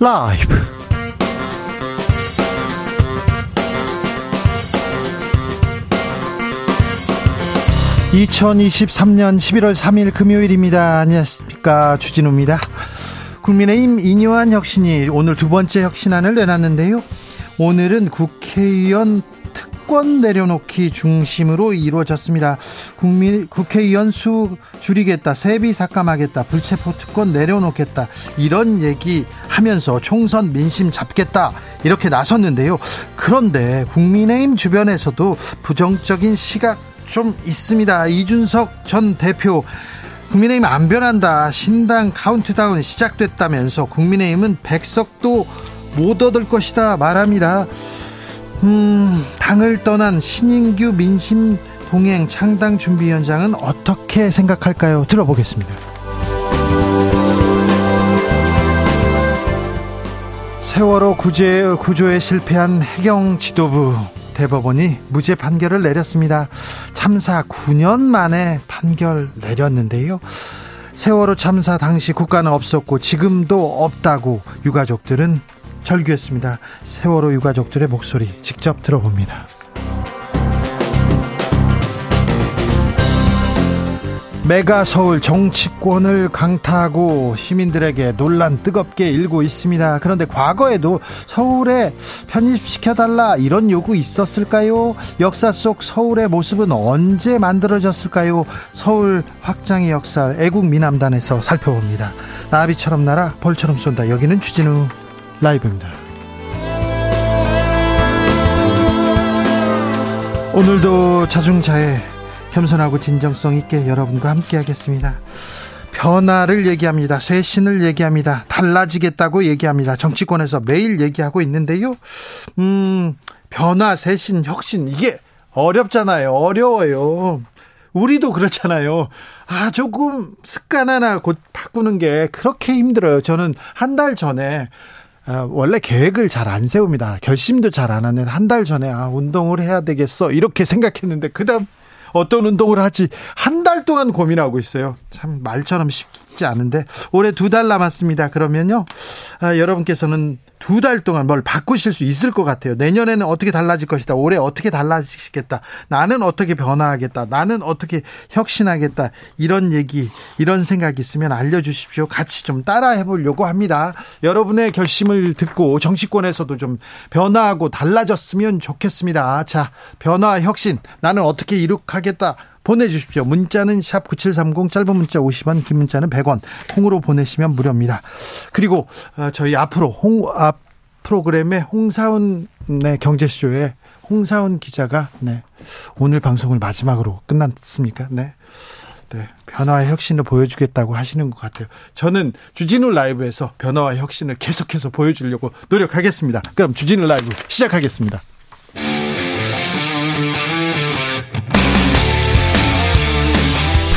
라이브. 2023년 11월 3일 금요일입니다. 안녕하십니까. 주진우입니다. 국민의힘 이뇨한 혁신이 오늘 두 번째 혁신안을 내놨는데요. 오늘은 국회의원 특권 내려놓기 중심으로 이루어졌습니다. 국민 국회의원 수 줄이겠다, 세비 삭감하겠다, 불체포 특권 내려놓겠다 이런 얘기 하면서 총선 민심 잡겠다 이렇게 나섰는데요. 그런데 국민의힘 주변에서도 부정적인 시각 좀 있습니다. 이준석 전 대표 국민의힘 안 변한다. 신당 카운트다운 시작됐다면서 국민의힘은 백석도 못 얻을 것이다 말합니다. 음, 당을 떠난 신인규 민심 동행 창당 준비위원장은 어떻게 생각할까요? 들어보겠습니다. 세월호 구제, 구조에 실패한 해경 지도부 대법원이 무죄 판결을 내렸습니다. 참사 9년 만에 판결 내렸는데요. 세월호 참사 당시 국가는 없었고 지금도 없다고 유가족들은 절규했습니다. 세월호 유가족들의 목소리 직접 들어봅니다. 메가 서울 정치권을 강타하고 시민들에게 논란 뜨겁게 일고 있습니다. 그런데 과거에도 서울에 편입시켜달라 이런 요구 있었을까요? 역사 속 서울의 모습은 언제 만들어졌을까요? 서울 확장의 역사 애국 미남단에서 살펴봅니다. 나비처럼 날아 벌처럼 쏜다. 여기는 주진우 라이브입니다. 오늘도 자중자애 겸손하고 진정성 있게 여러분과 함께 하겠습니다. 변화를 얘기합니다. 쇄신을 얘기합니다. 달라지겠다고 얘기합니다. 정치권에서 매일 얘기하고 있는데요. 음, 변화, 쇄신, 혁신, 이게 어렵잖아요. 어려워요. 우리도 그렇잖아요. 아, 조금 습관 하나 곧 바꾸는 게 그렇게 힘들어요. 저는 한 달 전에 아, 원래 계획을 잘 안 세웁니다. 결심도 잘 안 하는 한 달 전에 아, 운동을 해야 되겠어. 이렇게 생각했는데 그다음 어떤 운동을 하지 한 달 동안 고민하고 있어요. 참 말처럼 쉽지 않은데 올해 두 달 남았습니다. 그러면요, 아, 여러분께서는 두 달 동안 뭘 바꾸실 수 있을 것 같아요. 내년에는 어떻게 달라질 것이다. 올해 어떻게 달라지겠다. 나는 어떻게 변화하겠다. 나는 어떻게 혁신하겠다. 이런 얘기, 이런 생각 있으면 알려주십시오. 같이 좀 따라 해 보려고 합니다. 여러분의 결심을 듣고 정치권에서도 좀 변화하고 달라졌으면 좋겠습니다. 자, 변화 혁신. 나는 어떻게 이룩하겠다. 보내주십시오. 문자는 샵 9730 짧은 문자 50원 긴 문자는 100원 콩으로 보내시면 무료입니다. 그리고 어, 저희 앞으로 홍 앞 프로그램에 홍사운의 경제쇼에 홍사운 기자가 네 오늘 방송을 마지막으로 끝났습니까? 네. 네, 변화와 혁신을 보여주겠다고 하시는 것 같아요. 저는 주진우 라이브에서 변화와 혁신을 계속해서 보여주려고 노력하겠습니다. 그럼 주진우 라이브 시작하겠습니다.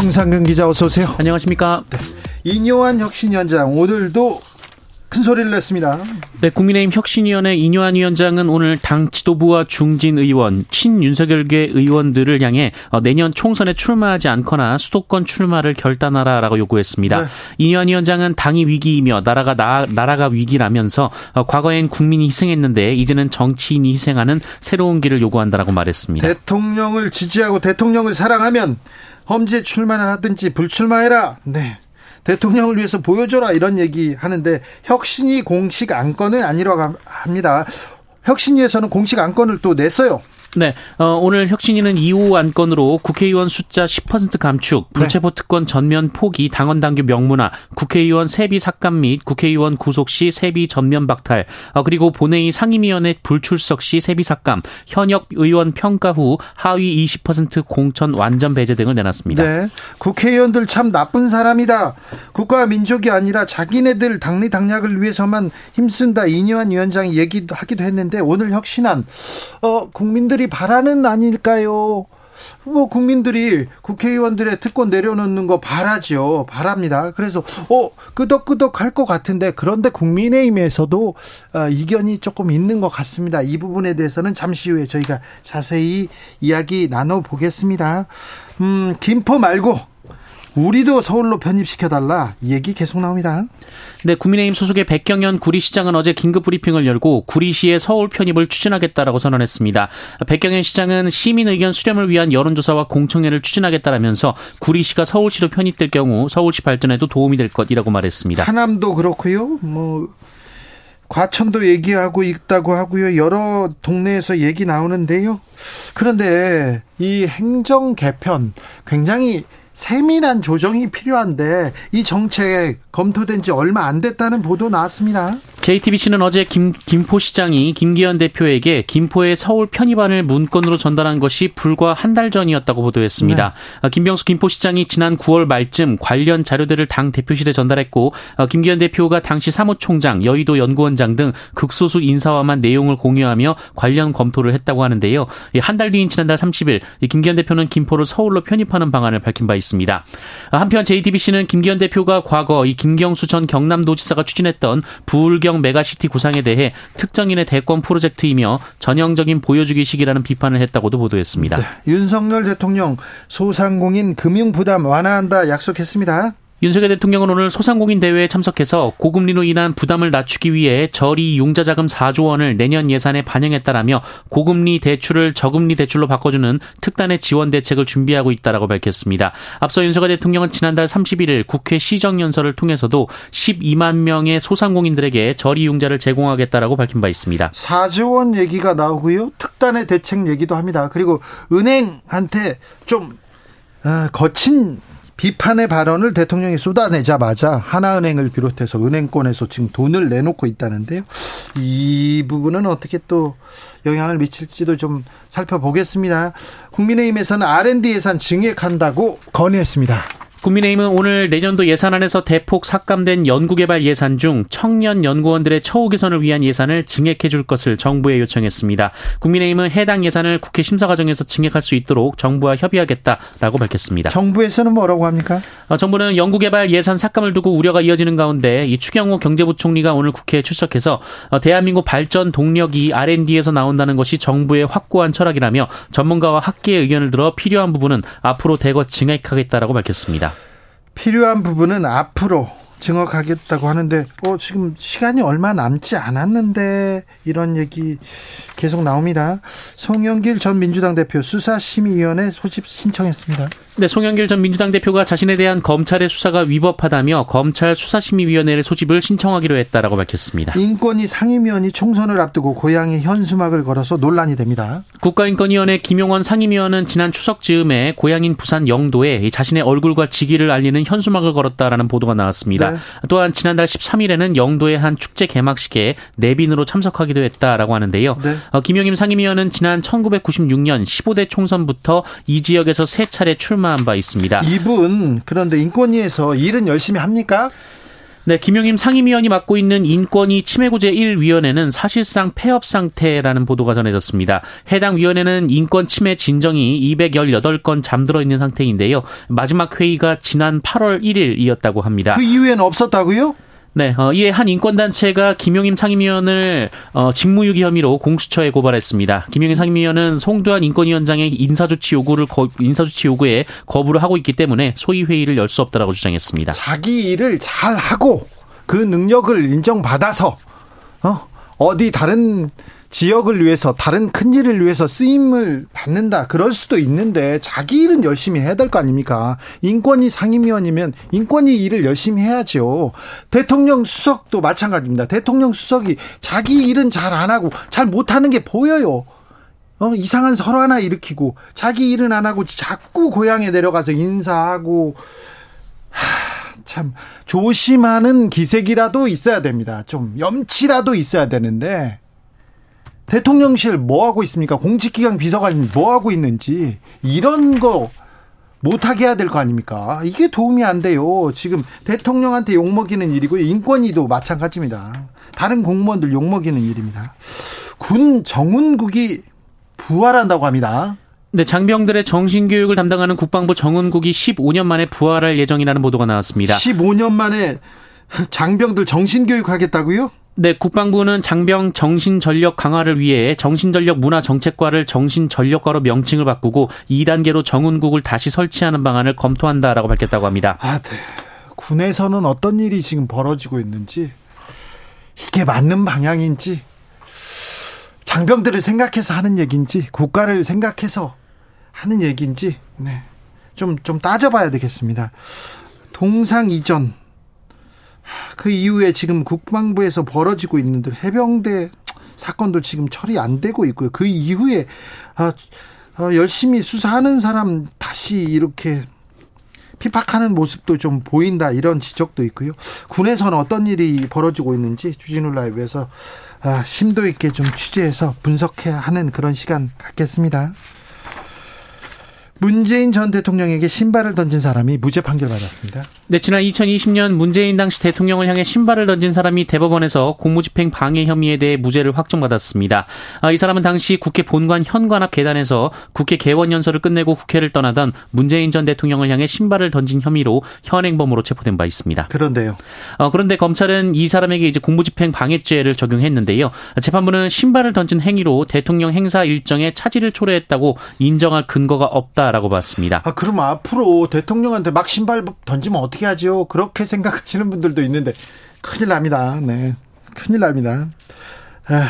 정상근 기자 어서 오세요. 안녕하십니까. 네. 이뇨한 혁신위원장 오늘도 큰 소리를 냈습니다. 네, 국민의힘 혁신위원회 이뇨한 위원장은 오늘 당 지도부와 중진 의원, 친윤석열계 의원들을 향해 어, 내년 총선에 출마하지 않거나 수도권 출마를 결단하라라고 요구했습니다. 네. 이뇨한 위원장은 당이 위기이며 나라가 나, 나라가 위기라면서 어, 과거엔 국민이 희생했는데 이제는 정치인이 희생하는 새로운 길을 요구한다라고 말했습니다. 대통령을 지지하고 대통령을 사랑하면 험지에 출마하든지 불출마해라. 네. 대통령을 위해서 보여줘라 이런 얘기 하는데 혁신이 공식 안건은 아니라고 합니다. 혁신위에서는 공식 안건을 또 냈어요. 네, 어, 오늘 혁신위는 2호 안건으로 국회의원 숫자 10% 감축, 불체포 특권 전면 포기, 당원 당규 명문화, 국회의원 세비 삭감 및 국회의원 구속 시 세비 전면 박탈, 어, 그리고 본회의 상임위원회 불출석 시 세비 삭감, 현역 의원 평가 후 하위 20% 공천 완전 배제 등을 내놨습니다. 네, 국회의원들 참 나쁜 사람이다. 국가 민족이 아니라 자기네들 당리 당략을 위해서만 힘쓴다. 이뇨한 위원장이 얘기하기도 했는데 오늘 혁신안 어, 국민들 이 바라는 아닐까요? 뭐 국민들이 국회의원들의 특권 내려놓는 거 바라죠. 바랍니다. 그래서 어 끄덕끄덕 할 것 같은데 그런데 국민의힘에서도 어, 이견이 조금 있는 것 같습니다. 이 부분에 대해서는 잠시 후에 저희가 자세히 이야기 나눠 보겠습니다. 음 김포 말고 우리도 서울로 편입시켜달라 이 얘기 계속 나옵니다. 네, 국민의힘 소속의 백경현 구리시장은 어제 긴급 브리핑을 열고 구리시의 서울 편입을 추진하겠다라고 선언했습니다. 백경현 시장은 시민 의견 수렴을 위한 여론조사와 공청회를 추진하겠다라면서 구리시가 서울시로 편입될 경우 서울시 발전에도 도움이 될 것이라고 말했습니다. 하남도 그렇고요. 뭐 과천도 얘기하고 있다고 하고요. 여러 동네에서 얘기 나오는데요. 그런데 이 행정 개편 굉장히 세밀한 조정이 필요한데 이 정책 검토된 지 얼마 안 됐다는 보도 나왔습니다. JTBC는 어제 김, 김포시장이 김기현 대표에게 김포의 서울 편입안을 문건으로 전달한 것이 불과 한 달 전이었다고 보도했습니다. 네. 아, 김병수 김포시장이 지난 9월 말쯤 관련 자료들을 당 대표실에 전달했고 아, 김기현 대표가 당시 사무총장, 여의도 연구원장 등 극소수 인사와만 내용을 공유하며 관련 검토를 했다고 하는데요. 한 달 뒤인 지난달 30일 김기현 대표는 김포를 서울로 편입하는 방안을 밝힌 바 있습니다. 아, 한편 JTBC는 김기현 대표가 과거 이 김경수 전 경남도지사가 추진했던 부울경 메가시티 구상에 대해 특정인의 대권 프로젝트이며 전형적인 보여주기식이라는 비판을 했다고도 보도했습니다. 네, 윤석열 대통령 소상공인 금융 부담 완화한다 약속했습니다. 윤석열 대통령은 오늘 소상공인 대회에 참석해서 고금리로 인한 부담을 낮추기 위해 저리 융자 자금 4조 원을 내년 예산에 반영했다라며 고금리 대출을 저금리 대출로 바꿔주는 특단의 지원 대책을 준비하고 있다라고 밝혔습니다. 앞서 윤석열 대통령은 지난달 31일 국회 시정연설을 통해서도 12만 명의 소상공인들에게 저리 융자를 제공하겠다라고 밝힌 바 있습니다. 4조 원 얘기가 나오고요. 특단의 대책 얘기도 합니다. 그리고 은행한테 좀 어, 거친 비판의 발언을 대통령이 쏟아내자마자 하나은행을 비롯해서 은행권에서 지금 돈을 내놓고 있다는데요. 이 부분은 어떻게 또 영향을 미칠지도 좀 살펴보겠습니다. 국민의힘에서는 R&D 예산 증액한다고 건의했습니다. 국민의힘은 오늘 내년도 예산안에서 대폭 삭감된 연구개발 예산 중 청년 연구원들의 처우 개선을 위한 예산을 증액해 줄 것을 정부에 요청했습니다. 국민의힘은 해당 예산을 국회 심사 과정에서 증액할 수 있도록 정부와 협의하겠다라고 밝혔습니다. 정부에서는 뭐라고 합니까? 어, 정부는 연구개발 예산 삭감을 두고 우려가 이어지는 가운데 이 추경호 경제부총리가 오늘 국회에 출석해서 어, 대한민국 발전 동력이 R&D에서 나온다는 것이 정부의 확고한 철학이라며 전문가와 학계의 의견을 들어 필요한 부분은 앞으로 대거 증액하겠다라고 밝혔습니다. 필요한 부분은 앞으로 증언하겠다고 하는데 어 지금 시간이 얼마 남지 않았는데 이런 얘기 계속 나옵니다. 송영길 전 민주당 대표 수사심의위원회 소집 신청했습니다. 네, 송영길 전 민주당 대표가 자신에 대한 검찰의 수사가 위법하다며 검찰 수사심의위원회를 소집을 신청하기로 했다라고 밝혔습니다. 인권위 상임위원이 총선을 앞두고 고향에 현수막을 걸어서 논란이 됩니다. 국가인권위원회 김용원 상임위원은 지난 추석 즈음에 고향인 부산 영도에 자신의 얼굴과 직위를 알리는 현수막을 걸었다라는 보도가 나왔습니다. 네. 또한 지난달 13일에는 영도의 한 축제 개막식에 내빈으로 참석하기도 했다라고 하는데요. 네. 어, 김용임 상임위원은 지난 1996년 15대 총선부터 이 지역에서 세 차례 출마 한 바 있습니다. 이분 그런데 인권위에서 일은 열심히 합니까? 네, 김용임 상임위원이 맡고 있는 인권위 침해구제 1위원회는 사실상 폐업 상태라는 보도가 전해졌습니다. 해당 위원회는 인권 침해 진정이 218건 잠들어 있는 상태인데요. 마지막 회의가 지난 8월 1일이었다고 합니다. 그 이후에는 없었다고요? 네, 어, 이에 한 인권단체가 김용임 상임위원을 어, 직무유기 혐의로 공수처에 고발했습니다. 김용임 상임위원은 송도한 인권위원장의 인사조치 요구를 거, 인사조치 요구에 거부를 하고 있기 때문에 소위 회의를 열 수 없다라고 주장했습니다. 자기 일을 잘 하고 그 능력을 인정받아서 어, 어디 다른 지역을 위해서 다른 큰 일을 위해서 쓰임을 받는다. 그럴 수도 있는데 자기 일은 열심히 해야 될 거 아닙니까? 인권위 상임위원이면 인권위 일을 열심히 해야죠. 대통령 수석도 마찬가지입니다. 대통령 수석이 자기 일은 잘 안 하고 잘 못하는 게 보여요. 어, 이상한 설화 하나 일으키고 자기 일은 안 하고 자꾸 고향에 내려가서 인사하고 하, 참 조심하는 기색이라도 있어야 됩니다. 좀 염치라도 있어야 되는데 대통령실 뭐 하고 있습니까? 공직기강 비서관이 뭐 하고 있는지 이런 거 못하게 해야 될 거 아닙니까? 이게 도움이 안 돼요. 지금 대통령한테 욕먹이는 일이고요. 인권위도 마찬가지입니다. 다른 공무원들 욕먹이는 일입니다. 군 정운국이 부활한다고 합니다. 네, 장병들의 정신교육을 담당하는 국방부 정운국이 15년 만에 부활할 예정이라는 보도가 나왔습니다. 15년 만에 장병들 정신교육 하겠다고요? 네, 국방부는 장병 정신전력 강화를 위해 정신전력 문화정책과를 정신전력과로 명칭을 바꾸고 2단계로 정운국을 다시 설치하는 방안을 검토한다라고 밝혔다고 합니다. 아, 네. 군에서는 어떤 일이 지금 벌어지고 있는지 이게 맞는 방향인지 장병들을 생각해서 하는 얘기인지 국가를 생각해서 하는 얘기인지 네. 좀, 좀 따져봐야 되겠습니다. 동상 이전 그 이후에 지금 국방부에서 벌어지고 있는들 해병대 사건도 지금 처리 안 되고 있고요. 그 이후에 아, 아, 열심히 수사하는 사람 다시 이렇게 피박하는 모습도 좀 보인다 이런 지적도 있고요. 군에서는 어떤 일이 벌어지고 있는지 주진우 라이브에서 아, 심도 있게 좀 취재해서 분석해야 하는 그런 시간 갖겠습니다. 문재인 전 대통령에게 신발을 던진 사람이 무죄 판결 받았습니다. 네, 지난 2020년 문재인 당시 대통령을 향해 신발을 던진 사람이 대법원에서 공무집행 방해 혐의에 대해 무죄를 확정받았습니다. 아, 이 사람은 당시 국회 본관 현관 앞 계단에서 국회 개원 연설을 끝내고 국회를 떠나던 문재인 전 대통령을 향해 신발을 던진 혐의로 현행범으로 체포된 바 있습니다. 그런데요. 어, 그런데 검찰은 이 사람에게 이제 공무집행 방해죄를 적용했는데요. 재판부는 신발을 던진 행위로 대통령 행사 일정에 차질을 초래했다고 인정할 근거가 없다. 라고 봤습니다. 아, 그럼 앞으로 대통령한테 막 신발 던지면 어떻게 하죠? 그렇게 생각하시는 분들도 있는데 큰일 납니다. 네. 큰일 납니다. 아,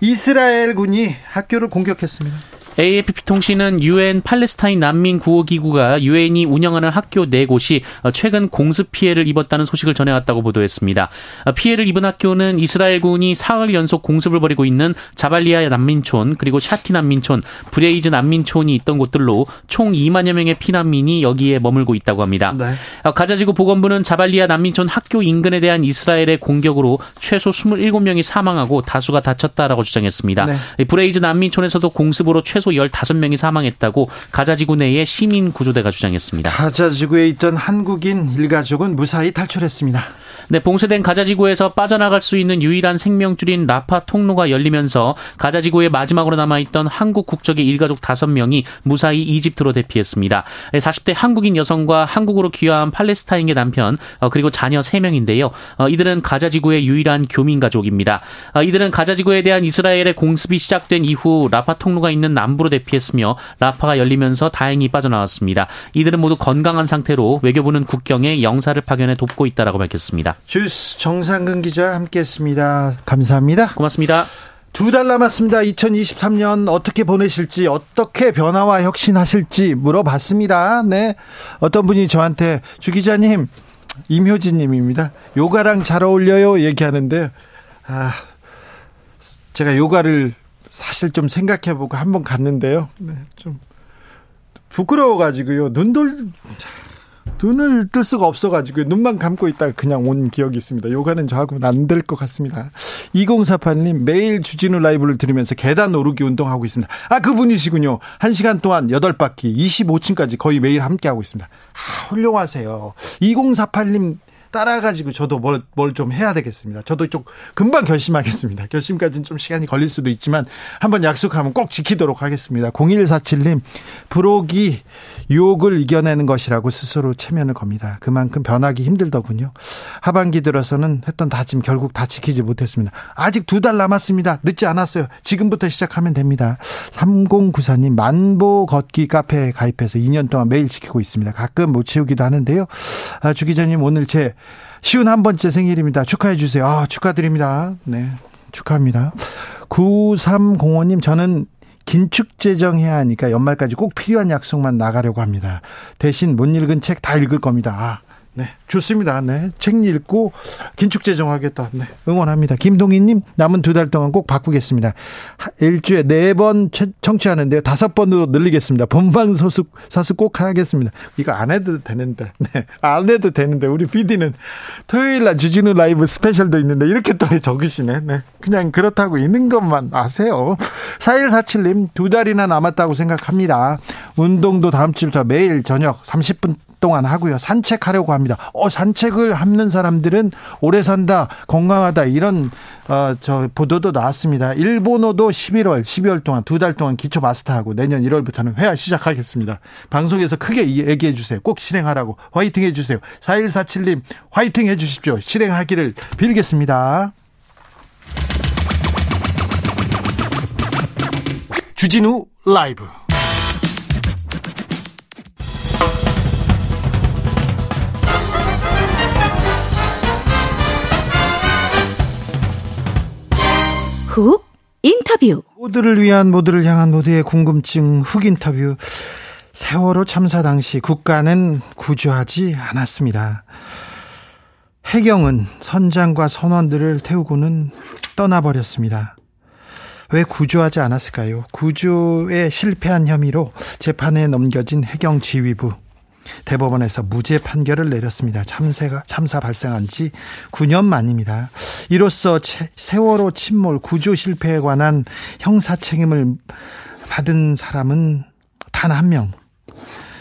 이스라엘 군이 학교를 공격했습니다. AFP 통신은 유엔 팔레스타인 난민 구호 기구가 유엔이 운영하는 학교 네 곳이 최근 공습 피해를 입었다는 소식을 전해왔다고 보도했습니다. 피해를 입은 학교는 이스라엘군이 사흘 연속 공습을 벌이고 있는 자발리아 난민촌 그리고 샤티 난민촌, 브레이즈 난민촌이 있던 곳들로 총 2만여 명의 피난민이 여기에 머물고 있다고 합니다. 네. 가자지구 보건부는 자발리아 난민촌 학교 인근에 대한 이스라엘의 공격으로 최소 27명이 사망하고 다수가 다쳤다라고 주장했습니다. 네. 브레이즈 난민촌에서도 공습으로 최소 최소 15명이 사망했다고 가자지구 내의 시민 구조대가 주장했습니다. 가자지구에 있던 한국인 일가족은 무사히 탈출했습니다. 네, 봉쇄된 가자지구에서 빠져나갈 수 있는 유일한 생명줄인 라파 통로가 열리면서 가자지구에 마지막으로 남아있던 한국 국적의 일가족 5명이 무사히 이집트로 대피했습니다. 40대 한국인 여성과 한국으로 귀화한 팔레스타인의 남편 어, 그리고 자녀 3명인데요. 어, 이들은 가자지구의 유일한 교민 가족입니다. 어, 이들은 가자지구에 대한 이스라엘의 공습이 시작된 이후 라파 통로가 있는 남부로 대피했으며 라파가 열리면서 다행히 빠져나왔습니다. 이들은 모두 건강한 상태로 외교부는 국경에 영사를 파견해 돕고 있다라고 밝혔습니다. 주스 정상근 기자 함께했습니다. 감사합니다. 고맙습니다. 두 달 남았습니다. 2023년 어떻게 보내실지, 어떻게 변화와 혁신하실지 물어봤습니다. 네. 어떤 분이 저한테 주 기자님, 임효진 님입니다. 요가랑 잘 어울려요. 얘기하는데, 아, 제가 요가를 사실 좀 생각해보고 한번 갔는데요. 네, 좀 부끄러워가지고요. 눈돌, 눈을 뜰 수가 없어가지고 눈만 감고 있다가 그냥 온 기억이 있습니다. 요가는 저하고는 안 될 것 같습니다. 2048님 매일 주진우 라이브를 들으면서 계단 오르기 운동하고 있습니다. 아 그분이시군요. 1시간 동안 8바퀴 25층까지 거의 매일 함께하고 있습니다. 아, 훌륭하세요. 2048님 따라가지고 저도 뭘, 뭘 좀 해야 되겠습니다. 저도 좀 금방 결심하겠습니다. 결심까지는 좀 시간이 걸릴 수도 있지만 한번 약속하면 꼭 지키도록 하겠습니다. 0147님, 부록이 유혹을 이겨내는 것이라고 스스로 체면을 겁니다. 그만큼 변하기 힘들더군요. 하반기 들어서는 했던 다짐 결국 다 지키지 못했습니다. 아직 두 달 남았습니다. 늦지 않았어요. 지금부터 시작하면 됩니다. 3094님, 만보 걷기 카페에 가입해서 2년 동안 매일 지키고 있습니다. 가끔 못 채우기도 하는데요. 아, 주 기자님, 오늘 제 쉬운 한 번째 생일입니다. 축하해 주세요. 아, 축하드립니다. 네. 축하합니다. 9305님, 저는 긴축 재정해야 하니까 연말까지 꼭 필요한 약속만 나가려고 합니다. 대신 못 읽은 책 다 읽을 겁니다. 아, 네, 좋습니다. 네, 책 읽고 긴축 재정하겠다. 네, 응원합니다. 김동희님 남은 두 달 동안 꼭 바꾸겠습니다. 일주에 네 번 청취하는데요, 다섯 번으로 늘리겠습니다. 본방 소수 사수 꼭 하겠습니다. 이거 안 해도 되는데, 네, 안 해도 되는데 우리 PD는 토요일 날 주진우 라이브 스페셜도 있는데 이렇게 또 적으시네. 네, 그냥 그렇다고 있는 것만 아세요. 4147님 두 달이나 남았다고 생각합니다. 운동도 다음 주부터 매일 저녁 30분 동안 하고요. 산책하려고 합니다. 어, 산책을 하는 사람들은 오래 산다, 건강하다, 이런, 어, 저, 보도도 나왔습니다. 일본어도 11월, 12월 동안, 두 달 동안 기초 마스터하고 내년 1월부터는 회화 시작하겠습니다. 방송에서 크게 얘기해 주세요. 꼭 실행하라고. 화이팅 해 주세요. 4147님, 화이팅 해 주십시오. 실행하기를 빌겠습니다. 주진우 라이브 훅 인터뷰. 모두를 위한 모두를 향한 모두의 궁금증 훅 인터뷰. 세월호 참사 당시 국가는 구조하지 않았습니다. 해경은 선장과 선원들을 태우고는 떠나버렸습니다. 왜 구조하지 않았을까요? 구조에 실패한 혐의로 재판에 넘겨진 해경 지휘부. 대법원에서 무죄 판결을 내렸습니다. 참사가 참사 발생한 지 9년 만입니다. 이로써 세월호 침몰 구조 실패에 관한 형사 책임을 받은 사람은 단 한 명.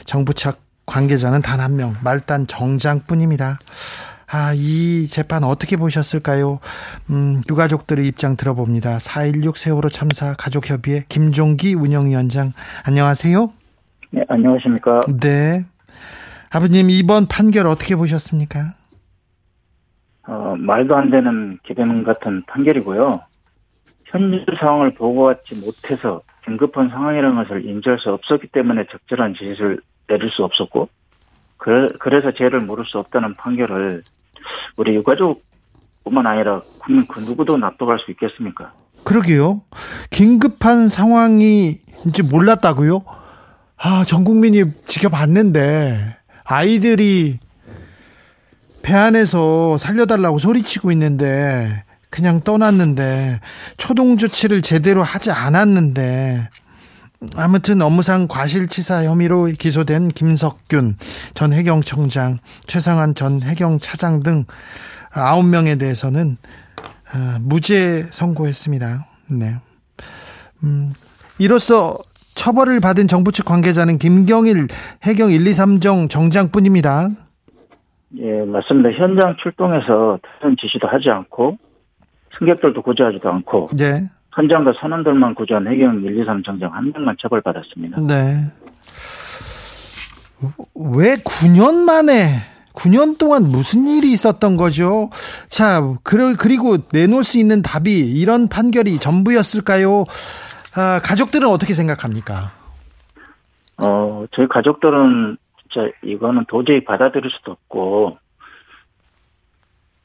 정부 측 관계자는 단 한 명, 말단 정장뿐입니다. 아, 이 재판 어떻게 보셨을까요? 음, 유가족들의 입장 들어봅니다. 4.16 세월호 참사 가족협의회 김종기 운영위원장, 안녕하세요. 네, 안녕하십니까. 네. 아버님 이번 판결 어떻게 보셨습니까? 어, 말도 안 되는 기대문 같은 판결이고요. 현재 상황을 보고받지 못해서 긴급한 상황이라는 것을 인지할 수 없었기 때문에 적절한 지시를 내릴 수 없었고, 그, 그래서 죄를 물을 수 없다는 판결을 우리 유가족뿐만 아니라 국민 그 누구도 납득할 수 있겠습니까? 그러게요. 긴급한 상황이인지 몰랐다고요? 아, 전 국민이 지켜봤는데 아이들이 배 안에서 살려달라고 소리치고 있는데 그냥 떠났는데 초동 조치를 제대로 하지 않았는데 아무튼 업무상 과실치사 혐의로 기소된 김석균 전 해경청장, 최상환 전 해경차장 등 9명에 대해서는 아, 무죄 선고했습니다. 네. 음, 이로써 처벌을 받은 정부 측 관계자는 김경일 해경 1, 2, 3정 정장뿐입니다. 예, 맞습니다. 현장 출동해서 다른 지시도 하지 않고 승객들도 구조하지도 않고 네. 현장과 선원들만 구조한 해경 1, 2, 3 정장 한 명만 처벌받았습니다. 네. 왜 9년 만에 9년 동안 무슨 일이 있었던 거죠? 자, 그리고 내놓을 수 있는 답이 이런 판결이 전부였을까요? 아, 가족들은 어떻게 생각합니까? 어, 저희 가족들은 진짜 이거는 도저히 받아들일 수도 없고,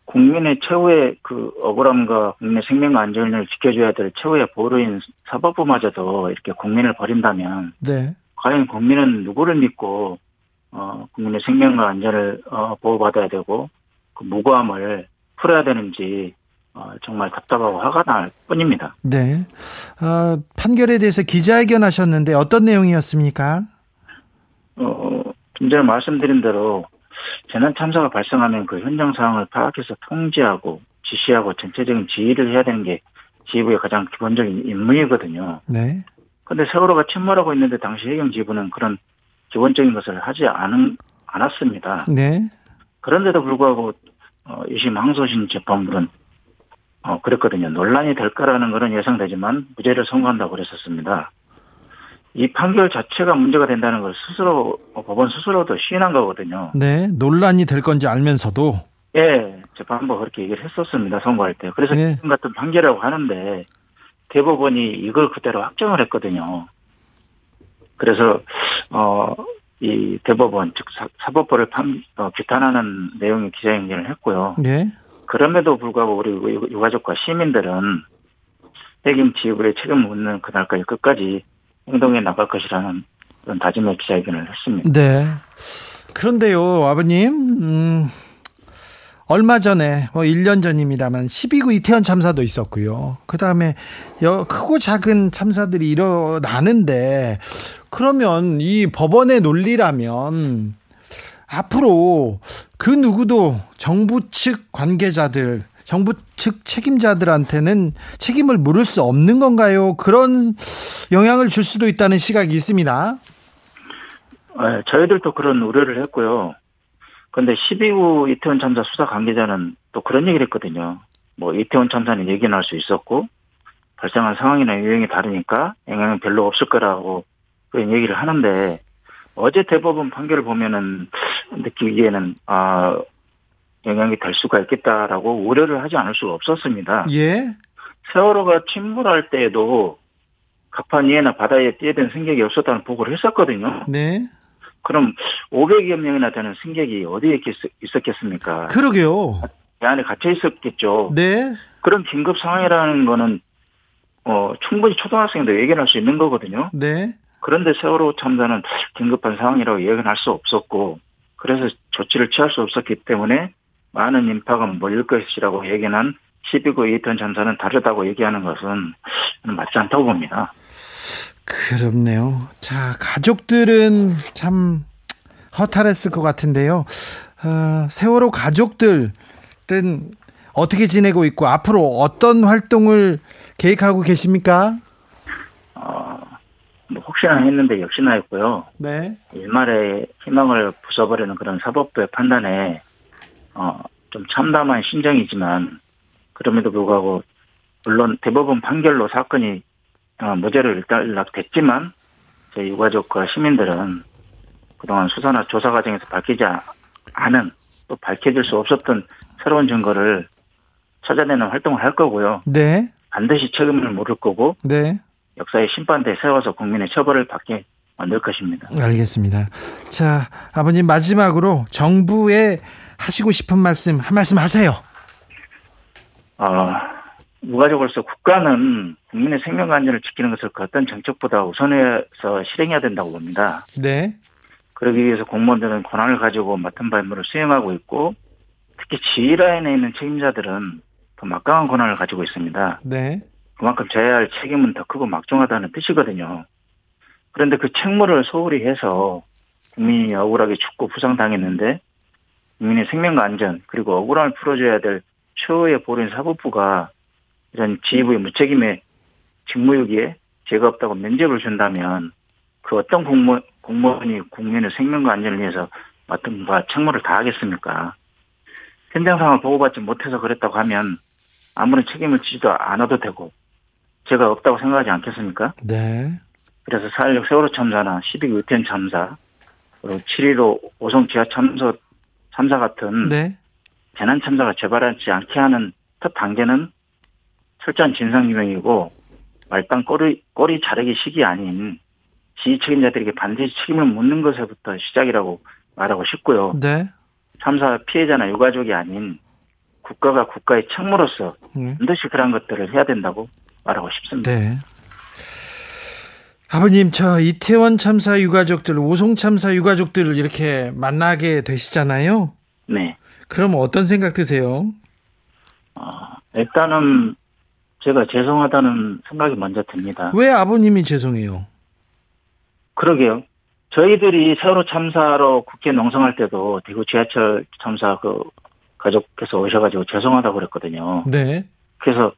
국민의 최후의 그 억울함과 국민의 생명과 안전을 지켜줘야 될 최후의 보루인 사법부마저도 이렇게 국민을 버린다면, 네. 과연 국민은 누구를 믿고, 어, 국민의 생명과 안전을 어, 보호받아야 되고, 그 무고함을 풀어야 되는지, 어, 정말 답답하고 화가 날 뿐입니다. 네. 어, 판결에 대해서 기자회견 하셨는데 어떤 내용이었습니까? 어, 좀 전에 말씀드린 대로 재난 참사가 발생하면 그 현장 상황을 파악해서 통제하고 지시하고 전체적인 지휘를 해야 되는 게 지휘부의 가장 기본적인 임무이거든요. 네. 근데 세월호가 침몰하고 있는데 당시 해경 지부는 그런 기본적인 것을 하지 않은, 않았습니다. 네. 그런데도 불구하고 어, 2심 항소심 재판부는 어, 그랬거든요. 논란이 될 거라는 것은 예상되지만 무죄를 선고한다고 그랬었습니다. 이 판결 자체가 문제가 된다는 걸 스스로 어, 법원 스스로도 시인한 거거든요. 네, 논란이 될 건지 알면서도 예, 재판부가 그렇게 얘기를 했었습니다. 선고할 때. 그래서 네. 지금 같은 판결이라고 하는데 대법원이 이걸 그대로 확정을 했거든요. 그래서 어, 이 대법원 즉 사, 법부를 판, 어, 비탄하는 내용의 기자회견을 했고요. 네. 그럼에도 불구하고 우리 유가족과 시민들은 책임 지휘부의 책임을 묻는 그날까지 끝까지 행동에 나갈 것이라는 그런 다짐의 기자회견을 했습니다. 네. 그런데요, 아버님, 음, 얼마 전에 뭐 1년 전입니다만 12구 이태원 참사도 있었고요. 그 다음에 크고 작은 참사들이 일어나는데 그러면 이 법원의 논리라면 앞으로 그 누구도 정부 측 관계자들 정부 측 책임자들한테는 책임을 물을 수 없는 건가요? 그런 영향을 줄 수도 있다는 시각이 있습니다. 네, 저희들도 그런 우려를 했고요. 그런데 12구 이태원 참사 수사 관계자는 또 그런 얘기를 했거든요. 뭐 이태원 참사는 얘기는 수 있었고 발생한 상황이나 유형이 다르니까 영향은 별로 없을 거라고 그런 얘기를 하는데 어제 대법원 판결을 보면은 느끼기에는 아 영향이 될 수가 있겠다라고 우려를 하지 않을 수가 없었습니다. 예. 세월호가 침몰할 때에도 갑판 위에나 바다에 뛰어든 승객이 없었다는 보고를 했었거든요. 네. 그럼 500여 명이나 되는 승객이 어디에 있었겠습니까? 그러게요. 배 안에 갇혀 있었겠죠. 네. 그런 긴급 상황이라는 거는 어 충분히 초등학생도 예견할 수 있는 거거든요. 네. 그런데 세월호 참사는 긴급한 상황이라고 예견할 수 없었고 그래서 조치를 취할 수 없었기 때문에 많은 인파가 몰릴 것이라고 예견한 12구 이태원 참사는 다르다고 얘기하는 것은 맞지 않다고 봅니다. 그렇네요. 자, 가족들은 참 허탈했을 것 같은데요. 어, 세월호 가족들은 어떻게 지내고 있고 앞으로 어떤 활동을 계획하고 계십니까? 어, 뭐 혹시나 했는데 역시나 했고요. 네. 일말의 희망을 부숴버리는 그런 사법부의 판단에 어, 좀 참담한 심정이지만 그럼에도 불구하고 물론 대법원 판결로 사건이 어, 무죄를 일단락됐지만 저희 유가족과 시민들은 그동안 수사나 조사 과정에서 밝히지 않은 또 밝혀질 수 없었던 새로운 증거를 찾아내는 활동을 할 거고요. 네. 반드시 책임을 물을 거고. 네. 역사의 심판대에 세워서 국민의 처벌을 받게 만들 것입니다. 알겠습니다. 자, 아버님 마지막으로 정부에 하시고 싶은 말씀 한 말씀 하세요. 어, 무가족으로서 국가는 국민의 생명과 안전을 지키는 것을 그 어떤 정책보다 우선해서 실행해야 된다고 봅니다. 네. 그러기 위해서 공무원들은 권한을 가지고 맡은 바 임무를 수행하고 있고 특히 지휘라인에 있는 책임자들은 더 막강한 권한을 가지고 있습니다. 네. 그만큼 져야 할 책임은 더 크고 막중하다는 뜻이거든요. 그런데 그 책무를 소홀히 해서 국민이 억울하게 죽고 부상당했는데 국민의 생명과 안전 그리고 억울함을 풀어줘야 될 최후의 보린 사법부가 이런 지휘부의 무책임에 직무유기에 죄가 없다고 면죄부를 준다면 그 어떤 공무, 공무원이 국민의 생명과 안전을 위해서 맡은 바 책무를 다하겠습니까? 현장 상황을 보고받지 못해서 그랬다고 하면 아무런 책임을 지지도 않아도 되고 죄가 없다고 생각하지 않겠습니까? 네. 그래서 4.16 세월호 참사나 12구 유태원 참사 그리고 7.15 오송 지하 참사 참사 같은 네. 재난 참사가 재발하지 않게 하는 첫 단계는 철저한 진상규명이고 말단 꼬리, 꼬리 자르기 식이 아닌 지휘 책임자들에게 반드시 책임을 묻는 것에부터 시작이라고 말하고 싶고요. 네. 참사 피해자나 유가족이 아닌 국가가 국가의 책무로서 네. 반드시 그런 것들을 해야 된다고 말하고 싶습니다. 네. 아버님, 저 이태원 참사 유가족들, 오송 참사 유가족들을 이렇게 만나게 되시잖아요. 네. 그럼 어떤 생각 드세요? 어, 일단은 제가 죄송하다는 생각이 먼저 듭니다. 왜 아버님이 죄송해요? 그러게요. 저희들이 세월호 참사로 국회 농성할 때도 대구 지하철 참사 그 가족께서 오셔가지고 죄송하다고 그랬거든요. 네. 그래서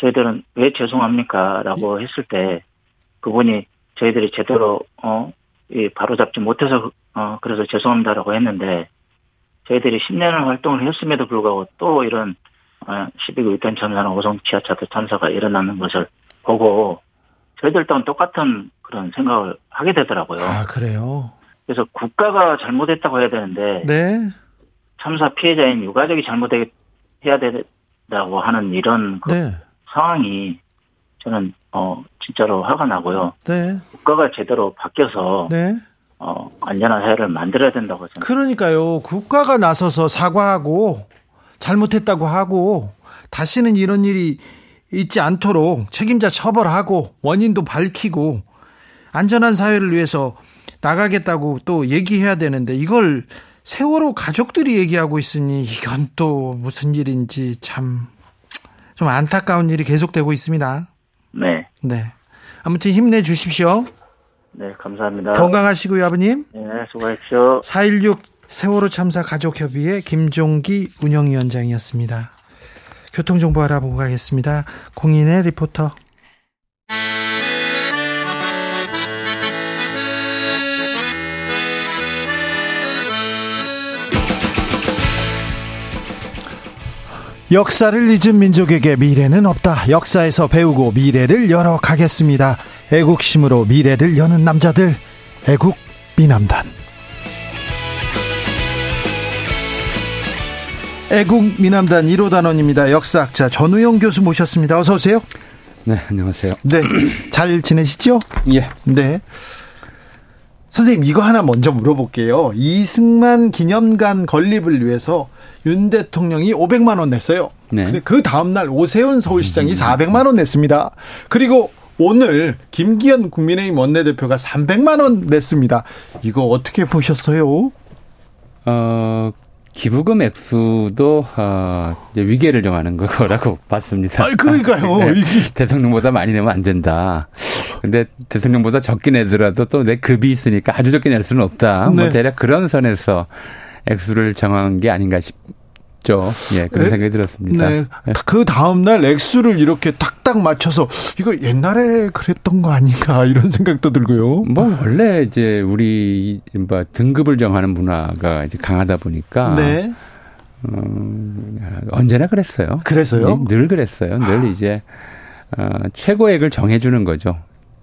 저희들은 왜 죄송합니까? 라고 했을 때 그분이 저희들이 제대로, 어, 바로 잡지 못해서, 어, 그래서 죄송합니다라고 했는데 저희들이 10년을 활동을 했음에도 불구하고 또 이런 어, 12구 유탄 참사나 오송 지하철 참사가 일어나는 것을 보고 저희들 또한 똑같은 그런 생각을 하게 되더라고요. 아, 그래요? 그래서 국가가 잘못했다고 해야 되는데 네. 참사 피해자인 유가족이 잘못해야 된다고 하는 이런 그 네. 상황이 저는 어 진짜로 화가 나고요. 네. 국가가 제대로 바뀌어서 네. 어 안전한 사회를 만들어야 된다고 저는 그러니까요. 국가가 나서서 사과하고 잘못했다고 하고 다시는 이런 일이 있지 않도록 책임자 처벌하고 원인도 밝히고 안전한 사회를 위해서 나가겠다고 또 얘기해야 되는데 이걸 세월호 가족들이 얘기하고 있으니 이건 또 무슨 일인지 참 좀 안타까운 일이 계속되고 있습니다. 네. 네. 아무튼 힘내 주십시오. 네, 감사합니다. 건강하시고요, 아버님. 네, 수고하십시오. 4.16 세월호 참사 가족협의회 김종기 운영위원장이었습니다. 교통정보 알아보고 가겠습니다. 공인의 리포터. 역사를 잊은 민족에게 미래는 없다. 역사에서 배우고 미래를 열어가겠습니다. 애국심으로 미래를 여는 남자들. 애국 미남단. 애국 미남단 1호 단원입니다. 역사학자 전우영 교수 모셨습니다. 어서 오세요. 네, 안녕하세요. 네. 잘 지내시죠? 예. 네. 선생님, 이거 하나 먼저 물어볼게요. 이승만 기념관 건립을 위해서 윤 대통령이 500만 원 냈어요. 네. 근데 그 다음 날 오세훈 서울시장이 400만 원 냈습니다. 그리고 오늘 김기현 국민의힘 원내대표가 300만 원 냈습니다. 이거 어떻게 보셨어요? 어, 기부금 액수도 어, 위계를 정하는 거라고 봤습니다. 아, 그러니까요. 네, 대통령보다 많이 내면 안 된다. 근데 대통령보다 적게 내더라도 또 내 급이 있으니까 아주 적게 낼 수는 없다. 네. 뭐 대략 그런 선에서 액수를 정한 게 아닌가 싶죠. 예, 그런 네. 생각이 들었습니다. 네. 그 다음날 액수를 이렇게 딱딱 맞춰서 이거 옛날에 그랬던 거 아닌가 이런 생각도 들고요. 뭐 원래 이제 우리 뭐 등급을 정하는 문화가 이제 강하다 보니까 네. 어, 언제나 그랬어요. 그래서요? 네, 늘 그랬어요. 늘 이제 어, 최고액을 정해주는 거죠.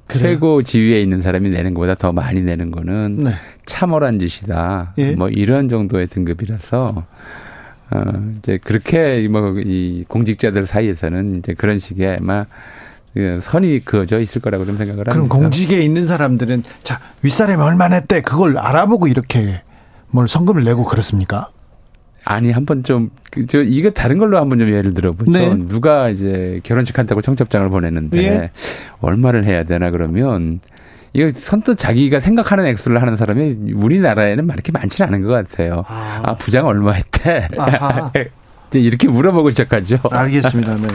그래요? 최고 지위에 있는 사람이 내는 것보다 더 많이 내는 거는 네. 참월한 짓이다. 예. 뭐 이런 정도의 등급이라서 어, 이제 그렇게 뭐 이 공직자들 사이에서는 이제 그런 식의 아마 그 선이 그어져 있을 거라고 좀 생각을 그럼 합니다. 공직에 있는 사람들은 자 윗사람이 얼마 냈대 그걸 알아보고 이렇게 뭘 성금을 내고 그렇습니까? 아니 한번 좀저 이거 다른 걸로 한번 좀 예를 들어보죠. 네. 누가 이제 결혼식 한다고 청첩장을 보냈는데 예. 얼마를 해야 되나 그러면 이거 선뜻 자기가 생각하는 액수를 하는 사람이 우리나라에는 그렇게 많지는 않은 것 같아요. 아. 아, 부장 얼마 했대? 이제 이렇게 물어보고 시작하죠. 알겠습니다. 네.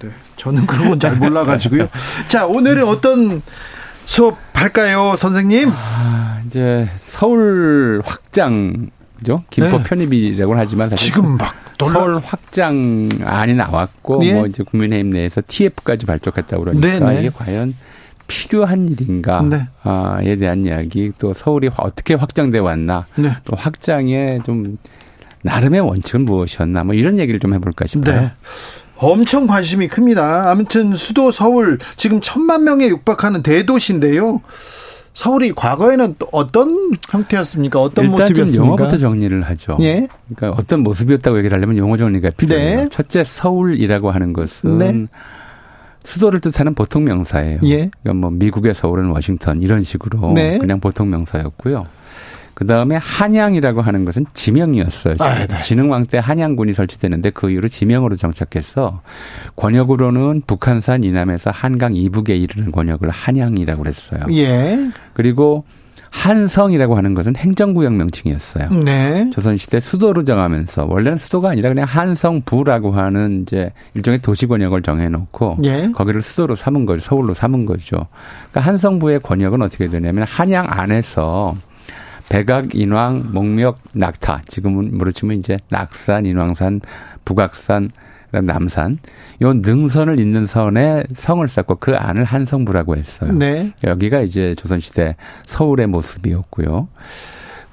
네. 저는 그런 건 잘 몰라가지고요. 자 오늘은 어떤 수업 할까요, 선생님? 아, 이제 서울 확장 죠. 김포 네. 편입이라고는 하지만 사실 지금 막 놀라. 서울 확장안이 나왔고 예. 뭐 이제 국민의힘 내에서 TF까지 발족했다고 그러니까 네, 네. 이게 과연 필요한 일인가에 네. 대한 이야기 또 서울이 어떻게 확장돼 왔나 네. 또 확장의 좀 나름의 원칙은 무엇이었나 뭐 이런 얘기를 좀 해볼까 싶어요. 네. 엄청 관심이 큽니다. 아무튼 수도 서울 지금 천만 명에 육박하는 대도시인데요. 서울이 과거에는 또 어떤 형태였습니까? 어떤 일단 좀 모습이었습니까? 용어부터 정리를 하죠. 예. 그러니까 어떤 모습이었다고 얘기를 하려면 용어 정리가 필요해요. 네. 첫째 서울이라고 하는 것은 네. 수도를 뜻하는 보통 명사예요. 예. 그러니까 뭐 미국의 서울은 워싱턴 이런 식으로 네. 그냥 보통 명사였고요. 그 다음에 한양이라고 하는 것은 지명이었어요. 아, 네. 진흥왕 때 한양군이 설치됐는데 그 이후로 지명으로 정착해서 권역으로는 북한산 이남에서 한강 이북에 이르는 권역을 한양이라고 그랬어요. 예. 그리고 한성이라고 하는 것은 행정구역 명칭이었어요. 네. 조선시대 수도로 정하면서 원래는 수도가 아니라 그냥 한성부라고 하는 이제 일종의 도시 권역을 정해놓고 예. 거기를 수도로 삼은 거죠. 서울로 삼은 거죠. 그러니까 한성부의 권역은 어떻게 되냐면 한양 안에서 백악, 인왕, 목멱, 낙타 지금은 치면 이제 낙산, 인왕산, 북악산, 남산 요 능선을 잇는 선에 성을 쌓고 그 안을 한성부라고 했어요. 네. 여기가 이제 조선시대 서울의 모습이었고요.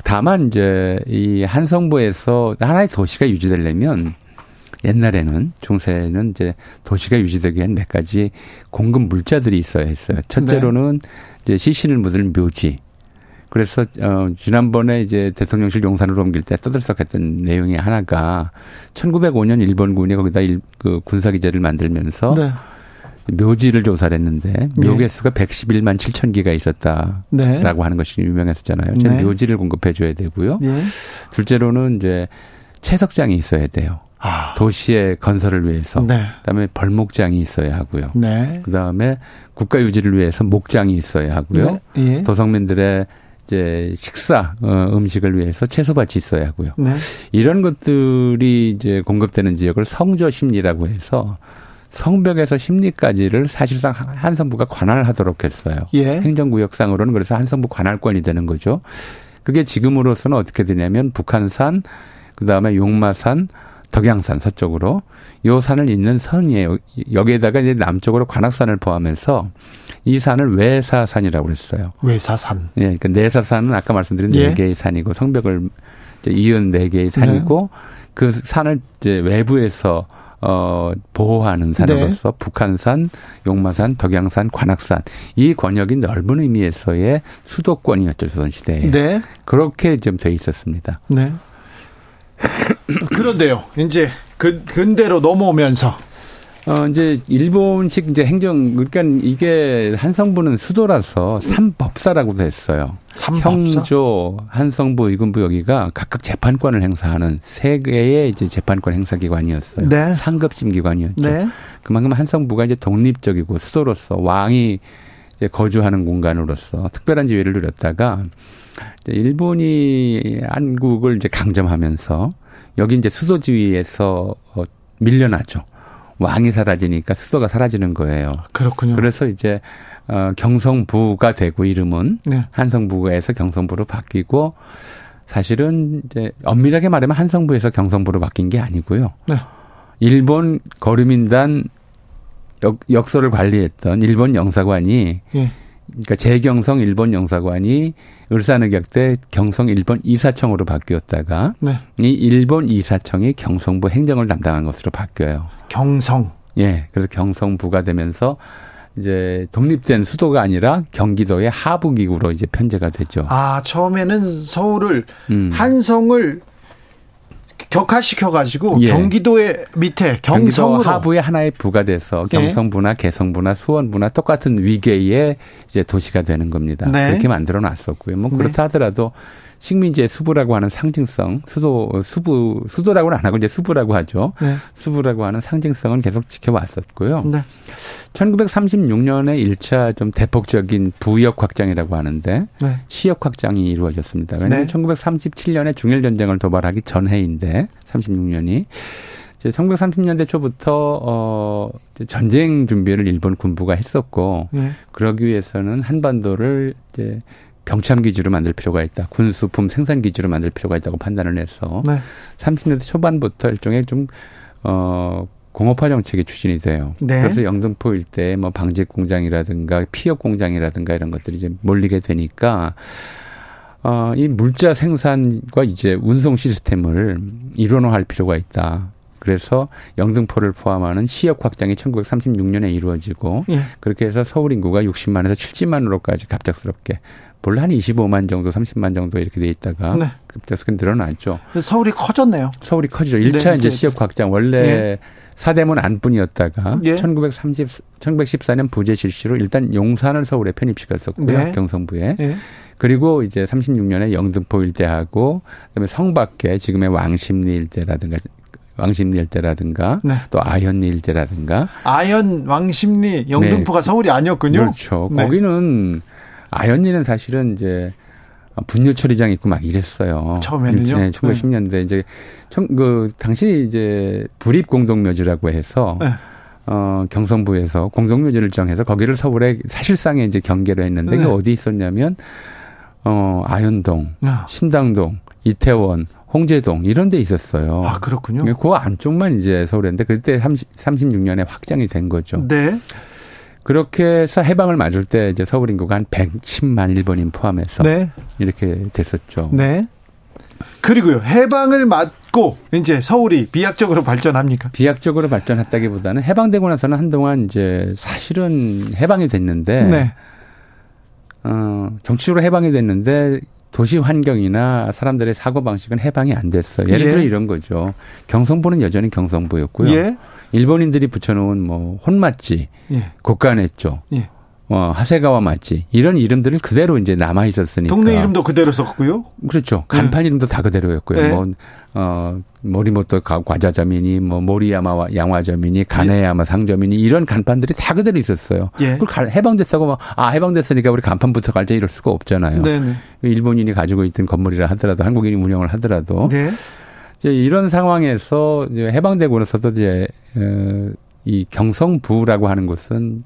다만 이제 이 한성부에서 하나의 도시가 유지되려면 옛날에는 중세에는 이제 도시가 유지되기 위한 몇 가지 공급 물자들이 있어야 했어요. 첫째로는 이제 시신을 묻을 묘지. 그래서 어 지난번에 이제 대통령실 용산으로 옮길 때 떠들썩했던 내용이 하나가 1905년 일본군이 거기다 일, 그 군사 기지를 만들면서 네. 묘지를 조사를 했는데 예. 묘개수가 111만 7천 개가 있었다라고 네. 하는 것이 유명했었잖아요. 네. 묘지를 공급해 줘야 되고요. 예. 둘째로는 이제 채석장이 있어야 돼요. 아. 도시의 건설을 위해서. 네. 그다음에 벌목장이 있어야 하고요. 네. 그다음에 국가 유지를 위해서 목장이 있어야 하고요. 네. 예. 도성민들의 이제 식사 어, 음식을 위해서 채소밭이 있어야 하고요. 네. 이런 것들이 이제 공급되는 지역을 성저 심리라고 해서 성벽에서 심리까지를 사실상 한성부가 관할 하도록 했어요. 예. 행정구역상으로는 그래서 한성부 관할권이 되는 거죠. 그게 지금으로서는 어떻게 되냐면 북한산, 그 다음에 용마산, 덕양산 서쪽으로 요 산을 잇는 선이에요. 여기에다가 이제 남쪽으로 관악산을 포함해서 이 산을 외사산이라고 그랬어요. 외사산. 예, 그러니까 내사산은 아까 말씀드린 네 예. 개의 산이고 성벽을 이은 네 개의 산이고 그 산을 이제 외부에서 어 보호하는 산으로서 네. 북한산, 용마산, 덕양산, 관악산 이 권역이 넓은 의미에서의 수도권이었죠 조선 시대에 네. 그렇게 좀 돼 있었습니다. 네. 그런데요. 이제 그 근대로 넘어오면서 어, 이제, 일본식 이제 행정, 그러니까 이게 한성부는 수도라서 삼법사라고도 했어요. 삼법사? 형조, 한성부, 의금부 여기가 각각 재판권을 행사하는 세 개의 이제 재판권 행사 기관이었어요. 네. 상급심 기관이었죠. 네. 그만큼 한성부가 이제 독립적이고 수도로서 왕이 이제 거주하는 공간으로서 특별한 지위를 누렸다가 이제 일본이 한국을 이제 강점하면서 여기 이제 수도 지위에서 어, 밀려나죠. 왕이 사라지니까 수도가 사라지는 거예요. 그렇군요. 그래서 이제 어 경성부가 되고 이름은 네. 한성부에서 경성부로 바뀌고 사실은 이제 엄밀하게 말하면 한성부에서 경성부로 바뀐 게 아니고요. 네. 일본 거류민단 역, 역소를 관리했던 일본 영사관이 예. 그러니까 재경성 일본 영사관이 을사늑약 때 경성 일본 이사청으로 바뀌었다가 네. 이 일본 이사청이 경성부 행정을 담당한 것으로 바뀌어요. 경성. 예. 그래서 경성부가 되면서 이제 독립된 수도가 아니라 경기도의 하부기구로 이제 편제가 되죠. 아, 처음에는 서울을 음. 한성을 격화시켜 가지고 예. 경기도의 밑에 경기도 경성으로 하부의 하나의 부가 돼서 예. 경성부나 개성부나 수원부나 똑같은 위계의 이제 도시가 되는 겁니다. 네. 그렇게 만들어 놨었고요. 뭐 그렇다 하더라도 식민지의 수부라고 하는 상징성, 수도 수부 수도라고는 안 하고 이제 수부라고 하죠. 네. 수부라고 하는 상징성은 계속 지켜왔었고요. 네. 1936년에 1차 좀 대폭적인 부역 확장이라고 하는데 네. 시역 확장이 이루어졌습니다. 왜냐하면 네. 1937년에 중일 전쟁을 도발하기 전해인데 36년이 이제 1930년대 초부터 어 이제 전쟁 준비를 일본 군부가 했었고 네. 그러기 위해서는 한반도를 이제 병참 기지로 만들 필요가 있다. 군수품 생산 기지로 만들 필요가 있다고 판단을 해서 네. 30년대 초반부터 일종의 좀, 어, 공업화 정책이 추진이 돼요. 네. 그래서 영등포 일대에 뭐 방직 공장이라든가 피업 공장이라든가 이런 것들이 이제 몰리게 되니까, 어, 이 물자 생산과 이제 운송 시스템을 일원화할 필요가 있다. 그래서 영등포를 포함하는 시역 확장이 1936년에 이루어지고 예. 그렇게 해서 서울 인구가 60만에서 70만으로까지 갑작스럽게 원래 한 25만 정도, 30만 정도 이렇게 돼 있다가 네. 급작스럽게 늘어났죠. 서울이 커졌네요. 서울이 커지죠. 1차 네, 이제 네. 시역 확장 원래 예. 사대문 안뿐이었다가 예. 1930 1914년 부재 실시로 일단 용산을 서울에 편입시켰었고요. 네. 경성부에. 예. 그리고 이제 36년에 영등포 일대하고 그다음에 성밖에 지금의 왕십리 일대라든가 왕십리 일대라든가 네. 또 아현리 일대라든가 아현 왕십리 영등포가 서울이 아니었군요. 그렇죠. 네. 거기는 아현리는 사실은 이제 분유 처리장 있고 막 이랬어요. 처음에는요? 네, 1910년대 이제 청, 그 당시 이제 불입 공동묘지라고 해서 네. 어 경성부에서 공동묘지를 정해서 거기를 서울에 사실상의 이제 경계로 했는데 네. 그게 어디 있었냐면 어 아현동, 아, 신당동, 이태원, 홍제동 이런 데 있었어요. 아, 그렇군요. 그 안쪽만 이제 서울이었는데 그때 30, 36년에 확장이 된 거죠. 네. 그렇게 해서 해방을 맞을 때 이제 서울 인구가 한 110만 일본인 포함해서 네. 이렇게 됐었죠. 네. 그리고요. 해방을 맞고 이제 서울이 비약적으로 발전합니까? 비약적으로 발전했다기보다는 해방되고 나서는 한동안 이제 사실은 해방이 됐는데 네. 어, 정치적으로 해방이 됐는데 도시 환경이나 사람들의 사고 방식은 해방이 안 됐어요. 예를 예. 들어 이런 거죠. 경성부는 여전히 경성부였고요. 예. 일본인들이 붙여놓은 뭐 혼맛지, 예. 곡간했죠. 예. 어, 하세가와 맞지. 이런 이름들은 그대로 이제 남아 있었으니까. 동네 이름도 그대로 썼고요? 그렇죠. 간판 네. 이름도 다 그대로였고요. 네. 뭐, 어, 모리모토 과자점이니, 뭐, 모리야마 양화점이니, 가네야마 예. 상점이니, 이런 간판들이 다 그대로 있었어요. 예. 그걸 해방됐다고 막, 아, 해방됐으니까 우리 간판부터 갈자 이럴 수가 없잖아요. 네네. 네. 일본인이 가지고 있던 건물이라 하더라도, 한국인이 운영을 하더라도. 네. 이제 이런 상황에서 이제 해방되고 나서도 이제, 어, 이 경성부라고 하는 곳은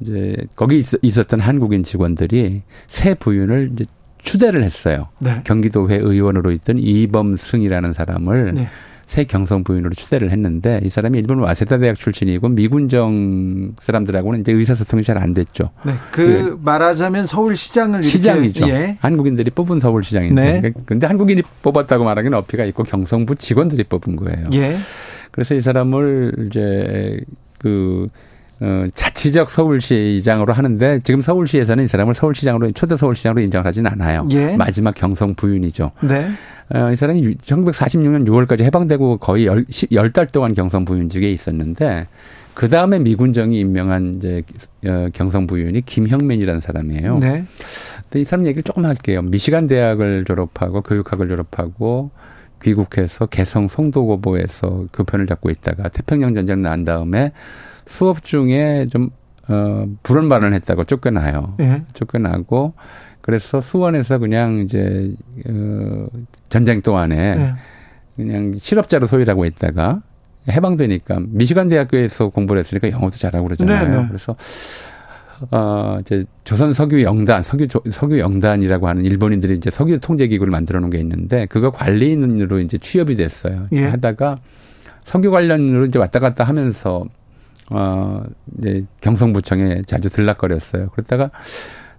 이제 거기 있, 었던 한국인 직원들이 새 부윤을 이제 추대를 했어요. 네. 경기도회 의원으로 있던 이범승이라는 사람을 네. 새 경성 부인으로 추대를 했는데 이 사람이 일본 와세다 대학 출신이고 미군정 사람들하고는 이제 의사소통이 잘 안 됐죠. 네. 그, 그 말하자면 서울시장을 시장이죠. 예. 한국인들이 뽑은 서울시장인데. 네. 근데 한국인이 뽑았다고 말하기는 어폐가 있고 경성부 직원들이 뽑은 거예요. 예. 그래서 이 사람을 이제 그 어, 자치적 서울시장으로 하는데 지금 서울시에서는 이 사람을 서울시장으로 초대 서울시장으로 인정을 하진 않아요. 예. 마지막 경성 부윤이죠. 네. 어, 이 사람이 1946년 6월까지 해방되고 거의 열, 열달 동안 경성 부윤직에 있었는데 그 다음에 미군정이 임명한 이제 어, 경성 부윤이 김형민이라는 사람이에요. 네. 근데 이 사람 얘기를 조금 할게요. 미시간 대학을 졸업하고 교육학을 졸업하고 귀국해서 개성 송도고보에서 교편을 잡고 있다가 태평양 전쟁 난 다음에 수업 중에 좀, 어, 불운 발언을 했다고 쫓겨나요. 예. 쫓겨나고, 그래서 수원에서 그냥 이제, 어, 전쟁 동안에 예. 그냥 실업자로 소일하고 있다가 해방되니까 미시간 대학교에서 공부를 했으니까 영어도 잘하고 그러잖아요. 네네. 네. 그래서 어 이제 조선 석유 영단, 석유 석유 영단이라고 하는 일본인들이 이제 석유 통제 기구를 만들어 놓은 게 있는데 그거 관리인으로 이제 취업이 됐어요. 예. 하다가 석유 관련으로 이제 왔다 갔다 하면서 어, 이제 경성부청에 자주 들락거렸어요. 그러다가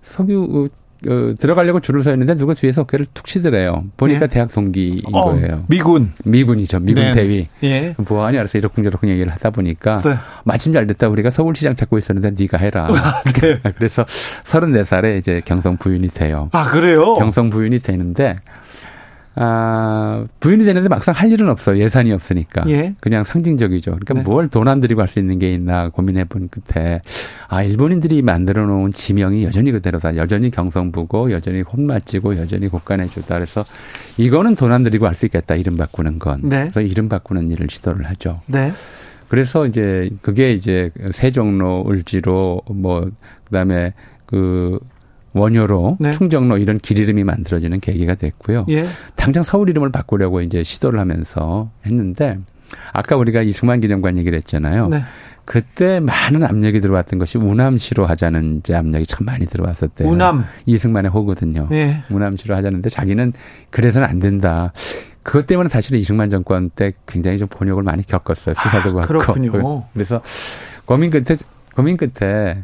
석유, 어, 들어가려고 줄을 서 있는데 누가 뒤에서 어깨를 툭 치더래요. 보니까 예. 대학 동기인 어, 거예요. 미군. 미군이죠. 미군 네. 대위. 예. 뭐하니 알아서 이러쿵저러쿵 얘기를 하다 보니까 네. 마침 잘 됐다. 우리가 서울시장 찾고 있었는데 네가 해라. 아, 네. 그래서 34살에 이제 경성 부인이 돼요. 아, 그래요? 경성 부인이 되는데 아, 부인이 되는데 막상 할 일은 없어요. 예산이 없으니까. 예. 그냥 상징적이죠. 그러니까 네. 뭘돈 안 들이고 할 수 있는 게 있나 고민해 본 끝에 아, 일본인들이 만들어 놓은 지명이 여전히 그대로다. 여전히 경성부고 여전히 혼맛지고 여전히 곳간해주다. 그래서 이거는 돈 안 들이고 할 수 있겠다. 이름 바꾸는 건. 네. 그래서 이름 바꾸는 일을 시도를 하죠. 네. 그래서 이제 그게 이제 세종로 을지로 뭐 그 다음에 그 원효로 네. 충정로 이런 길 이름이 만들어지는 계기가 됐고요. 예. 당장 서울 이름을 바꾸려고 이제 시도를 하면서 했는데 아까 우리가 이승만 기념관 얘기를 했잖아요. 네. 그때 많은 압력이 들어왔던 것이 우남시로 하자는 이제 압력이 참 많이 들어왔었대요. 우남 이승만의 호거든요. 예. 우남시로 하자는데 자기는 그래서는 안 된다. 그것 때문에 사실은 이승만 정권 때 굉장히 좀 번역을 많이 겪었어요. 수사도 아, 받고. 그렇군요. 그래서 고민 끝에 고민 끝에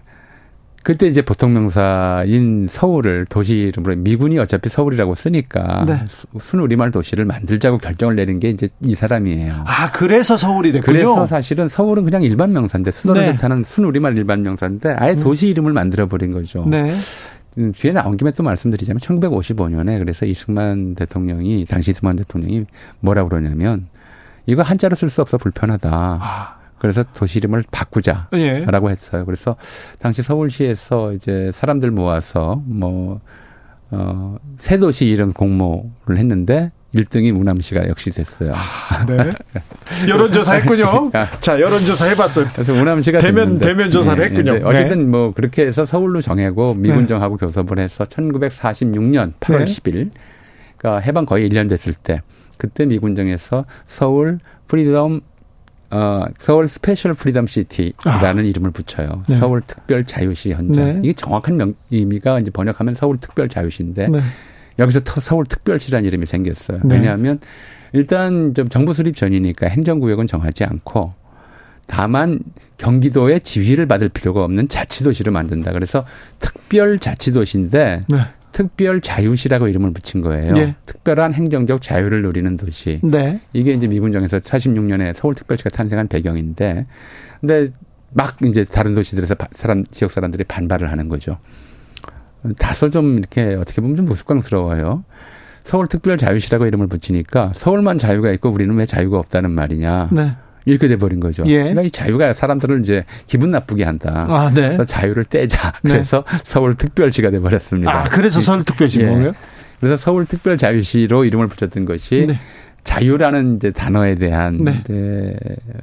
그때 이제 보통 명사인 서울을 도시 이름으로 미군이 어차피 서울이라고 쓰니까 네. 순 우리말 도시를 만들자고 결정을 내린 게 이제 이 사람이에요. 아 그래서 서울이 됐군요. 그래서 사실은 서울은 그냥 일반 명사인데 수도를 네. 뜻하는 순 우리말 일반 명사인데 아예 음. 도시 이름을 만들어 버린 거죠. 네. 음, 뒤에 나온 김에 또 말씀드리자면 1955년에 그래서 이승만 대통령이 당시 이승만 대통령이 뭐라 그러냐면 이거 한자로 쓸 수 없어 불편하다. 아. 그래서 도시 이름을 바꾸자라고 예. 했어요. 그래서 당시 서울시에서 이제 사람들 모아서 뭐, 어, 새 도시 이름 공모를 했는데 1등이 우남시가 역시 됐어요. 아, 네. 여론조사 했군요. 자, 여론조사 해봤어요. 그래서 우남시가 대면, 됐는데, 대면 조사를 네, 했군요. 어쨌든 네. 뭐 그렇게 해서 서울로 정하고 미군정하고 네. 교섭을 해서 1946년 8월 10일, 그러니까 해방 거의 1년 됐을 때, 그때 미군정에서 서울 freedom 어, 서울 special freedom city라는 아. 이름을 붙여요. 네. 서울 특별 자유시 헌장. 네. 이게 정확한 명, 의미가 이제 번역하면 서울 특별 자유시인데 네. 여기서 서울 특별시라는 이름이 생겼어요. 네. 왜냐하면 일단 좀 정부 수립 전이니까 행정구역은 정하지 않고 다만 경기도의 지휘를 받을 필요가 없는 자치도시를 만든다. 그래서 특별 자치도시인데 네. 특별 자유시라고 이름을 붙인 거예요. 네. 특별한 행정적 자유를 누리는 도시. 네. 이게 이제 미군정에서 46년에 서울특별시가 탄생한 배경인데, 근데 막 이제 다른 도시들에서 사람 지역 사람들이 반발을 하는 거죠. 다소 좀 이렇게 어떻게 보면 좀 우스꽝스러워요. 서울특별자유시라고 이름을 붙이니까 서울만 자유가 있고 우리는 왜 자유가 없다는 말이냐. 네. 이렇게 돼버린 거죠. 예. 그러니까 이 자유가 사람들을 이제 기분 나쁘게 한다. 아, 네. 그래서 자유를 떼자. 네. 그래서 서울특별시가 돼버렸습니다. 아, 그래서 서울특별시 예. 거고요? 그래서 서울특별자유시로 이름을 붙였던 것이 네. 자유라는 이제 단어에 대한 네. 이제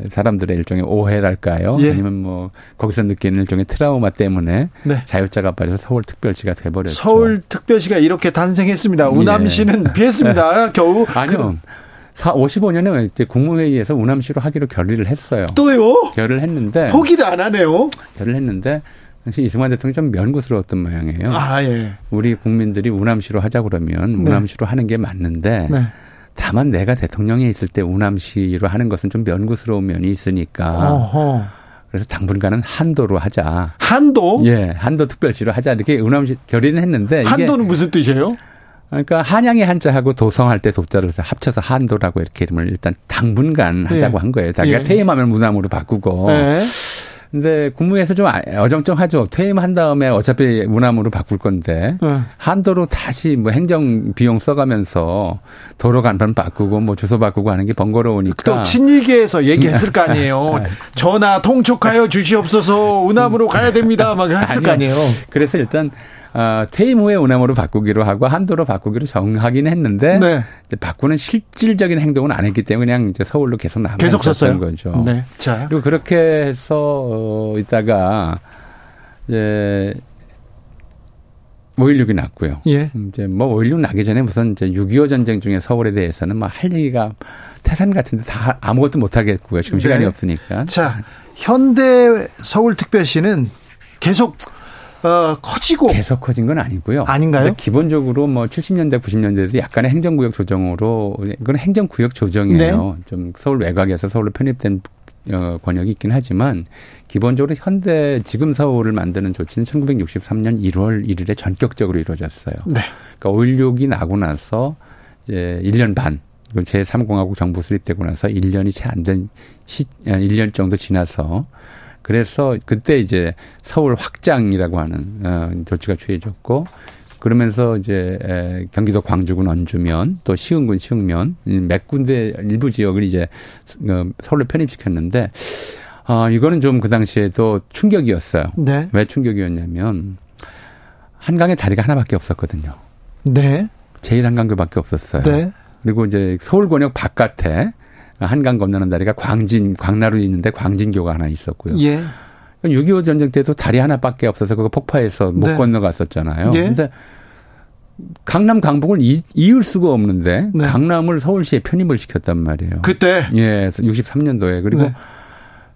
사람들의 일종의 오해랄까요? 예. 아니면 뭐 거기서 느끼는 일종의 트라우마 때문에 네. 자유자가 빠져서 서울특별시가 돼버렸죠. 서울특별시가 이렇게 단생했습니다. 예. 우남시는 피했습니다. 겨우. 아니요. 사 55년에 이제 국무회의에서 우남시로 하기로 결의를 했어요. 그- 또요? 결의를 했는데 포기를 안 하네요. 결의를 했는데 당시 이승만 대통령이 좀 면구스러웠던 모양이에요. 아, 예. 우리 국민들이 우남시로 하자 그러면 우남시로 하는 게 맞는데 네. 다만 내가 대통령에 있을 때 우남시로 하는 것은 좀 면구스러운 면이 있으니까 어허. 그래서 당분간은 한도로 하자. 한도? 예, 한도 특별시로 하자 이렇게 우남시 결의는 했는데 한도는 무슨 뜻이에요? 그러니까 한양의 한자하고 도성할 때 도자를 합쳐서 한도라고 이렇게 이름을 일단 당분간 하자고 예. 한 거예요. 자기가 예. 퇴임하면 무남으로 바꾸고. 네. 근데 국무에서 좀 아- 어정쩡하죠. 퇴임한 다음에 어차피 무남으로 바꿀 건데 네. 한도로 다시 뭐 행정 비용 써가면서 도로 간판 바꾸고 뭐 주소 바꾸고 하는 게 번거로우니까. 또 친이계에서 얘기했을 거 아니에요. 전화 통촉하여 주시옵소서 운함으로 가야 됩니다. 막 했을 거 아니에요. 그래서 일단 어, 퇴임 후에 운함으로 바꾸기로 하고 한도로 바꾸기로 정하긴 했는데 네. 바꾸는 실질적인 행동은 안 했기 때문에 그냥 이제 서울로 계속 남아 계속 썼어요. 거죠. 네. 자. 그리고 그렇게 해서 어, 있다가 이제 5.16이 났고요. 예. 이제 뭐 5.16 나기 전에 무슨 이제 6.25 전쟁 중에 서울에 대해서는 뭐 할 얘기가 태산 같은데 다 아무것도 못 하겠고요. 지금 시간이 네. 없으니까. 자, 현대 서울특별시는 계속 어, 커지고 계속 커진 건 아니고요. 아닌가요? 기본적으로 뭐 70년대, 90년대에도 약간의 행정구역 조정으로 이건 행정구역 조정이에요. 네. 좀 서울 외곽에서 서울로 편입된 어, 권역이 있긴 하지만 기본적으로 현대 지금 서울을 만드는 조치는 1963년 1월 1일에 전격적으로 이루어졌어요. 네. 그러니까 5.16이 나고 나서 이제 1년 반, 제3공화국 정부 수립되고 나서 1년이 채 안 된 시, 1년 정도 지나서 그래서 그때 이제 서울 확장이라고 하는 어, 조치가 취해졌고 그러면서 이제 에, 경기도 광주군 원주면 또 시흥군 시흥면 이몇 군데 일부 지역을 이제 어, 서울로 편입시켰는데 아 이거는 좀 그 당시에도 충격이었어요. 네. 왜 충격이었냐면 한강에 다리가 하나밖에 없었거든요. 네. 제일 한강교밖에 없었어요. 네. 그리고 이제 서울 권역 바깥에 한강 건너는 다리가 광진 광나루에 있는데 광진교가 하나 있었고요. 예. 6.25 전쟁 때도 다리 하나밖에 없어서 그거 폭파해서 못 네. 건너갔었잖아요. 예. 근데 강남 강북을 이, 이을 수가 없는데 네. 강남을 서울시에 편입을 시켰단 말이에요. 그때 예, 63년도에 그리고 네.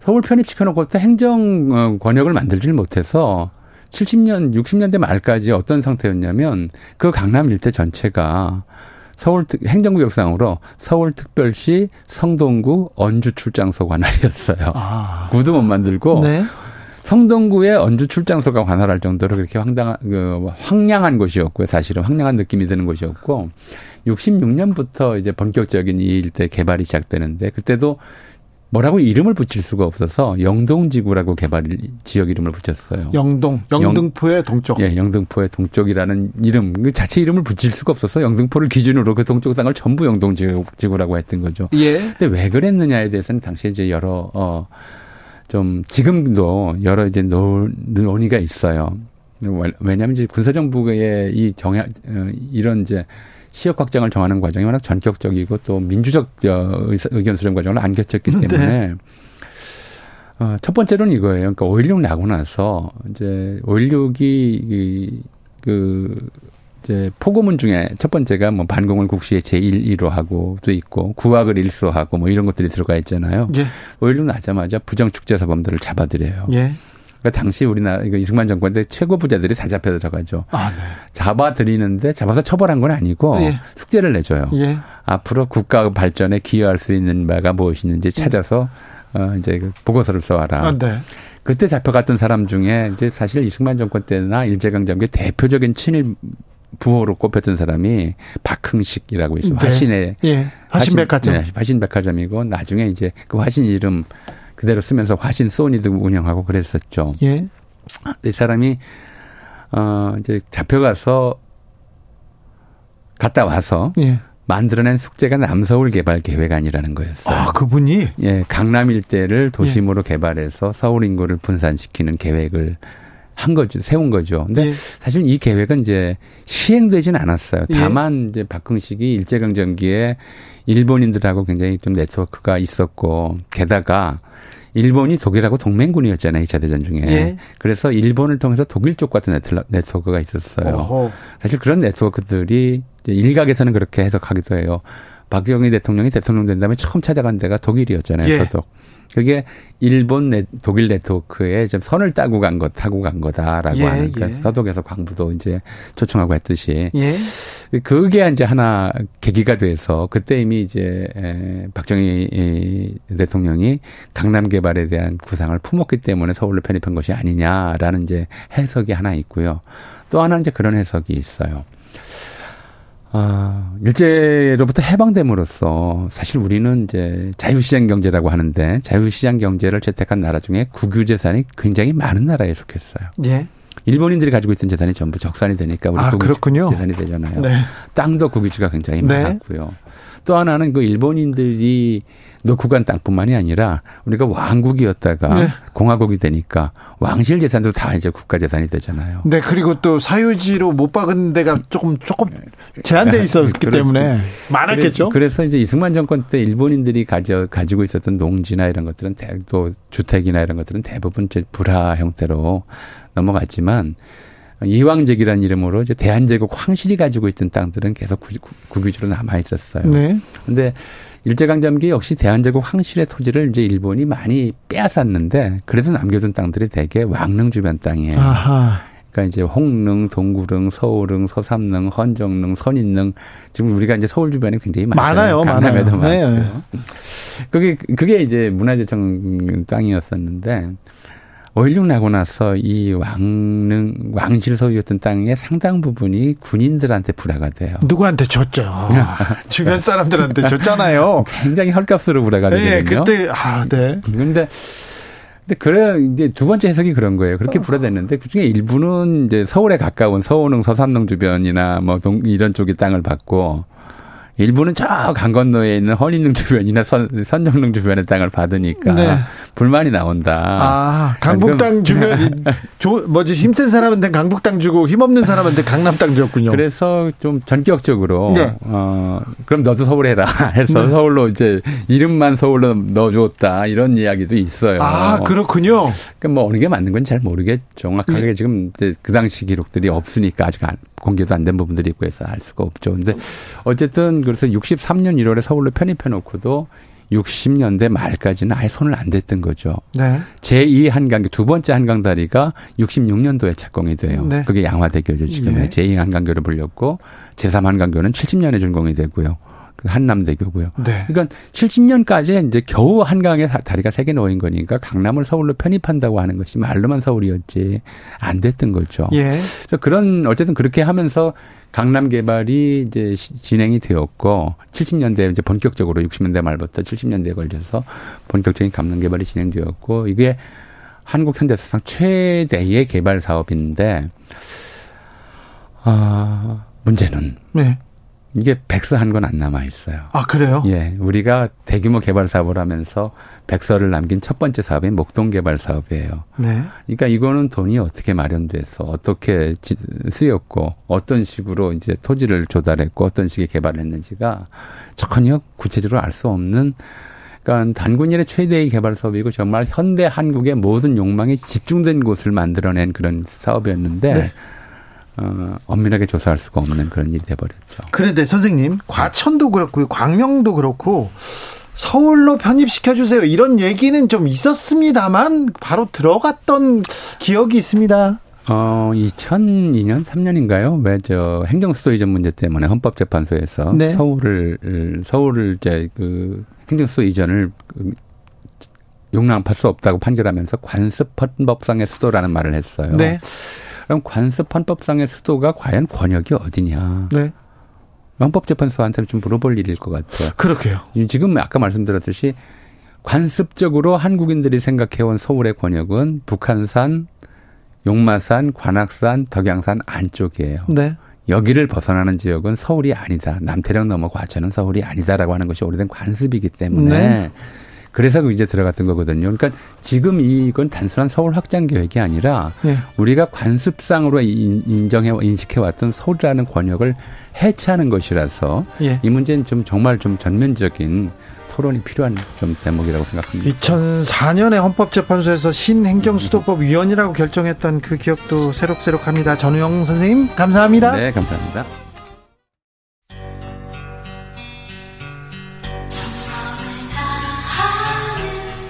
서울 편입시켜놓고 또 행정 어, 권역을 만들질 못해서 70년, 60년대 말까지 어떤 상태였냐면 그 강남 일대 전체가 서울 특, 행정구 역상으로 서울특별시 성동구 언주 출장소 관할이었어요. 아. 구도 못 만들고 네. 성동구에 언주 출장소가 관할할 정도로 그렇게 황당한 그 황량한 곳이었고요. 사실은 황량한 느낌이 드는 곳이었고 66년부터 이제 본격적인 이 일대 개발이 시작되는데 그때도 뭐라고 이름을 붙일 수가 없어서 영동지구라고 개발 지역 이름을 붙였어요. 영동, 영등포의 동쪽. 예, 영등포의 동쪽이라는 이름, 그 자체 이름을 붙일 수가 없어서 영등포를 기준으로 그 동쪽 땅을 전부 영동지구라고 했던 거죠. 예. 근데 왜 그랬느냐에 대해서는 당시에 이제 여러 어 좀 지금도 여러 이제 논, 논의가 있어요. 왜냐하면 이제 군사정부의 이 정야 어, 이런 이제 시역 확장을 정하는 과정이 워낙 전격적이고 또 민주적 어, 의견 수렴 과정을 안 거쳤기 네. 때문에 어, 첫 번째로는 이거예요. 그러니까 5.16 나고 나서 이제 5.16이 그 이제 포고문 중에 첫 번째가 뭐 반공을 국시의 제1위로 하고 또 있고 구학을 일소하고 뭐 이런 것들이 들어가 있잖아요. 예. 5.16 나자마자 부정축제 사범들을 잡아들여요. 예. 그러니까 당시 우리나라 이승만 정권 때 최고 부자들이 다 잡혀 들어가죠. 아, 네. 잡아들이는데 잡아서 처벌한 건 아니고 예. 숙제를 내줘요. 예. 앞으로 국가 발전에 기여할 수 있는 바가 무엇이 있는지 찾아서 어 이제 그 보고서를 써와라. 아, 네. 그때 잡혀갔던 사람 중에 이제 사실 이승만 정권 때나 일제강점기 대표적인 친일 부호로 꼽혔던 사람이 박흥식이라고 있어요. 네. 화신의 예. 화신백화점. 네, 화신백화점이고 나중에 이제 그 화신 이름 그대로 쓰면서 화신 소니도 운영하고 그랬었죠. 예. 이 사람이 어 이제 잡혀가서 갔다 와서 예. 만들어낸 숙제가 남서울 개발 계획안이라는 거였어요. 아, 그분이? 예, 강남 일대를 도심으로 예. 개발해서 서울 인구를 분산시키는 계획을 한 거죠, 세운 거죠. 근데 예. 사실 이 계획은 이제 시행되진 않았어요. 예. 다만 예. 이제 박흥식이 일제강점기에 일본인들하고 굉장히 좀 네트워크가 있었고, 게다가 일본이 독일하고 동맹군이었잖아요. 2차 대전 중에. 예. 그래서 일본을 통해서 독일 쪽 같은 네트워크가 있었어요. 어허. 사실 그런 네트워크들이 일각에서는 그렇게 해석하기도 해요. 박정희 대통령이 대통령 된 다음에 처음 찾아간 데가 독일이었잖아요. 예. 서독. 그게 일본 네, 독일 네트워크에 좀 선을 따고 간 것, 타고 간 거다라고 예, 하는 그러니까 예. 서독에서 광부도 이제 초청하고 했듯이 예. 그게 이제 하나 계기가 돼서 그때 이미 이제 에, 박정희 대통령이 강남 개발에 대한 구상을 품었기 때문에 서울로 편입한 것이 아니냐라는 이제 해석이 하나 있고요. 또 하나 이제 그런 해석이 있어요. 아, 일제로부터 해방됨으로써 사실 우리는 이제 자유시장 경제라고 하는데 자유시장 경제를 채택한 나라 중에 국유재산이 굉장히 많은 나라에 속했어요. 예. 일본인들이 가지고 있던 재산이 전부 적산이 되니까 우리 아, 국유 재산이 되잖아요. 네. 땅도 국유지가 굉장히 네. 많았고요. 또 하나는 그 일본인들이 놓고 간 땅뿐만이 아니라 우리가 왕국이었다가 네. 공화국이 되니까 왕실 재산도 다 이제 국가 재산이 되잖아요. 네, 그리고 또 사유지로 못 박은 데가 조금 조금 제한돼 있었기 때문에 많았겠죠. 그래서 이제 이승만 정권 때 일본인들이 가져 가지고 있었던 농지나 이런 것들은 대, 또 주택이나 이런 것들은 대부분 이제 불화 형태로 넘어갔지만 이왕제기라는 이름으로 이제 대한제국 황실이 가지고 있던 땅들은 계속 국유지로 남아 있었어요. 네. 근데 일제강점기 역시 대한제국 황실의 토지를 이제 일본이 많이 빼앗았는데 그래서 남겨둔 땅들이 대개 왕릉 주변 땅이에요. 아하. 그러니까 이제 홍릉, 동구릉, 서울릉, 서삼릉, 헌정릉, 선인릉 지금 우리가 이제 서울 주변에 굉장히 많아요. 강남에도 많아요. 많고. 네. 그게 그게 이제 문화재청 땅이었었는데 5.16 나고 나서 이 왕릉, 왕실 소유였던 땅의 상당 부분이 군인들한테 불화가 돼요. 누구한테 줬죠? 주변 사람들한테 줬잖아요. 굉장히 헐값으로 불화가 네, 되거든요. 그때, 아, 네. 근데, 근데 그래, 이제 두 번째 해석이 그런 거예요. 그렇게 불화됐는데 그 중에 일부는 이제 서울에 가까운 서울릉, 서삼릉 주변이나 뭐 동, 이런 쪽의 땅을 받고 일부는 저 강 건너에 있는 허린릉 주변이나 선, 선정릉 주변의 땅을 받으니까 네. 불만이 나온다. 아, 강북 땅 주면 조, 뭐지 힘센 사람한테 강북 땅 주고 힘없는 사람한테 강남 땅 줬군요. 그래서 좀 전격적으로 네. 어 그럼 너도 서울 해라 해서 네. 서울로 이제 이름만 서울로 넣어줬다 이런 이야기도 있어요. 아 그렇군요. 그러니까 뭐 어느 게 맞는 건 잘 모르겠. 정확하게 네. 지금 이제 그 당시 기록들이 없으니까 아직 안, 공개도 안 된 부분들이 있고 해서 알 수가 없죠. 근데 어쨌든 그래서 63년 1월에 서울로 편입해 놓고도 60년대 말까지는 아예 손을 안 댔던 거죠. 네. 제2 한강교 두 번째 한강다리가 66년도에 착공이 돼요. 네. 그게 양화대교죠 지금의 예. 제2 한강교를 불렸고 제3 한강교는 70년에 준공이 되고요. 그 한남대교고요. 네. 그러니까 70년까지 이제 겨우 한강에 다리가 세 개 놓인 거니까 강남을 서울로 편입한다고 하는 것이 말로만 서울이었지 안 됐던 거죠. 예. 그런 어쨌든 그렇게 하면서 강남 개발이 이제 진행이 되었고 70년대 이제 본격적으로 60년대 말부터 70년대에 걸려서 본격적인 강남 개발이 진행되었고 이게 한국 현대 사상 최대의 개발 사업인데 아 문제는 네. 이게 백서한 건안 남아 있어요. 아 그래요? 예, 우리가 대규모 개발 사업을 하면서 백서를 남긴 첫 번째 사업이 목동 개발 사업이에요. 네. 그러니까 이거는 돈이 어떻게 마련돼서 어떻게 쓰였고 어떤 식으로 이제 토지를 조달했고 어떤 식의 개발을 했는지가 전혀 구체적으로 알 수 없는. 그러니까 단군일의 최대의 개발 사업이고 정말 현대 한국의 모든 욕망이 집중된 곳을 만들어낸 그런 사업이었는데. 네. 어, 엄밀하게 조사할 수가 없는 그런 일이 돼버렸죠. 그런데 선생님, 과천도 그렇고 광명도 그렇고 서울로 편입시켜 주세요. 이런 얘기는 좀 있었습니다만 바로 들어갔던 기억이 있습니다. 어, 2002년, 3년인가요? 왜 저 행정수도 이전 문제 때문에 헌법재판소에서 네. 서울을 서울을 이제 그 행정수도 이전을 용납할 수 없다고 판결하면서 관습 헌법상의 수도라는 말을 했어요. 네. 그럼 관습 헌법상의 수도가 과연 권역이 어디냐? 네. 헌법재판소한테는 좀 물어볼 일일 것 같아요. 그렇게요. 지금 아까 말씀드렸듯이 관습적으로 한국인들이 생각해온 서울의 권역은 북한산, 용마산, 관악산, 덕양산 안쪽이에요. 네. 여기를 벗어나는 지역은 서울이 아니다. 남태령 넘어 과천은 서울이 아니다라고 하는 것이 오래된 관습이기 때문에 네. 그래서 그 이제 들어갔던 거거든요. 그러니까 지금 이건 단순한 서울 확장 계획이 아니라 네. 우리가 관습상으로 인정해 인식해 왔던 서울이라는 권역을 해체하는 것이라서 예. 이 문제는 좀 정말 좀 전면적인 토론이 필요한 좀 대목이라고 생각합니다. 2004년에 헌법재판소에서 신행정수도법 위원이라고 결정했던 그 기억도 새록새록합니다. 전우영 선생님 감사합니다. 네, 감사합니다.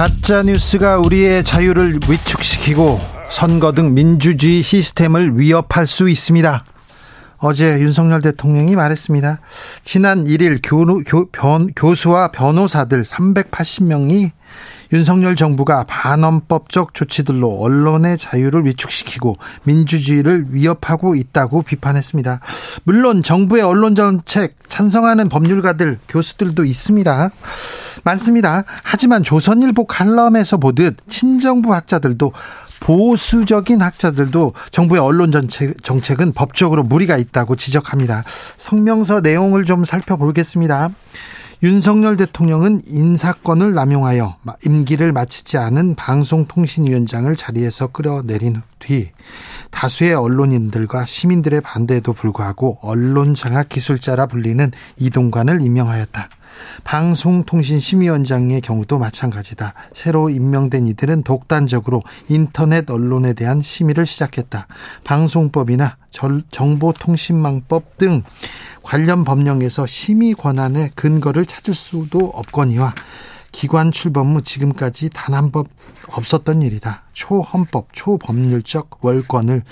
가짜 뉴스가 우리의 자유를 위축시키고 선거 등 민주주의 시스템을 위협할 수 있습니다. 어제 윤석열 대통령이 말했습니다. 지난 1일 교, 교, 변, 교수와 변호사들 380명이 윤석열 정부가 반헌법적 조치들로 언론의 자유를 위축시키고 민주주의를 위협하고 있다고 비판했습니다. 물론 정부의 언론 정책 찬성하는 법률가들, 교수들도 있습니다. 많습니다. 하지만 조선일보 칼럼에서 보듯 친정부 학자들도 보수적인 학자들도 정부의 언론 정책, 정책은 법적으로 무리가 있다고 지적합니다. 성명서 내용을 좀 살펴보겠습니다. 윤석열 대통령은 인사권을 남용하여 임기를 마치지 않은 방송통신위원장을 자리에서 끌어내린 뒤 다수의 언론인들과 시민들의 반대에도 불구하고 언론장악 기술자라 불리는 이동관을 임명하였다. 방송통신심의위원장의 경우도 마찬가지다. 새로 임명된 이들은 독단적으로 인터넷 언론에 대한 심의를 시작했다. 방송법이나 정보통신망법 등 관련 법령에서 심의 권한의 근거를 찾을 수도 없거니와 기관 출범 후 지금까지 단 한 번 없었던 일이다. 초헌법, 초법률적 월권을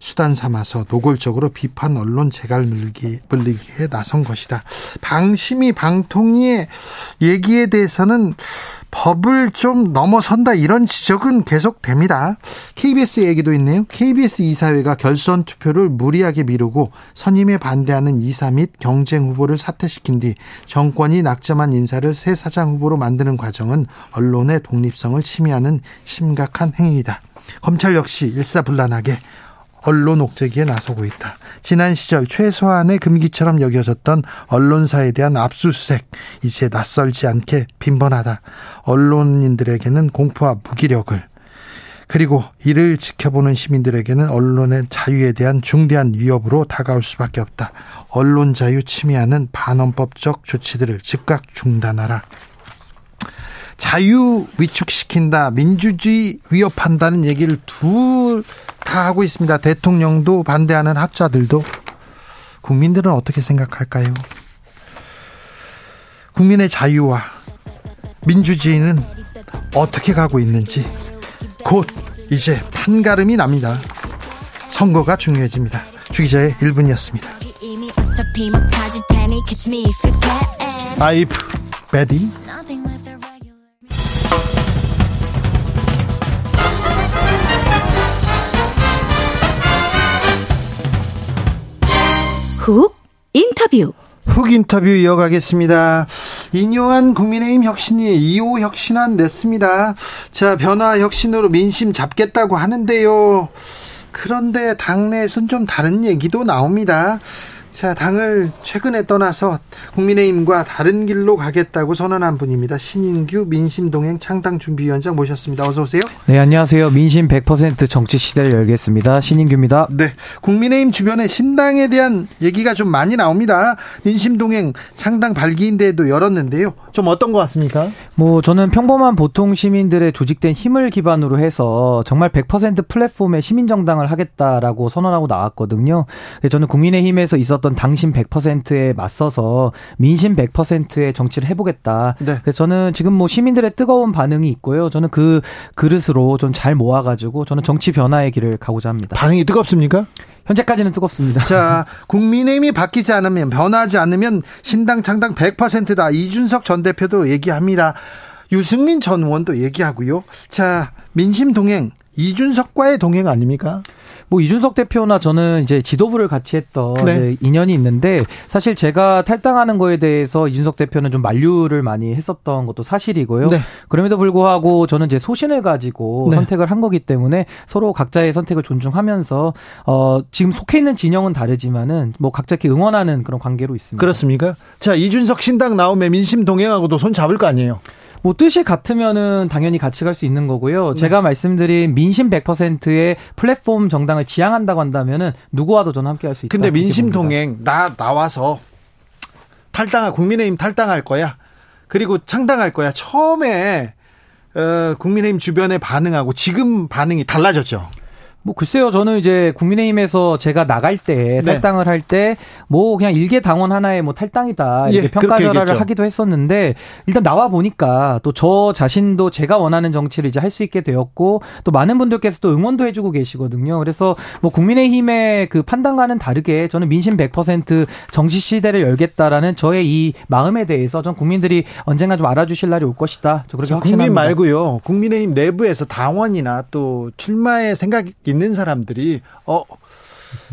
수단 삼아서 노골적으로 비판 언론 재갈 물리기에 나선 것이다. 방심이 방통위의 얘기에 대해서는 법을 좀 넘어선다 이런 지적은 계속됩니다. KBS 얘기도 있네요. KBS 이사회가 결선 투표를 무리하게 미루고 선임에 반대하는 이사 및 경쟁 후보를 사퇴시킨 뒤 정권이 낙점한 인사를 새 사장 후보로 만드는 과정은 언론의 독립성을 침해하는 심각한 행위이다. 검찰 역시 일사불란하게 언론 옥죄기에 나서고 있다. 지난 시절 최소한의 금기처럼 여겨졌던 언론사에 대한 압수수색 이제 낯설지 않게 빈번하다. 언론인들에게는 공포와 무기력을 그리고 이를 지켜보는 시민들에게는 언론의 자유에 대한 중대한 위협으로 다가올 수밖에 없다. 언론 자유 침해하는 반헌법적 조치들을 즉각 중단하라. 자유 위축시킨다, 민주주의 위협한다는 얘기를 둘 다 하고 있습니다. 대통령도 반대하는 학자들도 국민들은 어떻게 생각할까요? 국민의 자유와 민주주의는 어떻게 가고 있는지 곧 이제 판가름이 납니다. 선거가 중요해집니다. 주기자의 1분이었습니다. 아이브 베디 훅 인터뷰. 훅 인터뷰 이어가겠습니다. 인요한 국민의힘 혁신이 2호 혁신안 냈습니다. 자, 변화 혁신으로 민심 잡겠다고 하는데요. 그런데 당내에선 좀 다른 얘기도 나옵니다. 자, 당을 최근에 떠나서 국민의힘과 다른 길로 가겠다고 선언한 분입니다. 신인규 민심동행 창당준비위원장 모셨습니다. 어서 오세요. 네, 안녕하세요. 민심 100% 정치 시대를 열겠습니다. 신인규입니다. 네. 국민의힘 주변에 신당에 대한 얘기가 좀 많이 나옵니다. 민심동행 창당 발기인대회도 열었는데요. 좀 어떤 것 같습니까? 뭐 저는 평범한 보통 시민들의 조직된 힘을 기반으로 해서 정말 100% 플랫폼의 시민정당을 하겠다라고 선언하고 나왔거든요. 저는 국민의힘에서 있었 있었던 당신 100%에 맞서서 민심 100%의 정치를 해보겠다. 네. 그래서 저는 지금 뭐 시민들의 뜨거운 반응이 있고요. 저는 그 그릇으로 좀 잘 모아가지고 저는 정치 변화의 길을 가고자 합니다. 반응이 뜨겁습니까? 현재까지는 뜨겁습니다. 자, 국민의힘이 바뀌지 않으면 변하지 않으면 신당 창당 100%다. 이준석 전 대표도 얘기합니다. 유승민 전 의원도 얘기하고요. 자, 민심 동행 이준석과의 동행 아닙니까? 뭐 이준석 대표나 저는 이제 지도부를 같이 했던 네. 인연이 있는데 사실 제가 탈당하는 거에 대해서 이준석 대표는 좀 만류를 많이 했었던 것도 사실이고요. 네. 그럼에도 불구하고 저는 이제 소신을 가지고 네. 선택을 한 거기 때문에 서로 각자의 선택을 존중하면서 어 지금 속해 있는 진영은 다르지만은 뭐 각자 이렇게 응원하는 그런 관계로 있습니다. 그렇습니까? 자, 이준석 신당 나오면 민심 동행하고도 손 잡을 거 아니에요? 뭐 뜻이 같으면은 당연히 같이 갈 수 있는 거고요. 네. 제가 말씀드린 민심 100%의 플랫폼 정당을 지향한다고 한다면은 누구와도 저는 함께 할 수 있다. 근데 민심. 동행 나 나와서 탈당할 국민의힘 탈당할 거야. 그리고 창당할 거야. 처음에 어, 국민의힘 주변에 반응하고 지금 반응이 달라졌죠. 뭐 글쎄요, 저는 이제 국민의힘에서 제가 나갈 때 네. 탈당을 할 때 뭐 그냥 일개 당원 하나의 뭐 탈당이다 이렇게 예, 평가절하를. 하기도 했었는데 일단 나와 보니까 또 저 자신도 제가 원하는 정치를 이제 할 수 있게 되었고 또 많은 분들께서 또 응원도 해주고 계시거든요. 그래서 뭐 국민의힘의 그 판단과는 다르게 저는 민심 100% 정치 시대를 열겠다라는 저의 이 마음에 대해서 전 국민들이 언젠가 좀 알아주실 날이 올 것이다. 저 그렇게 확신합니다. 국민 말고요. 국민의힘 내부에서 당원이나 또 출마에 생각 있는 사람들이 어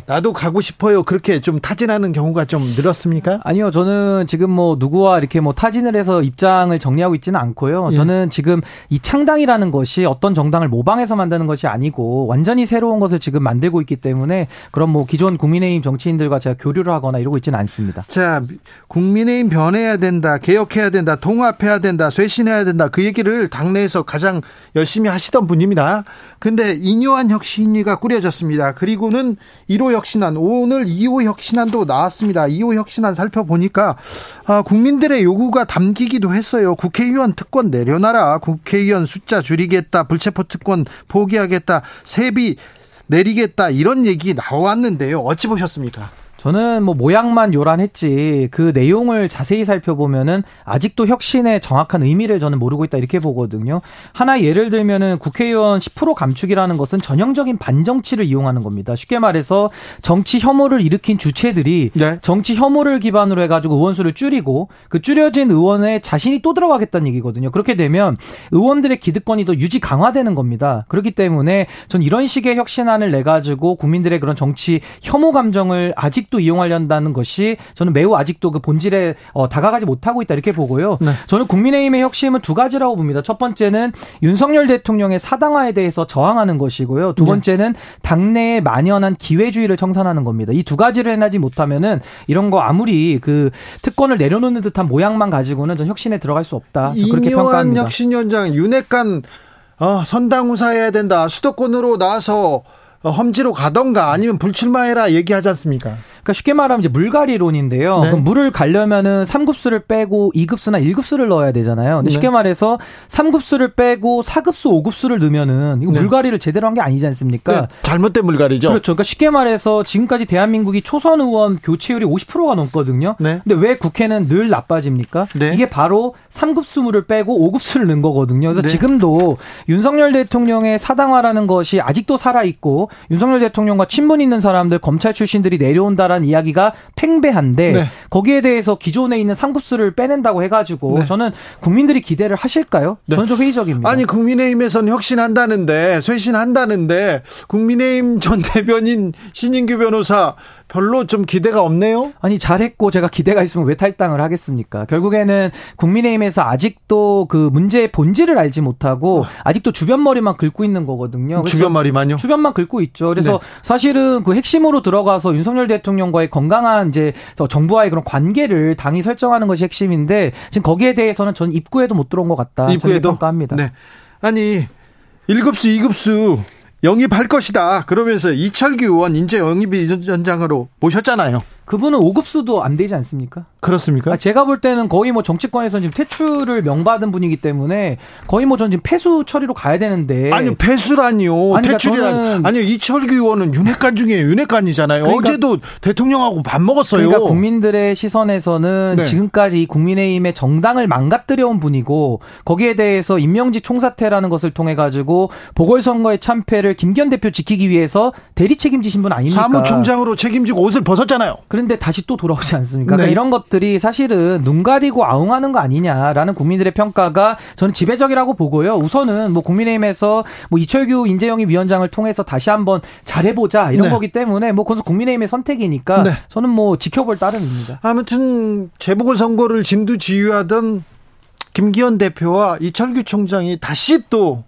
나도 가고 싶어요. 그렇게 좀 타진하는 경우가 좀 늘었습니까? 아니요, 저는 지금 뭐 누구와 이렇게 뭐 타진을 해서 입장을 정리하고 있지는 않고요. 예. 저는 지금 이 창당이라는 것이 어떤 정당을 모방해서 만드는 것이 아니고 완전히 새로운 것을 지금 만들고 있기 때문에 그런 뭐 기존 국민의힘 정치인들과 제가 교류를 하거나 이러고 있지는 않습니다. 자, 국민의힘 변해야 된다, 개혁해야 된다, 통합해야 된다, 쇄신해야 된다. 그 얘기를 당내에서 가장 열심히 하시던 분입니다. 근데 인요한 혁신위가 꾸려졌습니다. 그리고는 1호 혁신안, 오늘 2호 혁신안도 나왔습니다. 2호 혁신안 살펴보니까 아, 국민들의 요구가 담기기도 했어요. 국회의원 특권 내려놔라. 국회의원 숫자 줄이겠다. 불체포 특권 포기하겠다. 세비 내리겠다. 이런 얘기 나왔는데요. 어찌 보셨습니까? 저는 뭐 모양만 요란했지 그 내용을 자세히 살펴보면은 아직도 혁신의 정확한 의미를 저는 모르고 있다 이렇게 보거든요. 하나 예를 들면은 국회의원 10% 감축이라는 것은 전형적인 반정치를 이용하는 겁니다. 쉽게 말해서 정치 혐오를 일으킨 주체들이 네. 정치 혐오를 기반으로 해가지고 의원수를 줄이고 그 줄여진 의원에 자신이 또 들어가겠다는 얘기거든요. 그렇게 되면 의원들의 기득권이 더 유지 강화되는 겁니다. 그렇기 때문에 전 이런 식의 혁신안을 내 가지고 국민들의 그런 정치 혐오 감정을 아직도 이용하려는 것이 저는 매우 아직도 그 본질에 어, 다가가지 못하고 있다 이렇게 보고요. 네. 저는 국민의힘의 혁신은 두 가지라고 봅니다. 첫 번째는 윤석열 대통령의 사당화에 대해서 저항하는 것이고요. 두 네. 번째는 당내에 만연한 기회주의를 청산하는 겁니다. 이 두 가지를 해내지 못하면은 이런 거 아무리 그 특권을 내려놓는 듯한 모양만 가지고는 전 혁신에 들어갈 수 없다. 저 그렇게 평가합니다. 혁신위원장 윤핵관 어, 선당우사해야 된다. 수도권으로 나와서 어, 험지로 가던가 아니면 불출마해라 얘기하지 않습니까? 그러니까 쉽게 말하면 이제 물갈이론인데요. 네. 그럼 물을 가려면은 3급수를 빼고 2급수나 1급수를 넣어야 되잖아요. 근데 네. 쉽게 말해서 3급수를 빼고 4급수, 5급수를 넣으면은 이거 네. 물갈이를 제대로 한 게 아니지 않습니까? 네, 잘못된 물갈이죠. 그렇죠. 그러니까 쉽게 말해서 지금까지 대한민국이 초선 의원 교체율이 50%가 넘거든요. 네. 근데 왜 국회는 늘 나빠집니까? 네. 이게 바로 3급수물을 빼고 5급수를 넣은 거거든요. 그래서 네. 지금도 윤석열 대통령의 사당화라는 것이 아직도 살아있고 윤석열 대통령과 친분 있는 사람들 검찰 출신들이 내려온다라는 이야기가 팽배한데 네. 거기에 대해서 기존에 있는 3급수를 빼낸다고 해가지고 네. 저는 국민들이 기대를 하실까요? 네. 저는 좀 회의적입니다. 아니 국민의힘에서는 혁신한다는데 쇄신한다는데 국민의힘 전 대변인 신인규 변호사 별로 좀 기대가 없네요. 아니 잘했고 제가 기대가 있으면 왜 탈당을 하겠습니까? 결국에는 국민의힘에서 아직도 그 문제의 본질을 알지 못하고 아직도 주변 머리만 긁고 있는 거거든요. 주변 말이만요. 주변만 긁고 있죠. 그래서 네. 사실은 그 핵심으로 들어가서 윤석열 대통령과의 건강한 이제 저 정부와의 그런 관계를 당이 설정하는 것이 핵심인데 지금 거기에 대해서는 전 입구에도 못 들어온 것 같다. 입구에도 평가합니다. 네. 아니 1급수 2급수 영입할 것이다. 그러면서 이철규 의원 인재 영입 위원장으로 모셨잖아요. 그분은 5급수도 안 되지 않습니까? 그렇습니까? 아, 제가 볼 때는 거의 뭐 정치권에서 지금 퇴출을 명받은 분이기 때문에 거의 뭐 전 지금 폐수 처리로 가야 되는데. 아니 폐수라니요. 아니, 그러니까 퇴출이라니. 저는- 아니요 이철규 의원은 윤핵관 중에 윤핵관이잖아요. 그러니까- 어제도 대통령하고 밥 먹었어요. 그러니까 국민들의 시선에서는 네. 지금까지 이 국민의힘의 정당을 망가뜨려온 분이고 거기에 대해서 임명직 총사퇴라는 것을 통해 가지고 보궐선거의 참패를 김기현 대표 지키기 위해서 대리 책임지신 분 아닙니까? 사무총장으로 책임지고 옷을 벗었잖아요. 그런데 다시 또 돌아오지 않습니까? 네. 그러니까 이런 것들이 사실은 눈 가리고 아웅하는 거 아니냐라는 국민들의 평가가 저는 지배적이라고 보고요. 우선은 뭐 국민의힘에서 뭐 이철규 인재영입 위원장을 통해서 다시 한번 잘해보자 이런 네. 거기 때문에 뭐 그건 국민의힘의 선택이니까 네. 저는 뭐 지켜볼 따름입니다. 아무튼 재보궐 선거를 진두지휘하던 김기현 대표와 이철규 총장이 다시 또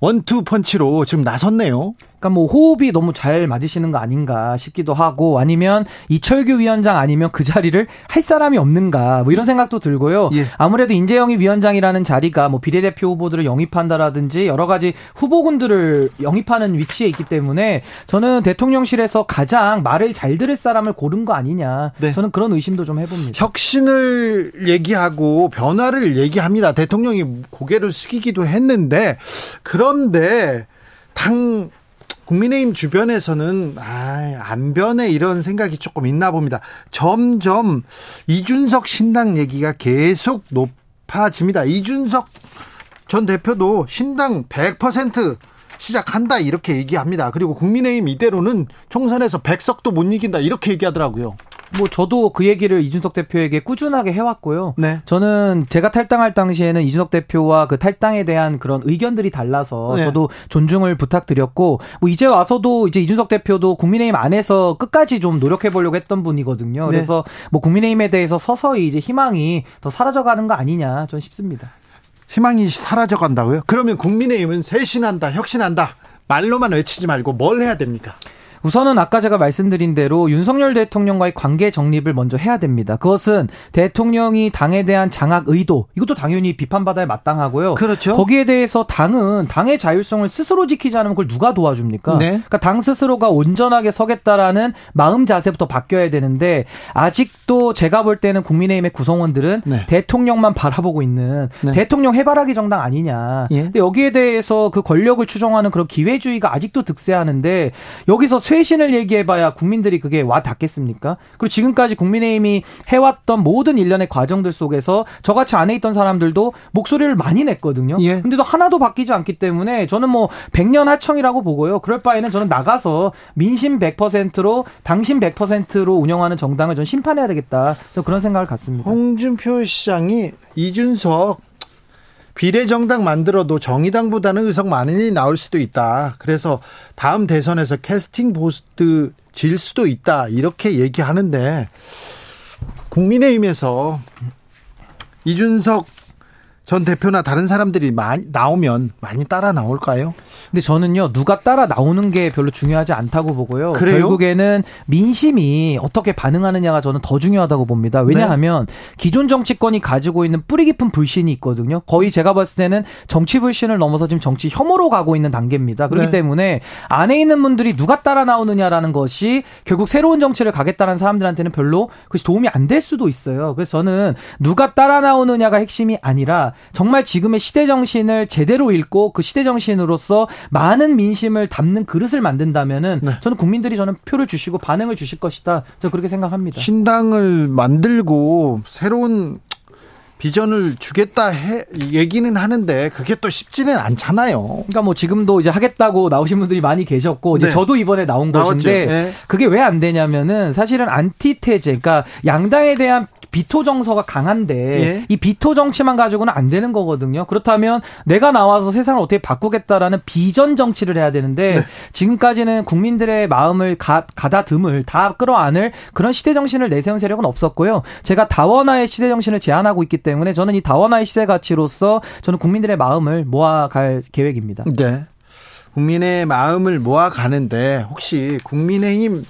원투 펀치로 지금 나섰네요. 그러니까 뭐 호흡이 너무 잘 맞으시는 거 아닌가 싶기도 하고 아니면 이철규 위원장 아니면 그 자리를 할 사람이 없는가 뭐 이런 생각도 들고요. 예. 아무래도 인재영입 위원장이라는 자리가 뭐 비례대표 후보들을 영입한다라든지 여러 가지 후보군들을 영입하는 위치에 있기 때문에 저는 대통령실에서 가장 말을 잘 들을 사람을 고른 거 아니냐. 네. 저는 그런 의심도 좀 해봅니다. 혁신을 얘기하고 변화를 얘기합니다. 대통령이 고개를 숙이기도 했는데 그런데 당 국민의힘 주변에서는 아, 안 변해 이런 생각이 조금 있나 봅니다. 점점 이준석 신당 얘기가 계속 높아집니다. 이준석 전 대표도 신당 100% 시작한다 이렇게 얘기합니다. 그리고 국민의힘 이대로는 총선에서 100석도 못 이긴다 이렇게 얘기하더라고요. 뭐 저도 그 얘기를 이준석 대표에게 꾸준하게 해왔고요. 네. 저는 제가 탈당할 당시에는 이준석 대표와 그 탈당에 대한 그런 의견들이 달라서 네. 저도 존중을 부탁드렸고 뭐 이제 와서도 이제 이준석 대표도 국민의힘 안에서 끝까지 좀 노력해 보려고 했던 분이거든요. 네. 그래서 뭐 국민의힘에 대해서 서서히 이제 희망이 더 사라져가는 거 아니냐 저는 싶습니다. 희망이 사라져 간다고요? 그러면 국민의힘은 쇄신한다, 혁신한다. 말로만 외치지 말고 뭘 해야 됩니까? 우선은 아까 제가 말씀드린 대로 윤석열 대통령과의 관계 정립을 먼저 해야 됩니다. 그것은 대통령이 당에 대한 장악 의도, 이것도 당연히 비판받아야 마땅하고요. 그렇죠. 거기에 대해서 당은 당의 자율성을 스스로 지키지 않으면 그걸 누가 도와줍니까? 네. 그러니까 당 스스로가 온전하게 서겠다라는 마음 자세부터 바뀌어야 되는데 아직도 제가 볼 때는 국민의힘의 구성원들은 네. 대통령만 바라보고 있는 네. 대통령 해바라기 정당 아니냐. 예. 근데 여기에 대해서 그 권력을 추종하는 그런 기회주의가 아직도 득세하는데 여기서 쇄신을 얘기해봐야 국민들이 그게 와 닿겠습니까? 그리고 지금까지 국민의힘이 해왔던 모든 일련의 과정들 속에서 저같이 안에 있던 사람들도 목소리를 많이 냈거든요. 예. 근데도 하나도 바뀌지 않기 때문에 저는 뭐 백년 하청이라고 보고요. 그럴 바에는 저는 나가서 민심 100%로 당신 100%로 운영하는 정당을 전 심판해야 되겠다. 저 그런 생각을 갖습니다. 홍준표 시장이 이준석 비례정당 만들어도 정의당보다는 의석 많이 나올 수도 있다. 그래서 다음 대선에서 캐스팅 보스트 질 수도 있다. 이렇게 얘기하는데 국민의힘에서 이준석 전 대표나 다른 사람들이 많이 나오면 많이 따라 나올까요? 근데 저는요 누가 따라 나오는 게 별로 중요하지 않다고 보고요. 그래요? 결국에는 민심이 어떻게 반응하느냐가 저는 더 중요하다고 봅니다. 왜냐하면 네. 기존 정치권이 가지고 있는 뿌리 깊은 불신이 있거든요. 거의 제가 봤을 때는 정치 불신을 넘어서 지금 정치 혐오로 가고 있는 단계입니다. 그렇기 네. 때문에 안에 있는 분들이 누가 따라 나오느냐라는 것이 결국 새로운 정치를 가겠다는 사람들한테는 별로 그것이 도움이 안 될 수도 있어요. 그래서 저는 누가 따라 나오느냐가 핵심이 아니라 정말 지금의 시대 정신을 제대로 읽고 그 시대 정신으로서 많은 민심을 담는 그릇을 만든다면은 네. 저는 국민들이 저는 표를 주시고 반응을 주실 것이다. 저 그렇게 생각합니다. 신당을 만들고 새로운 비전을 주겠다 해 얘기는 하는데 그게 또 쉽지는 않잖아요. 그러니까 뭐 지금도 이제 하겠다고 나오신 분들이 많이 계셨고 이제 네. 저도 이번에 나온 나왔죠. 것인데 네. 그게 왜 안 되냐면은 사실은 안티테제 그러니까 양당에 대한 비토 정서가 강한데 예. 이 비토 정치만 가지고는 안 되는 거거든요. 그렇다면 내가 나와서 세상을 어떻게 바꾸겠다라는 비전 정치를 해야 되는데 네. 지금까지는 국민들의 마음을 가, 가다듬을 다 끌어안을 그런 시대 정신을 내세운 세력은 없었고요. 제가 다원화의 시대 정신을 제안하고 있기 때문에 저는 이 다원화의 시대 가치로서 저는 국민들의 마음을 모아갈 계획입니다. 네. 국민의 마음을 모아가는데 혹시 국민의힘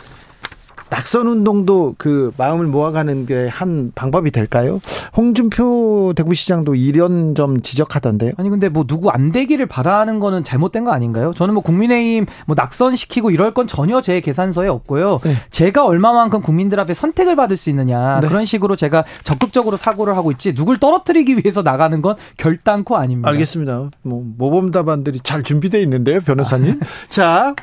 낙선 운동도 그 마음을 모아가는 게 한 방법이 될까요? 홍준표 대구시장도 이런 점 지적하던데요. 아니 근데 뭐 누구 안 되기를 바라는 거는 잘못된 거 아닌가요? 저는 뭐 국민의힘 뭐 낙선시키고 이럴 건 전혀 제 계산서에 없고요. 네. 제가 얼마만큼 국민들 앞에 선택을 받을 수 있느냐 네. 그런 식으로 제가 적극적으로 사고를 하고 있지 누굴 떨어뜨리기 위해서 나가는 건 결단코 아닙니다. 알겠습니다. 뭐 모범 답안들이 잘 준비되어 있는데요, 변호사님. 자,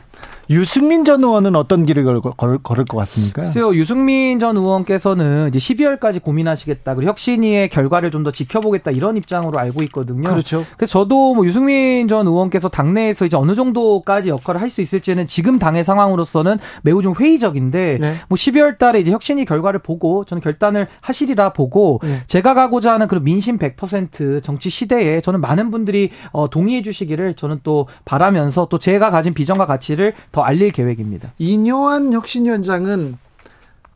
유승민 전 의원은 어떤 길을 걸, 걸, 걸을 것 같습니까? 글쎄요, 유승민 전 의원께서는 이제 12월까지 고민하시겠다. 그리고 혁신위의 결과를 좀 더 지켜보겠다. 이런 입장으로 알고 있거든요. 그렇죠. 그래서 저도 뭐 유승민 전 의원께서 당내에서 이제 어느 정도까지 역할을 할 수 있을지는 지금 당의 상황으로서는 매우 좀 회의적인데 네. 뭐 12월 달에 이제 혁신위 결과를 보고 저는 결단을 하시리라 보고 네. 제가 가고자 하는 그런 민심 100% 정치 시대에 저는 많은 분들이 어, 동의해 주시기를 저는 또 바라면서 또 제가 가진 비전과 가치를 더 알릴 계획입니다. 이뇨한 혁신위원장은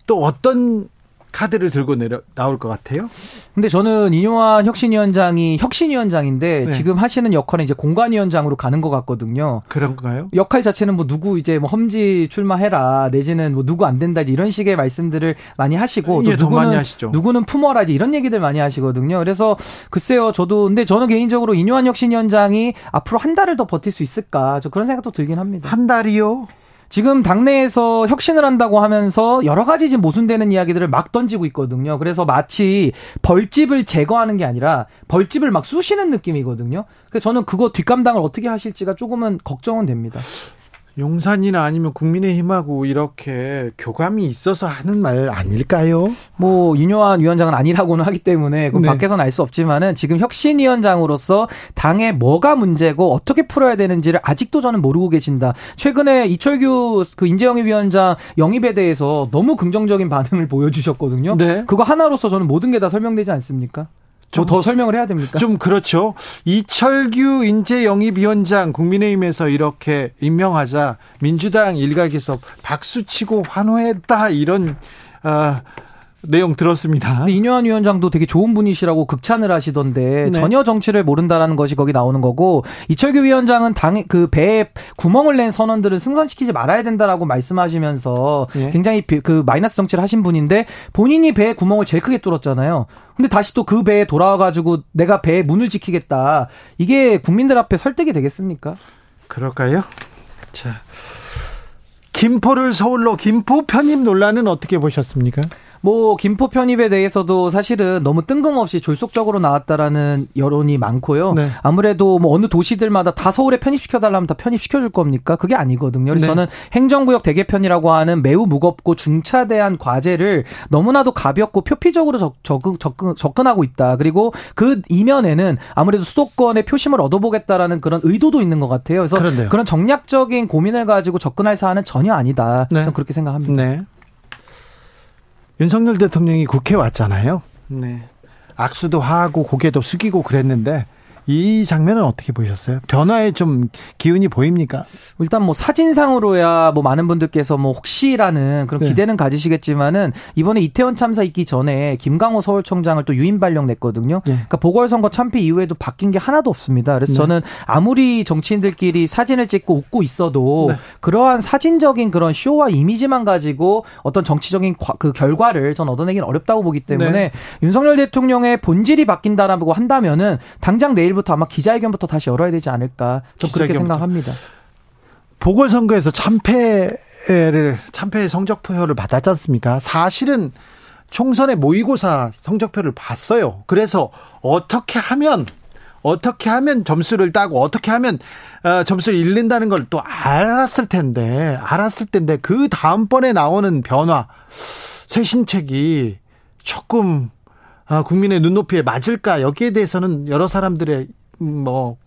또 어떤 카드를 들고 내려 나올 것 같아요? 근데 저는 이뇨한 혁신위원장이 혁신위원장인데 네. 지금 하시는 역할은 이제 공관위원장으로 가는 것 같거든요. 그런가요? 역할 자체는 뭐 누구 이제 뭐 험지 출마해라 내지는 뭐 누구 안 된다 이런 식의 말씀들을 많이 하시고 예, 더 누구는 많이 하시죠. 누구는 품어라 이제 이런 얘기들 많이 하시거든요. 그래서 글쎄요 저도 근데 저는 개인적으로 이뇨한 혁신위원장이 앞으로 한 달을 더 버틸 수 있을까 저 그런 생각도 들긴 합니다. 한 달이요? 지금 당내에서 혁신을 한다고 하면서 여러 가지 지금 모순되는 이야기들을 막 던지고 있거든요. 그래서 마치 벌집을 제거하는 게 아니라 벌집을 막 쑤시는 느낌이거든요. 그래서 저는 그거 뒷감당을 어떻게 하실지가 조금은 걱정은 됩니다. 용산이나 아니면 국민의힘하고 이렇게 교감이 있어서 하는 말 아닐까요? 뭐 윤요한 위원장은 아니라고는 하기 때문에 그 네. 밖에서는 알 수 없지만은 지금 혁신위원장으로서 당에 뭐가 문제고 어떻게 풀어야 되는지를 아직도 저는 모르고 계신다. 최근에 이철규 그 인재영입 위원장 영입에 대해서 너무 긍정적인 반응을 보여주셨거든요. 네. 그거 하나로서 저는 모든 게 다 설명되지 않습니까? 좀 더 설명을 해야 됩니까? 좀 그렇죠. 이철규 인재 영입위원장 국민의힘에서 이렇게 임명하자 민주당 일각에서 박수치고 환호했다 이런 아, 내용 들었습니다. 이뇨한 위원장도 되게 좋은 분이시라고 극찬을 하시던데 네. 전혀 정치를 모른다라는 것이 거기 나오는 거고 이철규 위원장은 당 그 배에 구멍을 낸 선언들은 승선시키지 말아야 된다라고 말씀하시면서 예. 굉장히 비- 그 마이너스 정치를 하신 분인데 본인이 배에 구멍을 제일 크게 뚫었잖아요. 근데 다시 또 그 배에 돌아와가지고 내가 배의 문을 지키겠다. 이게 국민들 앞에 설득이 되겠습니까? 그럴까요? 자. 김포를 서울로 김포 편입 논란은 어떻게 보셨습니까? 뭐 김포 편입에 대해서도 사실은 너무 뜬금없이 졸속적으로 나왔다라는 여론이 많고요. 네. 아무래도 뭐 어느 도시들마다 다 서울에 편입시켜 달라면 다 편입시켜 줄 겁니까? 그게 아니거든요. 그래서 네. 저는 행정구역 대개편이라고 하는 매우 무겁고 중차대한 과제를 너무나도 가볍고 표피적으로 적, 적, 접근, 접근하고 있다. 그리고 그 이면에는 아무래도 수도권의 표심을 얻어보겠다라는 그런 의도도 있는 것 같아요. 그래서 그런데요. 그런 정략적인 고민을 가지고 접근할 사안은 전혀 아니다. 네. 저는 그렇게 생각합니다. 네. 윤석열 대통령이 국회 왔잖아요. 네. 악수도 하고 고개도 숙이고 그랬는데 이 장면은 어떻게 보셨어요? 변화에 좀 기운이 보입니까? 일단 뭐 사진상으로야 뭐 많은 분들께서 뭐 혹시라는 그런 네. 기대는 가지시겠지만은 이번에 이태원 참사 있기 전에 김강호 서울청장을 또 유인 발령 냈거든요. 네. 그러니까 보궐선거 참패 이후에도 바뀐 게 하나도 없습니다. 그래서 네. 저는 아무리 정치인들끼리 사진을 찍고 웃고 있어도 네. 그러한 사진적인 그런 쇼와 이미지만 가지고 어떤 정치적인 과- 그 결과를 전 얻어내기는 어렵다고 보기 때문에 네. 윤석열 대통령의 본질이 바뀐다라고 한다면은 당장 내일 부터 아마 기자회견부터 다시 열어야 되지 않을까 좀 그렇게. 생각합니다. 보궐선거에서 참패를 참패의 성적표를 받았지 않습니까? 사실은 총선의 모의고사 성적표를 봤어요. 그래서 어떻게 하면 어떻게 하면 점수를 따고 어떻게 하면 어, 점수를 잃는다는 걸 또 알았을 텐데 알았을 텐데 그 다음번에 나오는 변화 쇄신책이 조금 아, 국민의 눈높이에 맞을까 여기에 대해서는 여러 사람들의 음, 뭐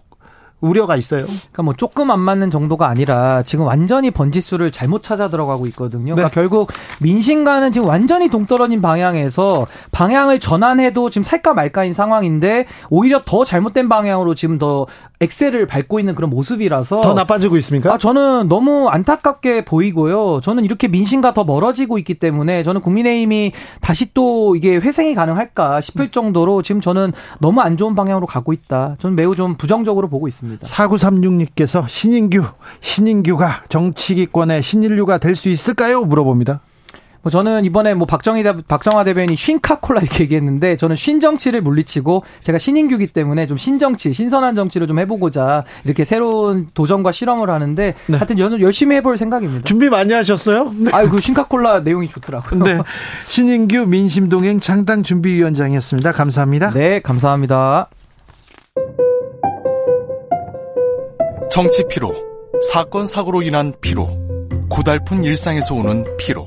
우려가 있어요. 그러니까 뭐 조금 안 맞는 정도가 아니라 지금 완전히 번지수를 잘못 찾아 들어가고 있거든요. 그러니까 네. 결국 민심과는 지금 완전히 동떨어진 방향에서 방향을 전환해도 지금 살까 말까인 상황인데 오히려 더 잘못된 방향으로 지금 더 엑셀을 밟고 있는 그런 모습이라서 더 나빠지고 있습니까? 아, 저는 너무 안타깝게 보이고요. 저는 이렇게 민심과 더 멀어지고 있기 때문에 저는 국민의힘이 다시 또 이게 회생이 가능할까 싶을 정도로 지금 저는 너무 안 좋은 방향으로 가고 있다. 저는 매우 좀 부정적으로 보고 있습니다. 뭐 저는 이번에 뭐 박정희 대- 박정화 대변인이 쉰카콜라 이렇게 얘기했는데 저는 쉰정치를 물리치고 제가 신인규기 때문에 좀 신정치, 신선한 정치를 좀 해보고자 이렇게 새로운 도전과 실험을 하는데 네. 하여튼 저는 열심히 해볼 생각입니다. 준비 많이 하셨어요? 네. 아유 그 쉰카콜라 내용이 좋더라고요. 네. 신인규 민심동행 창당 준비위원장이었습니다. 감사합니다. 네, 감사합니다. 정치 피로, 사건 사고로 인한 피로, 고달픈 일상에서 오는 피로.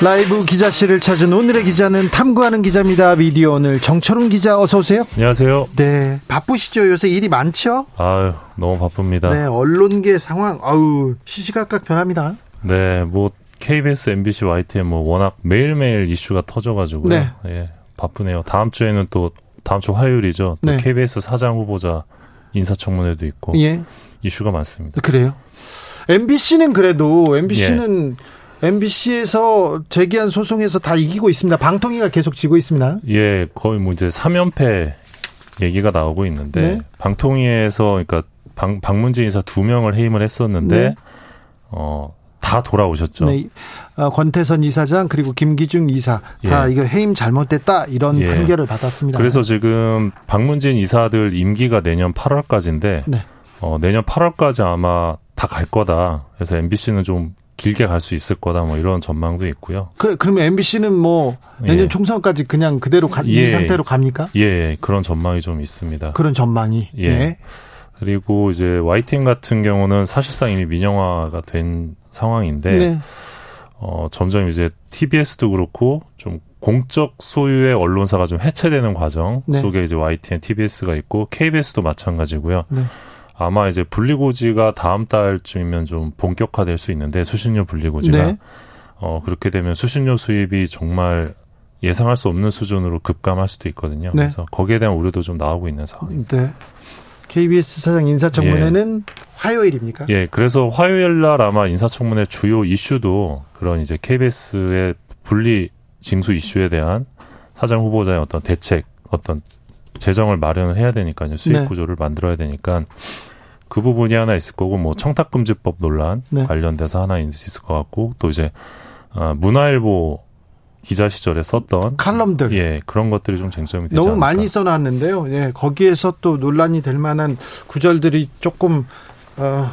라이브 기자실을 찾은 오늘의 기자는 탐구하는 기자입니다. 미디어 오늘 정철웅 기자 어서 오세요. 안녕하세요. 네, 바쁘시죠? 요새 일이 많죠? 아유, 너무 바쁩니다. 네, 언론계 상황 아우 시시각각 변합니다. 네, 뭐 KBS, MBC, YTN 뭐 워낙 매일매일 이슈가 터져가지고요. 네. 예, 바쁘네요. 다음 주에는 또 다음 주 화요일이죠. 또 네. KBS 사장 후보자 인사청문회도 있고 예, 이슈가 많습니다. 그래요. MBC는 그래도 MBC는 MBC에서 제기한 소송에서 다 이기고 있습니다. 방통위가 계속 지고 있습니다. 예, 거의 뭐 이제 3연패 얘기가 나오고 있는데 네. 방통위에서 그러니까 방, 박문진 인사 두 명을 해임을 했었는데 네. 어, 다 돌아오셨죠. 네, 어, 권태선 이사장 그리고 김기중 이사 다 예. 이거 해임 잘못됐다 이런 예. 판결을 받았습니다. 그래서 지금 박문진 이사들 임기가 내년 8월까지인데 네. 어, 내년 8월까지 아마 다 갈 거다. 그래서 MBC는 좀 길게 갈 수 있을 거다. 뭐 이런 전망도 있고요. 그, 그러면 MBC는 뭐 내년 예. 총선까지 그냥 그대로 가, 이 예. 상태로 갑니까? 예, 그런 전망이 좀 있습니다. 그런 전망이. 예. 예. 그리고 이제 YTN 같은 경우는 사실상 이미 민영화가 된 상황인데 네. 어, 점점 이제 TBS도 그렇고 좀 공적 소유의 언론사가 좀 해체되는 과정 네. 속에 이제 YTN, TBS가 있고 KBS도 마찬가지고요. 네. 아마 이제 분리고지가 다음 달쯤이면 좀 본격화될 수 있는데 수신료 분리고지가 네. 어 그렇게 되면 수신료 수입이 정말 예상할 수 없는 수준으로 급감할 수도 있거든요. 네. 그래서 거기에 대한 우려도 좀 나오고 있는 상황입니다. 네. KBS 사장 인사청문회는 화요일입니까? 예, 그래서 화요일 날 아마 인사청문회 주요 이슈도 그런 이제 KBS의 분리 징수 이슈에 대한 사장 후보자의 어떤 대책, 어떤 재정을 마련을 해야 되니까요. 수익 네. 구조를 만들어야 되니까 그 부분이 하나 있을 거고 뭐 청탁금지법 논란 네. 관련돼서 하나 있을 것 같고 또 이제 어, 문화일보 기자 시절에 썼던 칼럼들. 예 그런 것들이 좀 쟁점이 되지 너무 않을까. 많이 써놨는데요. 예, 거기에서 또 논란이 될 만한 구절들이 조금 어,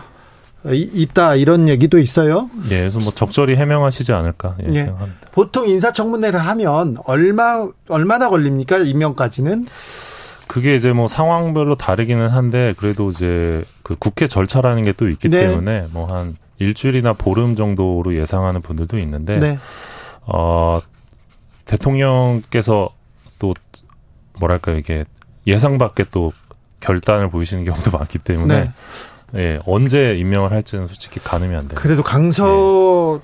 이- 있다 이런 얘기도 있어요. 예, 그래서 뭐 적절히 해명하시지 않을까 예, 예. 생각합니다. 보통 인사청문회를 하면 얼마 얼마나 걸립니까 임명까지는? 그게 이제 뭐 상황별로 다르기는 한데 그래도 이제 그 국회 절차라는 게 또 있기 네. 때문에 뭐 한 일주일이나 보름 정도로 예상하는 분들도 있는데 네. 어 대통령께서 또 뭐랄까 이게 예상 밖의 또 결단을 보이시는 경우도 많기 때문에 네. 예 언제 임명을 할지는 솔직히 가늠이 안 돼요. 그래도 강서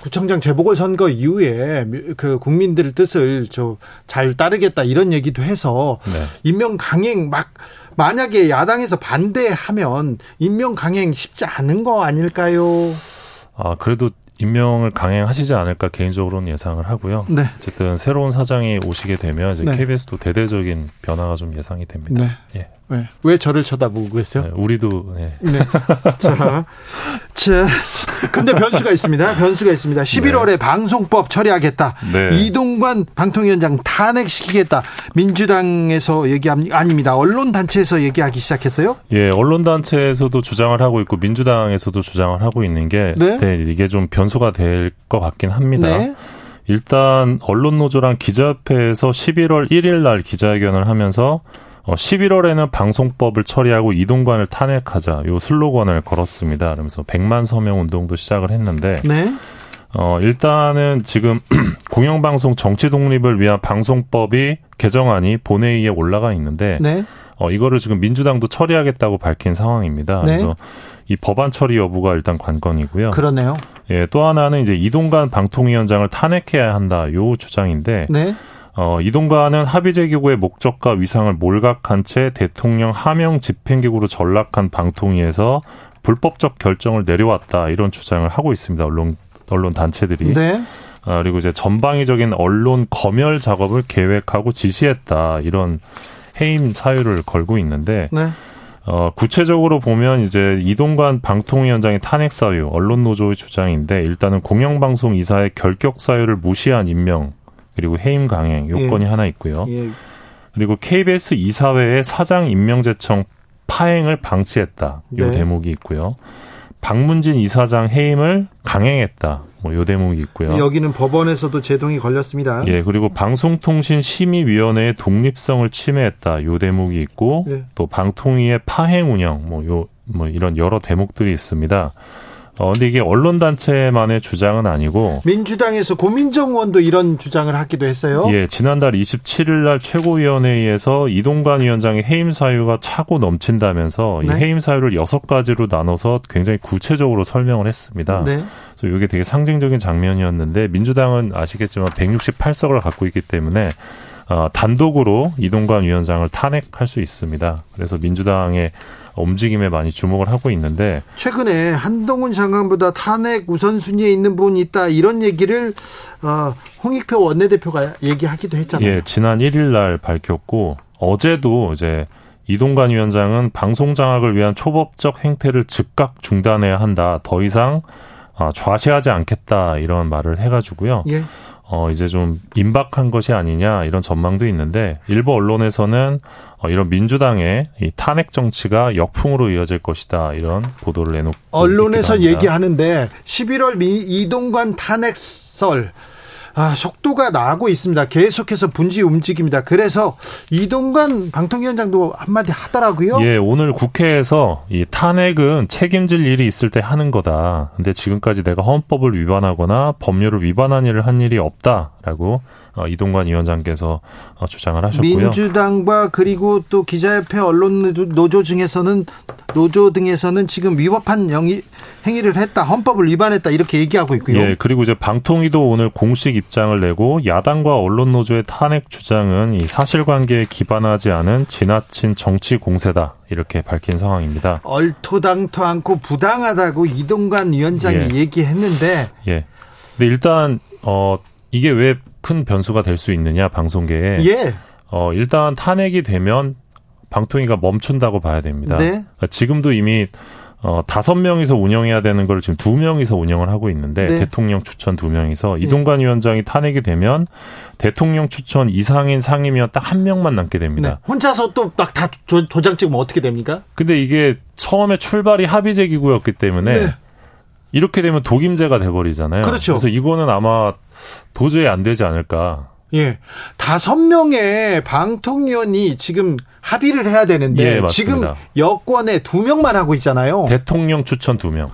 구청장 재보궐 선거 이후에 그 국민들의 뜻을 저 잘 따르겠다 이런 얘기도 해서 네. 임명 강행 막 만약에 야당에서 반대하면 임명 강행 쉽지 않은 거 아닐까요? 아 그래도 임명을 강행하시지 않을까 개인적으로는 예상을 하고요. 네. 어쨌든 새로운 사장이 오시게 되면 이제 네. KBS도 대대적인 변화가 좀 예상이 됩니다. 네. 예. 왜, 왜 저를 쳐다보고 계세요? 네, 우리도 네. 네. 자, 자, 근데 변수가 있습니다. 변수가 있습니다. 11월에 방송법 처리하겠다. 네. 이동관 방통위원장 탄핵시키겠다. 민주당에서 얘기합니 아닙니다. 언론 단체에서 얘기하기 시작했어요. 예, 언론 단체에서도 주장을 하고 있고 민주당에서도 주장을 하고 있는 게 네. 네, 이게 좀 변수가 될 것 같긴 합니다. 네. 일단 언론 노조랑 기자협회에서 11월 1일 날 기자회견을 하면서 어, 11월에는 방송법을 처리하고 이동관을 탄핵하자 요 슬로건을 걸었습니다. 그러면서 100만 서명 운동도 시작을 했는데 네. 어, 일단은 지금 공영방송 정치 독립을 위한 방송법이 개정안이 본회의에 올라가 있는데 네. 어, 이거를 지금 민주당도 처리하겠다고 밝힌 상황입니다. 네. 그래서 이 법안 처리 여부가 일단 관건이고요. 그러네요. 예, 또 하나는 이제 이동관 방통위원장을 탄핵해야 한다 요 주장인데 네. 어, 이동관은 합의제기구의 목적과 위상을 몰각한 채 대통령 하명 집행기구로 전락한 방통위에서 불법적 결정을 내려왔다 이런 주장을 하고 있습니다. 언론 언론 단체들이. 네. 아, 그리고 이제 전방위적인 언론 검열 작업을 계획하고 지시했다 이런 해임 사유를 걸고 있는데 네. 어, 구체적으로 보면 이제 이동관 방통위원장의 탄핵 사유, 언론 노조의 주장인데 일단은 공영방송 이사의 결격 사유를 무시한 임명 그리고 해임 강행 요건이 예. 하나 있고요. 예. 그리고 KBS 이사회의 사장 임명 제청 파행을 방치했다. 요 네. 대목이 있고요. 박문진 이사장 해임을 강행했다. 뭐 요 대목이 있고요. 여기는 법원에서도 제동이 걸렸습니다. 예, 그리고 방송통신심의위원회의 독립성을 침해했다. 요 대목이 있고 네. 또 방통위의 파행 운영 뭐 요뭐 이런 여러 대목들이 있습니다. 어 근데 이게 언론 단체만의 주장은 아니고 민주당에서 고민정 의원도 이런 주장을 하기도 했어요. 예, 지난달 27일 날 최고위원회의에서 이동관 위원장의 해임 사유가 차고 넘친다면서 이 네. 해임 사유를 여섯 가지로 나눠서 굉장히 구체적으로 설명을 했습니다. 네. 그래서 이게 되게 상징적인 장면이었는데 민주당은 아시겠지만 168석을 갖고 있기 때문에 어, 단독으로 이동관 위원장을 탄핵할 수 있습니다. 그래서 민주당의 움직임에 많이 주목을 하고 있는데 최근에 한동훈 장관보다 탄핵 우선순위에 있는 분이 있다 이런 얘기를 어, 홍익표 원내대표가 얘기하기도 했잖아요. 예, 지난 1일 날 밝혔고 어제도 이제 이동관 위원장은 방송 장악을 위한 초법적 행태를 즉각 중단해야 한다. 더 이상 아, 좌시하지 않겠다 이런 말을 해가지고요. 예. 어, 이제 좀 임박한 것이 아니냐 이런 전망도 있는데 일부 언론에서는 어, 이런 민주당의 이 탄핵 정치가 역풍으로 이어질 것이다 이런 보도를 내놓고 언론에서. 얘기하는데 11월 미 이동관 탄핵설 아, 속도가 나고 있습니다. 계속해서 분지 움직입니다. 그래서 이동관 방통위원장도 한마디 하더라고요. 예, 오늘 국회에서 이 탄핵은 책임질 일이 있을 때 하는 거다. 근데 지금까지 내가 헌법을 위반하거나 법률을 위반한 일을 한 일이 없다라고 어, 이동관 위원장께서 어, 주장을 하셨고요. 민주당과 그리고 또 기자협회 언론 노조- 노조 중에서는 노조 등에서는 지금 위법한 영위, 행위를 했다, 헌법을 위반했다 이렇게 얘기하고 있고요. 예, 그리고 이제 방통위도 오늘 공식 입장을 내고 야당과 언론 노조의 탄핵 주장은 이 사실관계에 기반하지 않은 지나친 정치 공세다 이렇게 밝힌 상황입니다. 얼토당토 않고 부당하다고 이동관 위원장이 예. 얘기했는데 예. 근데 일단 어 이게 왜 큰 변수가 될 수 있느냐 방송계에 예, 어, 일단 탄핵이 되면 방통위가 멈춘다고 봐야 됩니다. 네. 그러니까 지금도 이미 어, 다섯 명이서 운영해야 되는 걸 지금 두 명이서 운영을 하고 있는데 네. 대통령 추천 두 명이서 이동관 위원장이 탄핵이 되면 대통령 추천 이상인 상임위원 딱 한 명만 남게 네. 됩니다. 혼자서 또 막 다 도장 찍으면 어떻게 됩니까? 근데 이게 처음에 출발이 합의제 기구였기 때문에 네. 이렇게 되면 독임제가 돼버리잖아요. 그렇죠. 그래서 이거는 아마 도저히 안 되지 않을까. 예, 다섯 명의 방통위원이 지금 합의를 해야 되는데 예, 맞습니다. 지금 여권에 두 명만 하고 있잖아요. 대통령 추천 두 명.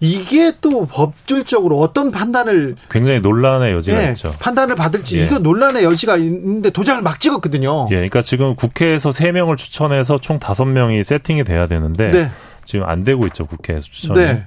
이게 또 법률적으로 어떤 판단을 굉장히 논란의 여지가 예, 있죠. 판단을 받을지 예. 이거 논란의 여지가 있는데 도장을 막 찍었거든요. 예, 그러니까 지금 국회에서 세 명을 추천해서 총 다섯 명이 세팅이 돼야 되는데 네, 지금 안 되고 있죠, 국회에서 추천이. 네,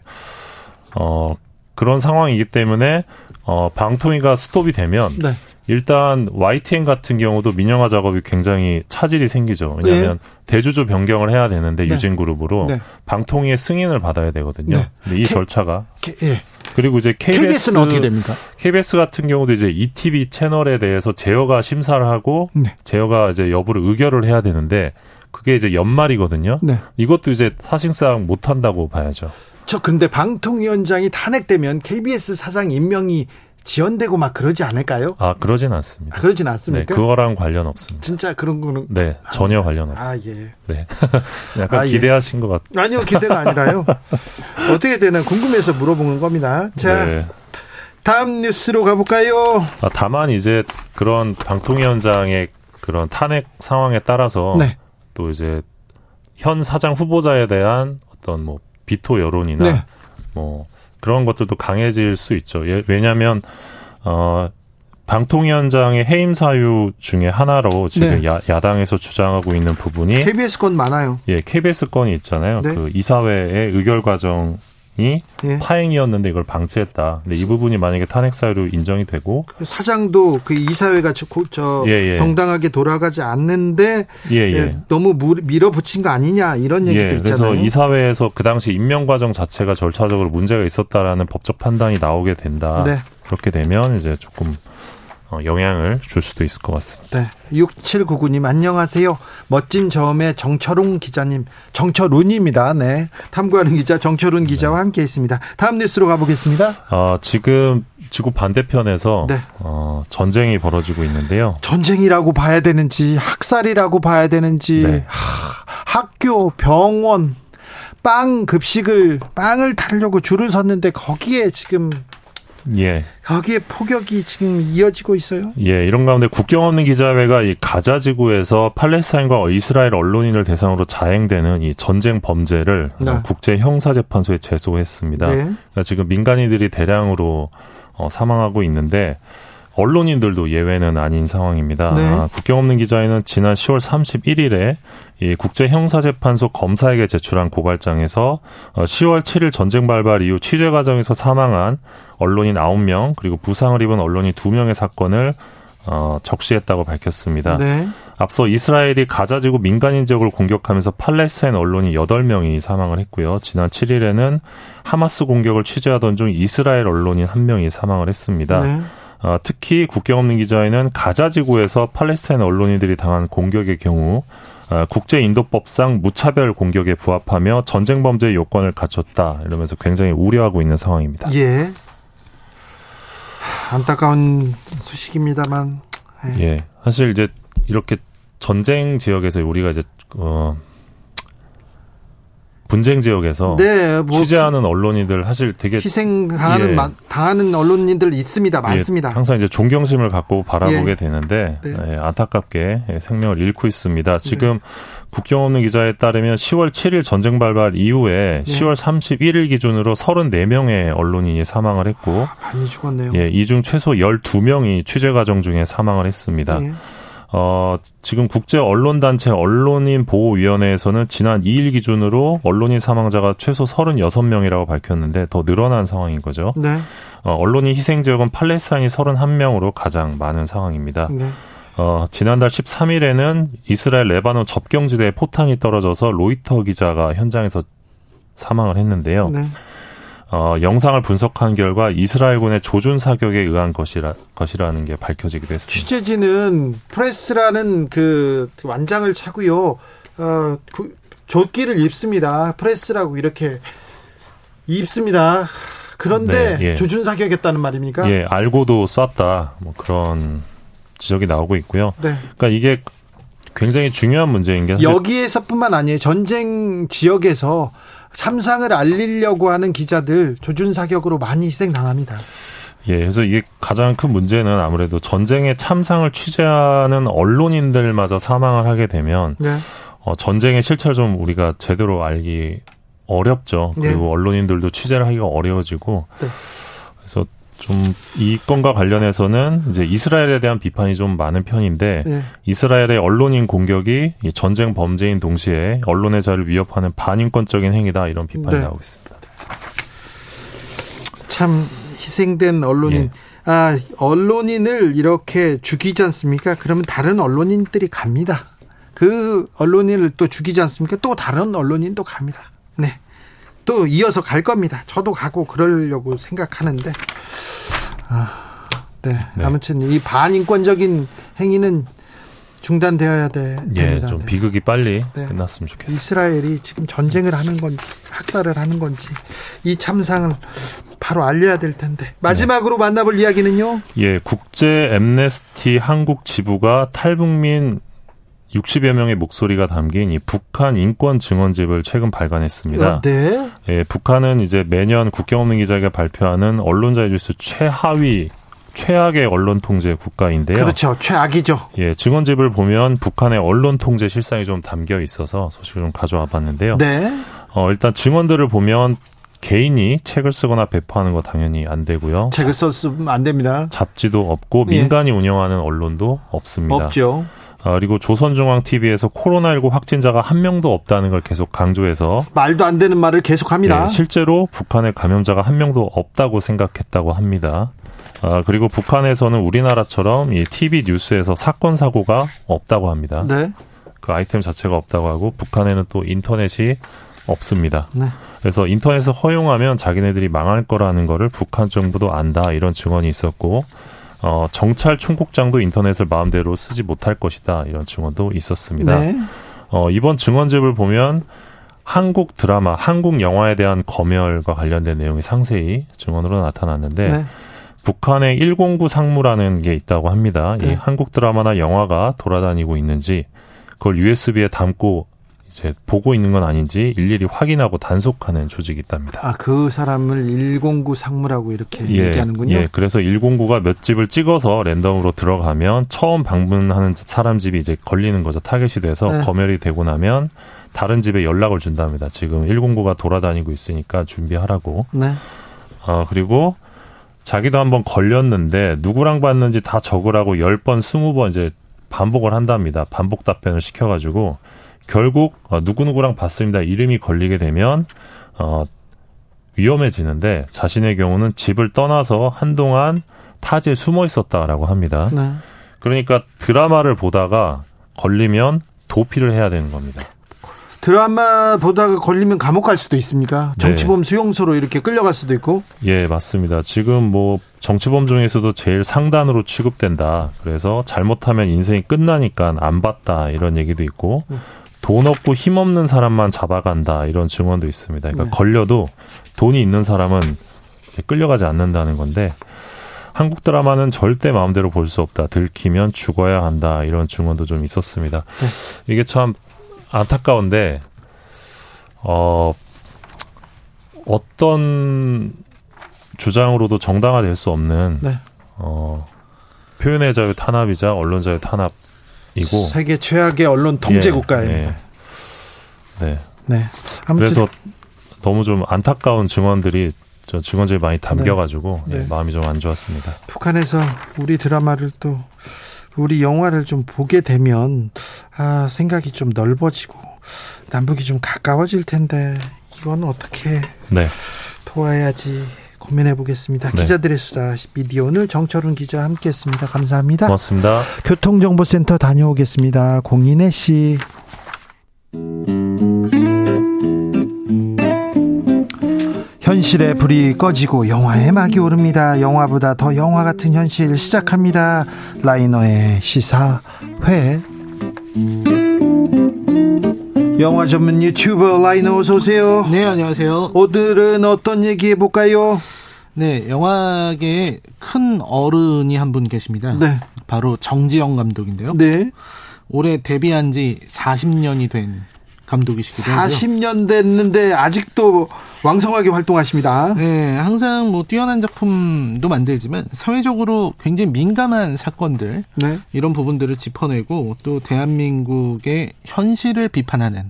어, 그런 상황이기 때문에 어, 방통위가 스톱이 되면 네. 일단 YTN 같은 경우도 민영화 작업이 굉장히 차질이 생기죠. 왜냐하면 대주주 변경을 해야 되는데 네. 유진 그룹으로 네. 방통위의 승인을 받아야 되거든요. 네. 근데 이 K- 절차가 K- 예. 그리고 이제 KBS KBS는 어떻게 됩니까? KBS 같은 경우도 이제 ETV 채널에 대해서 제어가 심사를 하고 네. 제어가 이제 여부를 의결을 해야 되는데 그게 이제 연말이거든요. 네. 이것도 이제 사실상 못 한다고 봐야죠. 저 근데 방통위원장이 탄핵되면 KBS 사장 임명이 지연되고 막 그러지 않을까요? 아, 그러진 아, 않습니다. 그러진 네, 않습니까? 그거랑 관련 없습니다. 진짜 그런 거는 네, 전혀 관련 없습니다. 아 예. 네. 약간 아, 예. 기대하신 것 같. 아니요 기대가 아니라요. 어떻게 되나 궁금해서 물어보는 겁니다. 자 네. 다음 뉴스로 가볼까요? 아, 다만 이제 그런 방통위 원장의 그런 탄핵 상황에 따라서 네. 또 이제 현 사장 후보자에 대한 어떤 뭐 비토 여론이나 네. 뭐 그런 것들도 강해질 수 있죠. 예, 왜냐하면 어 방통위원장의 해임 사유 중에 하나로 지금 네. 야, 야당에서 주장하고 있는 부분이 KBS 건 많아요. 예 KBS 건이 있잖아요. 네. 그 이사회의 의결 과정에 이 예. 파행이었는데 이걸 방치했다. 근데 이 부분이 만약에 탄핵 사유로 인정이 되고 그 사장도 그 이사회가 저, 고- 저 예, 예. 정당하게 돌아가지 않는데 예, 예. 예, 너무 무- 밀어붙인 거 아니냐 이런 얘기도 예, 있잖아요. 그래서 이사회에서 그 당시 임명 과정 자체가 절차적으로 문제가 있었다라는 법적 판단이 나오게 된다. 네. 그렇게 되면 이제 조금 어, 영향을 줄 수도 있을 것 같습니다. 네. 6799님 안녕하세요. 멋진 저음의 정철웅 기자님, 정철훈입니다. 네. 탐구하는 기자 정철훈 기자와 함께 있습니다. 다음 뉴스로 가보겠습니다. 아, 지금 지구 반대편에서 네. 어, 전쟁이 벌어지고 있는데요. 전쟁이라고 봐야 되는지 학살이라고 봐야 되는지 네. 하, 학교, 병원, 빵 급식을 빵을 타려고 줄을 섰는데 거기에 지금 예. 거기에 폭격이 지금 이어지고 있어요. 예, 이런 가운데 국경 없는 기자회가 이 가자 지구에서 팔레스타인과 이스라엘 언론인을 대상으로 자행되는 이 전쟁 범죄를 네. 어, 국제 형사 재판소에 제소했습니다. 네. 그러니까 지금 민간인들이 대량으로 어, 사망하고 있는데 언론인들도 예외는 아닌 상황입니다. 네. 아, 국경 없는 기자회는 지난 10월 31일에 이 국제 형사재판소 검사에게 제출한 고발장에서 어, 10월 7일 전쟁 발발 이후 취재 과정에서 사망한 언론인 9명 그리고 부상을 입은 언론인 2명의 사건을 어, 적시했다고 밝혔습니다. 네. 앞서 이스라엘이 가자지구 민간인 지역을 공격하면서 팔레스타인 언론인 8명이 사망을 했고요. 지난 7일에는 하마스 공격을 취재하던 중 이스라엘 언론인 1명이 사망을 했습니다. 네. 어, 특히 국경 없는 기자회는 가자 지구에서 팔레스타인 언론인들이 당한 공격의 경우 어, 국제 인도법상 무차별 공격에 부합하며 전쟁 범죄의 요건을 갖췄다 이러면서 굉장히 우려하고 있는 상황입니다. 예. 하, 안타까운 소식입니다만. 예. 예, 사실 이제 이렇게 전쟁 지역에서 우리가 이제 어, 분쟁 지역에서 네, 뭐 취재하는 언론인들 사실 되게 희생 당하는 예. 마- 당하는 언론인들 있습니다. 많습니다. 예, 항상 이제 존경심을 갖고 바라보게 예. 되는데 네. 예, 안타깝게 예, 생명을 잃고 있습니다. 지금 국경 없는 기자에 따르면 10월 7일 전쟁 발발 이후에 네. 10월 31일 기준으로 34명의 언론인이 사망을 했고 많이 죽었네요. 예, 이 중 최소 12명이 취재 과정 중에 사망을 했습니다. 예. 어, 지금 국제 언론 단체 언론인 보호 위원회에서는 지난 2일 기준으로 언론인 사망자가 최소 36명이라고 밝혔는데 더 늘어난 상황인 거죠. 네. 어, 언론인 희생 지역은 팔레스타인이 31명으로 가장 많은 상황입니다. 네. 어, 지난달 13일에는 이스라엘 레바논 접경지대에 포탄이 떨어져서 로이터 기자가 현장에서 사망을 했는데요. 네. 어, 영상을 분석한 결과 이스라엘군의 조준 사격에 의한 것이라, 것이라는 게 밝혀지기도 했습니다. 취재진은 press라는 그 완장을 차고요. 어, 그 조끼를 입습니다. press라고 이렇게 입습니다. 그런데 네, 예. 조준 사격했다는 말입니까? 예, 알고도 쐈다. 뭐 그런 지적이 나오고 있고요. 네. 그러니까 이게 굉장히 중요한 문제인 게 사실 여기에서뿐만 아니에요. 전쟁 지역에서 참상을 알리려고 하는 기자들 조준 사격으로 많이 희생당합니다. 예, 그래서 이게 가장 큰 문제는 아무래도 전쟁의 참상을 취재하는 언론인들마저 사망을 하게 되면 네. 어, 전쟁의 실체를 좀 우리가 제대로 알기 어렵죠. 그리고 네. 언론인들도 취재를 하기가 어려워지고 네. 그래서 좀 이 건과 관련해서는 이제 이스라엘에 대한 비판이 좀 많은 편인데 네. 이스라엘의 언론인 공격이 이 전쟁 범죄인 동시에 언론의 자유를 위협하는 반인권적인 행위다 이런 비판이 네. 나오고 있습니다. 참 희생된 언론인. 예. 아, 언론인을 이렇게 죽이지 않습니까? 그러면 다른 언론인들이 갑니다. 그 언론인을 또 죽이지 않습니까? 또 다른 언론인도 갑니다. 네. 또 이어서 갈 겁니다. 저도 가고 그러려고 생각하는데. 아, 네. 네. 아무튼 이 반인권적인 행위는 중단되어야 돼, 예, 됩니다. 좀 네. 비극이 빨리 네. 끝났으면 좋겠습니다. 이스라엘이 지금 전쟁을 하는 건지 학살을 하는 건지 이 참상을 바로 알려야 될 텐데 마지막으로 만나볼 이야기는요. 예, 국제 엠네스티 한국 지부가 탈북민 60여 명의 목소리가 담긴 이 북한 인권 증언집을 최근 발간했습니다. 어, 네. 예, 북한은 이제 매년 국경 없는 기자가 발표하는 언론자의 지수 최하위 최악의 언론 통제 국가인데요. 그렇죠. 최악이죠. 예, 증언집을 보면 북한의 언론 통제 실상이 좀 담겨 있어서 소식을 좀 가져와 봤는데요. 네. 어, 일단 증언들을 보면 개인이 책을 쓰거나 배포하는 거 당연히 안 되고요. 책을 썼으면 안 됩니다. 잡지도 없고 예. 민간이 운영하는 언론도 없습니다. 없죠. 아, 그리고 조선중앙TV에서 코로나19 확진자가 한 명도 없다는 걸 계속 강조해서 말도 안 되는 말을 계속합니다. 예, 실제로 북한에 감염자가 한 명도 없다고 생각했다고 합니다. 아, 그리고 북한에서는 우리나라처럼 이 TV 뉴스에서 사건 사고가 없다고 합니다. 네. 그 아이템 자체가 없다고 하고 북한에는 또 인터넷이 없습니다. 네. 그래서 인터넷을 허용하면 자기네들이 망할 거라는 거를 북한 정부도 안다 이런 증언이 있었고 어, 정찰 총국장도 인터넷을 마음대로 쓰지 못할 것이다 이런 증언도 있었습니다. 네. 어, 이번 증언집을 보면 한국 드라마, 한국 영화에 대한 검열과 관련된 내용이 상세히 증언으로 나타났는데 네. 북한의 109 상무라는 게 있다고 합니다. 네. 이 한국 드라마나 영화가 돌아다니고 있는지 그걸 USB에 담고 이제 보고 있는 건 아닌지 일일이 확인하고 단속하는 조직이 있답니다. 아, 그 사람을 109 상무라고 이렇게 얘기하는군요. 예, 그래서 109가 몇 집을 찍어서 랜덤으로 들어가면 처음 방문하는 사람 집이 이제 걸리는 거죠. 타겟이 돼서 네. 검열이 되고 나면 다른 집에 연락을 준답니다. 지금 109가 돌아다니고 있으니까 준비하라고. 네. 어, 그리고 자기도 한번 걸렸는데 누구랑 봤는지 다 적으라고 10번, 20번 이제 반복을 한답니다. 반복 답변을 시켜가지고 결국 어, 누구누구랑 봤습니다. 이름이 걸리게 되면 어, 위험해지는데 자신의 경우는 집을 떠나서 한동안 타지에 숨어 있었다라고 합니다. 네. 그러니까 드라마를 보다가 걸리면 도피를 해야 되는 겁니다. 드라마 보다가 걸리면 감옥 갈 수도 있습니까? 네. 정치범 수용소로 이렇게 끌려갈 수도 있고. 예, 맞습니다. 지금 뭐 정치범 중에서도 제일 상단으로 취급된다. 그래서 잘못하면 인생이 끝나니까 안 봤다 이런 얘기도 있고 돈 없고 힘 없는 사람만 잡아간다 이런 증언도 있습니다. 그러니까 네. 걸려도 돈이 있는 사람은 이제 끌려가지 않는다는 건데 한국 드라마는 절대 마음대로 볼 수 없다. 들키면 죽어야 한다. 이런 증언도 좀 있었습니다. 이게 참 안타까운데 어 어떤 주장으로도 정당화될 수 없는 네. 어 표현의 자유 탄압이자 언론 자유 탄압 이고 세계 최악의 언론 통제 예, 국가입니다. 네. 네. 네. 그래서 너무 좀 안타까운 증언들이 저 증언들이 많이 담겨가지고 네. 예, 네. 마음이 좀 안 좋았습니다. 북한에서 우리 드라마를 또 우리 영화를 좀 보게 되면 아 생각이 좀 넓어지고 남북이 좀 가까워질 텐데 이건 어떻게 네, 도와야지 고민해 보겠습니다. 네. 기자들의 수다 미디어 오늘 정철훈 기자 함께했습니다. 감사합니다. 고맙습니다. 교통정보센터 다녀오겠습니다. 공인혜 씨. 현실의 불이 꺼지고 영화의 막이 오릅니다. 영화보다 더 영화 같은 현실 시작합니다. 라이너의 시사회. 영화 전문 유튜버 라이너 어서 오세요. 네, 안녕하세요. 오늘은 어떤 얘기 해볼까요? 네, 영화계에 큰 어른이 한 분 계십니다. 네. 바로 정지영 감독인데요. 네. 올해 데뷔한 지 40년이 된 감독이시기도 하죠. 40년 됐는데 아직도 왕성하게 활동하십니다. 네, 항상 뭐 뛰어난 작품도 만들지만 사회적으로 굉장히 민감한 사건들 네. 이런 부분들을 짚어내고 또 대한민국의 현실을 비판하는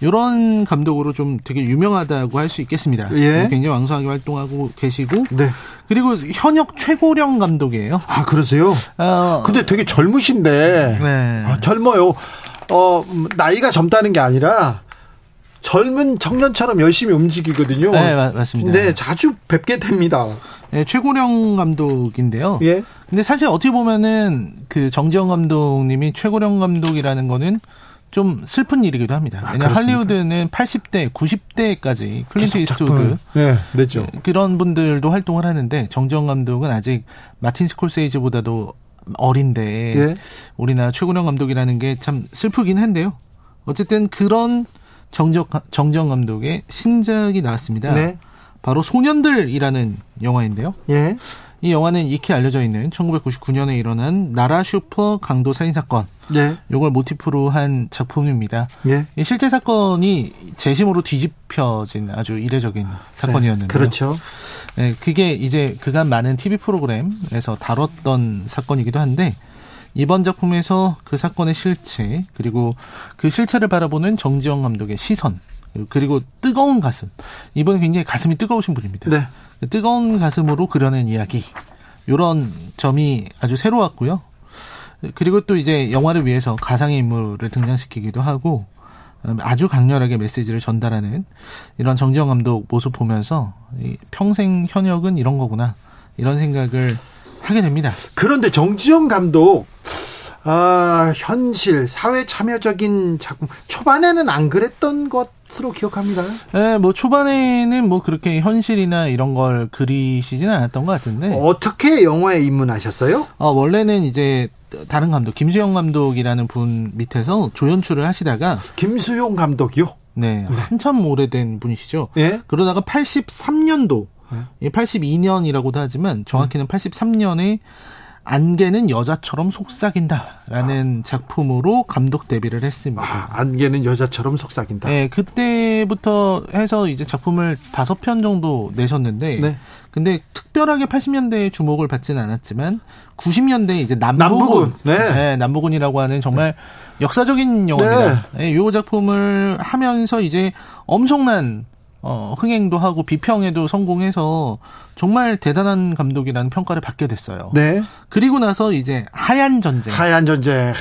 이런 감독으로 좀 되게 유명하다고 할 수 있겠습니다. 예. 굉장히 왕성하게 활동하고 계시고 네. 그리고 현역 최고령 감독이에요. 아, 그러세요? 어, 근데 되게 젊으신데. 네. 아, 젊어요. 어, 음, 나이가 젊다는 게 아니라 젊은 청년처럼 열심히 움직이거든요. 네, 맞- 맞습니다. 네, 자주 뵙게 됩니다. 네, 최고령 감독인데요. 예. 근데 사실 어떻게 보면은 그 정지영 감독님이 최고령 감독이라는 거는 좀 슬픈 일이기도 합니다. 아, 왜냐하면? 할리우드는 80대, 90대까지 클린트 이스트우드 네, 냈죠. 그런 분들도 활동을 하는데 정지영 감독은 아직 마틴 스콜세이즈보다도 어린데 예. 우리나라 최고령 감독이라는 게 참 슬프긴 한데요. 어쨌든 그런 정적, 정지영 감독의 신작이 나왔습니다. 네. 바로 소년들이라는 영화인데요. 예. 이 영화는 익히 알려져 있는 1999년에 일어난 나라 슈퍼 강도 살인 사건. 네. 요걸 모티프로 한 작품입니다. 예. 이 실제 사건이 재심으로 뒤집혀진 아주 이례적인 사건이었는데요. 네, 그렇죠. 네, 그게 이제 그간 많은 TV 프로그램에서 다뤘던 사건이기도 한데 이번 작품에서 그 사건의 실체 그리고 그 실체를 바라보는 정지영 감독의 시선 그리고 뜨거운 가슴 이번에 굉장히 가슴이 뜨거우신 분입니다. 네. 그 뜨거운 가슴으로 그려낸 이야기 이런 점이 아주 새로웠고요. 그리고 또 이제 영화를 위해서 가상의 인물을 등장시키기도 하고 음, 아주 강렬하게 메시지를 전달하는 이런 정지영 감독 모습 보면서 이 평생 현역은 이런 거구나 이런 생각을 하게 됩니다. 그런데 정지영 감독 아, 현실, 사회 참여적인 작품 초반에는 안 그랬던 것으로 기억합니다. 네, 뭐 초반에는 뭐 그렇게 현실이나 이런 걸 그리시지는 않았던 것 같은데. 어떻게 영화에 입문하셨어요? 어, 원래는 이제 다른 감독 김수영 감독이라는 분 밑에서 조연출을 하시다가 김수용 감독이요? 네, 한참 오래된 분이시죠. 예? 그러다가 83년도, 예, 82년이라고도 하지만 정확히는 83년에 안개는 여자처럼 속삭인다라는 작품으로 감독 데뷔를 했습니다. 아, 안개는 여자처럼 속삭인다. 네, 그때부터 해서 이제 작품을 다섯 편 정도 내셨는데, 네. 근데 특별하게 80년대에 주목을 받지는 않았지만 90년대에 이제 남부군, 남부군, 네. 네, 남부군이라고 하는 정말 역사적인 영화입니다. 네. 이 작품을 하면서 이제 엄청난 어, 흥행도 하고 비평에도 성공해서 정말 대단한 감독이라는 평가를 받게 됐어요. 네. 그리고 나서 이제 하얀 전쟁, 하얀 전쟁.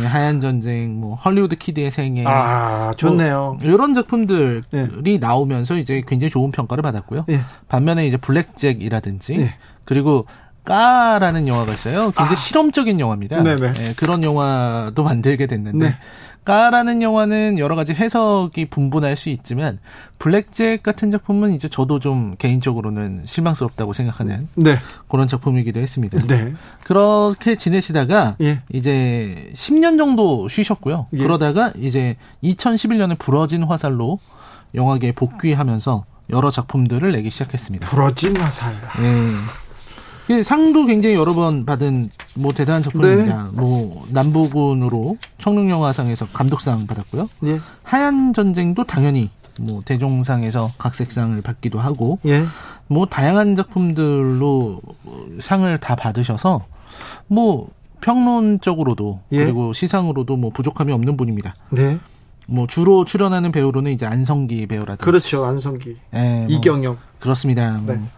네, 하얀 전쟁, 뭐 헐리우드 키드의 생애, 아, 좋네요. 뭐 이런 작품들이 나오면서 이제 굉장히 좋은 평가를 받았고요. 예. 반면에 이제 블랙잭이라든지 예. 그리고 까라는 영화가 있어요. 굉장히 실험적인 영화입니다. 아. 네네. 예, 그런 영화도 만들게 됐는데 네. 까라는 영화는 여러 가지 해석이 분분할 수 있지만 블랙잭 같은 작품은 이제 저도 좀 개인적으로는 실망스럽다고 생각하는 네. 그런 작품이기도 했습니다. 네. 그렇게 지내시다가 예. 이제 10년 정도 쉬셨고요. 예. 그러다가 이제 2011년에 부러진 화살로 영화계에 복귀하면서 여러 작품들을 내기 시작했습니다. 부러진 화살. 예. 그 상도 굉장히 여러 번 받은 뭐 대단한 작품입니다. 네. 뭐 남부군으로 청룡영화상에서 감독상 받았고요. 예. 하얀 전쟁도 당연히 뭐 대종상에서 각색상을 받기도 하고 예. 뭐 다양한 작품들로 상을 다 받으셔서 뭐 평론적으로도 예. 그리고 시상으로도 뭐 부족함이 없는 분입니다. 네. 뭐 주로 출연하는 배우로는 이제 안성기 배우라든지 그렇죠. 안성기. 예, 뭐 이경영. 그렇습니다. 뭐, 네. 뭐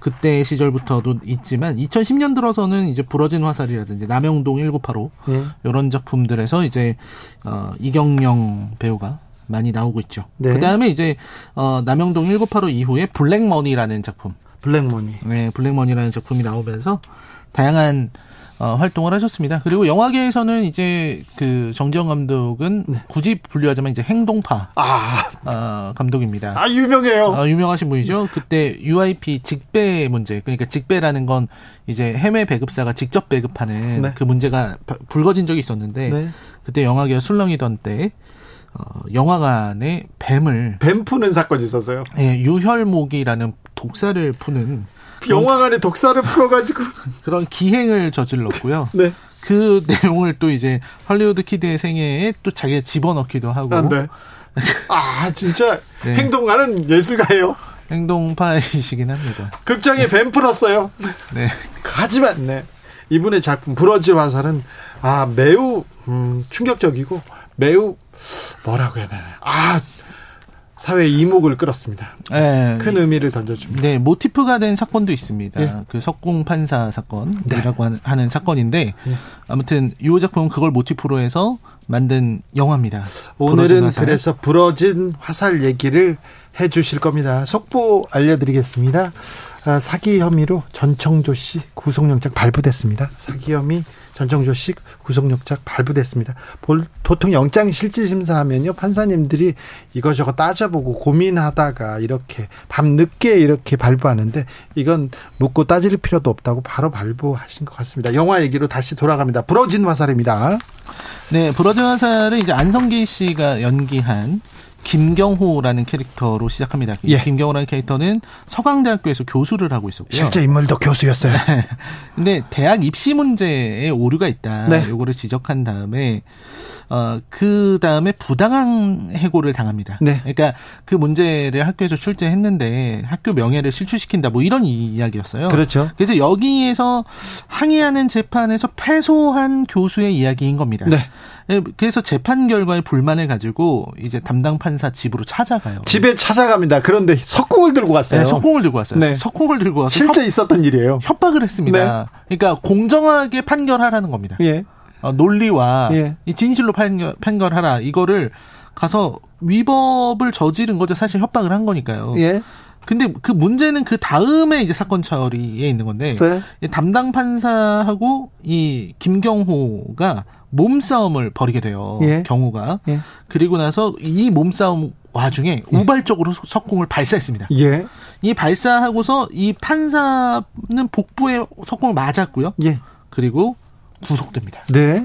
그때 시절부터도 있지만 2010년 들어서는 이제 부러진 화살이라든지 남영동 1985 예. 이런 작품들에서 이제 어 이경영 배우가 많이 나오고 있죠. 네. 그다음에 이제 어 남영동 1985 이후에 블랙머니라는 작품. 블랙머니. 네, 블랙머니라는 작품이 나오면서 다양한 어, 활동을 하셨습니다. 그리고 영화계에서는 이제 그 정지영 감독은 네. 굳이 분류하자면 이제 행동파 아, 어, 감독입니다. 아 유명해요. 어, 유명하신 분이죠. 그때 UIP 직배 문제, 그러니까 직배라는 건 이제 해외 배급사가 직접 배급하는 네. 그 문제가 바- 불거진 적이 있었는데 네. 그때 영화계가 술렁이던 때 어, 영화관에 뱀을 뱀 푸는 사건이 있었어요. 예, 유혈목이라는 독사를 푸는 영화관에 독사를 풀어가지고. 그런 기행을 저질렀고요. 네. 그 내용을 또 이제 헐리우드 키드의 생애에 또 자기가 집어넣기도 하고 아, 네. 아, 진짜 네. 행동하는 예술가예요. 행동파이시긴 합니다. 극장에 뱀 풀었어요. 네. 하지만 네. 이분의 작품 부러지 화살은 아 매우 음, 충격적이고 매우 뭐라고 해야 되나 아 사회 이목을 끌었습니다. 네. 큰 의미를 던져줍니다. 네, 모티프가 된 사건도 있습니다. 예. 그 석궁 판사 사건이라고 하는, 하는 사건인데 예. 아무튼 이 작품은 그걸 모티프로 해서 만든 영화입니다. 오늘은. 그래서 부러진 화살 얘기를 해 주실 겁니다. 속보 알려드리겠습니다. 아, 사기 혐의로 전청조 씨 구속영장 발부됐습니다. 사기 혐의 전청조 씨 구속영장 발부됐습니다. 볼- 보통 영장 실질심사하면요 판사님들이 이거저거 따져보고 고민하다가 이렇게 밤 늦게 이렇게 발부하는데 이건 묻고 따질 필요도 없다고 바로 발부하신 것 같습니다. 영화 얘기로 다시 돌아갑니다. 부러진 화살입니다. 네, 부러진 화살은 이제 안성기 씨가 연기한 김경호라는 캐릭터로 시작합니다. 이 예. 김경호라는 캐릭터는 서강대학교에서 교수를 하고 있었고요. 실제 인물도 교수였어요. 근데 대학 입시 문제에 오류가 있다. 네. 요거를 지적한 다음에 어, 그 다음에 부당한 해고를 당합니다. 네. 그러니까 그 문제를 학교에서 출제했는데 학교 명예를 실추시킨다. 뭐 이런 이- 이야기였어요. 그렇죠. 그래서 여기에서 항의하는 재판에서 패소한 교수의 이야기인 겁니다. 네. 예, 그래서 재판 결과에 불만을 가지고 이제 담당 판사 집으로 찾아가요. 집에 찾아갑니다. 그런데 석궁을 들고 갔어요. 네, 석궁을 들고 왔어요. 네. 석궁을 들고 와서 실제 있었던 일이에요. 협, 박을 했습니다. 그러니까 공정하게 판결하라는 겁니다. 예. 어, 논리와 예. 이 진실로 판결, 판결하라 이거를 가서 위법을 저지른 거죠. 사실 협박을 한 거니까요. 예. 근데 그 문제는 그 다음에 이제 사건 처리에 있는 건데 네. 이 담당 판사하고 이 김경호가 몸싸움을 벌이게 돼요. 예. 경호가 예. 그리고 나서 이 몸싸움 와중에 우발적으로 석궁을 발사했습니다. 예. 이 발사하고서 이 판사는 복부에 석궁을 맞았고요. 예. 그리고 구속됩니다. 네.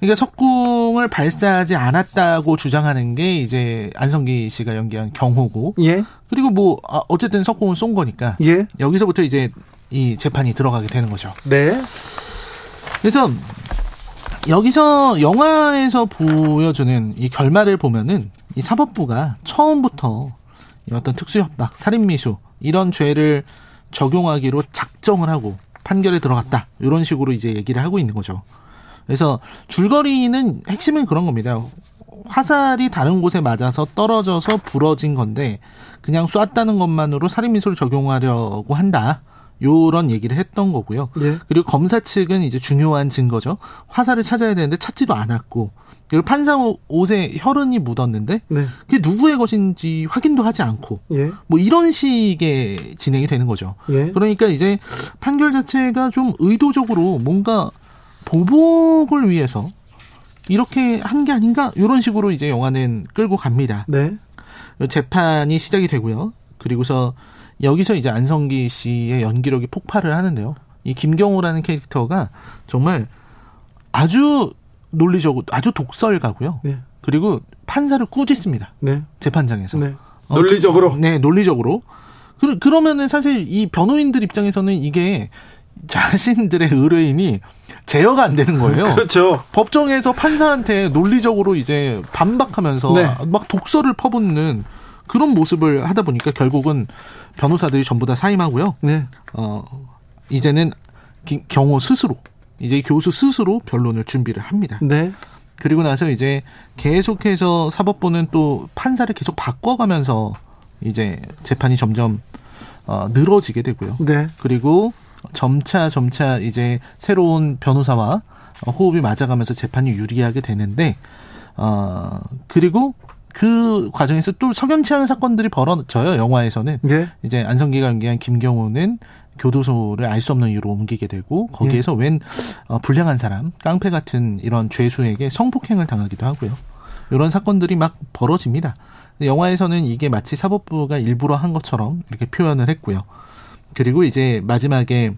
그러니까 석궁을 발사하지 않았다고 주장하는 게 이제 안성기 씨가 연기한 경호고 예. 그리고 뭐 아, 어쨌든 석궁을 쏜 거니까 예. 여기서부터 이제 이 재판이 들어가게 되는 거죠. 네. 그래서 여기서 영화에서 보여주는 이 결말을 보면은 이 사법부가 처음부터 이 어떤 특수협박, 살인미수 이런 죄를 적용하기로 작정을 하고 판결에 들어갔다 이런 식으로 이제 얘기를 하고 있는 거죠. 그래서 줄거리는 핵심은 그런 겁니다. 화살이 다른 곳에 맞아서 떨어져서 부러진 건데 그냥 쐈다는 것만으로 살인미수를 적용하려고 한다. 요런 얘기를 했던 거고요. 예. 그리고 검사 측은 이제 중요한 증거죠. 화살을 찾아야 되는데 찾지도 않았고 그리고 판사 옷에 혈흔이 묻었는데 네. 그게 누구의 것인지 확인도 하지 않고 예. 뭐 이런 식의 진행이 되는 거죠. 예. 그러니까 이제 판결 자체가 좀 의도적으로 뭔가 보복을 위해서 이렇게 한 게 아닌가 이런 식으로 이제 영화는 끌고 갑니다. 네. 재판이 시작이 되고요. 그리고서 여기서 이제 안성기 씨의 연기력이 폭발을 하는데요. 이 김경호라는 캐릭터가 정말 아주 논리적으로 아주 독설가고요. 네. 그리고 판사를 꾸짖습니다. 네. 재판장에서. 네. 어, 논리적으로. 그, 네, 논리적으로. 그, 그러면은 사실 이 변호인들 입장에서는 이게 자신들의 의뢰인이 제어가 안 되는 거예요. 그렇죠. 법정에서 판사한테 논리적으로 이제 반박하면서 네. 막 독설을 퍼붓는 그런 모습을 하다 보니까 결국은 변호사들이 전부 다 사임하고요. 네. 어, 이제는 기- 경호 스스로 이제 교수 스스로 변론을 준비를 합니다. 네. 그리고 나서 이제 계속해서 사법부는 또 판사를 계속 바꿔가면서 이제 재판이 점점 어, 늘어지게 되고요. 네. 그리고 점차 점차 이제 새로운 변호사와 어, 호흡이 맞아가면서 재판이 유리하게 되는데 어 그리고 그 과정에서 또 석연치 않은 사건들이 벌어져요 영화에서는. 예. 이제 안성기가 연기한 김경호는 교도소를 알 수 없는 이유로 옮기게 되고 거기에서 웬 어, 불량한 사람 깡패 같은 이런 죄수에게 성폭행을 당하기도 하고요. 이런 사건들이 막 벌어집니다. 영화에서는 이게 마치 사법부가 일부러 한 것처럼 이렇게 표현을 했고요. 그리고 이제 마지막에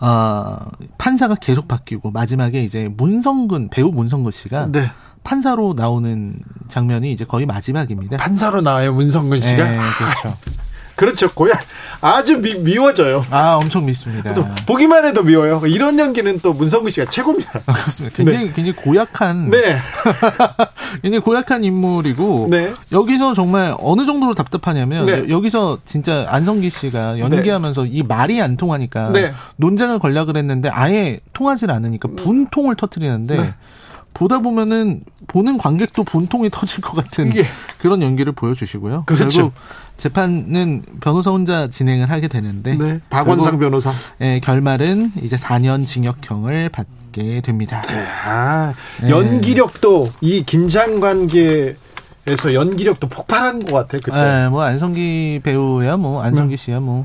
어, 판사가 계속 바뀌고 마지막에 이제 문성근 배우 문성근 씨가 네. 판사로 나오는 장면이 이제 거의 마지막입니다. 판사로 나와요, 문성근 씨가. 네, 그렇죠. 그렇죠. 고야 아주 미, 미워져요. 아, 엄청 믿습니다. 또 보기만 해도 미워요. 이런 연기는 또 문성근 씨가 최고입니다. 그렇습니다. 굉장히 굉장히 고약한 네. 굉장히 고약한 인물이고 네. 여기서 정말 어느 정도로 답답하냐면 네. 여- 여기서 진짜 안성기 씨가 연기하면서 이 말이 안 통하니까 네. 논쟁을 걸려 그랬는데 아예 통하질 않으니까 분통을 터트리는데 네. 보다 보면은 보는 관객도 분통이 터질 것 같은 예. 그런 연기를 보여주시고요. 그렇죠. 결국 재판은 변호사 혼자 진행을 하게 되는게 네. 박원상 변호사. 예, 결말은 이제 4년 징역형을 받게 됩니다. 아, 네. 연기력도 이 긴장 관계 에서 연기력도 폭발한 것 같아. 그때. 예, 뭐 안성기 배우야 뭐 안성기 씨야 뭐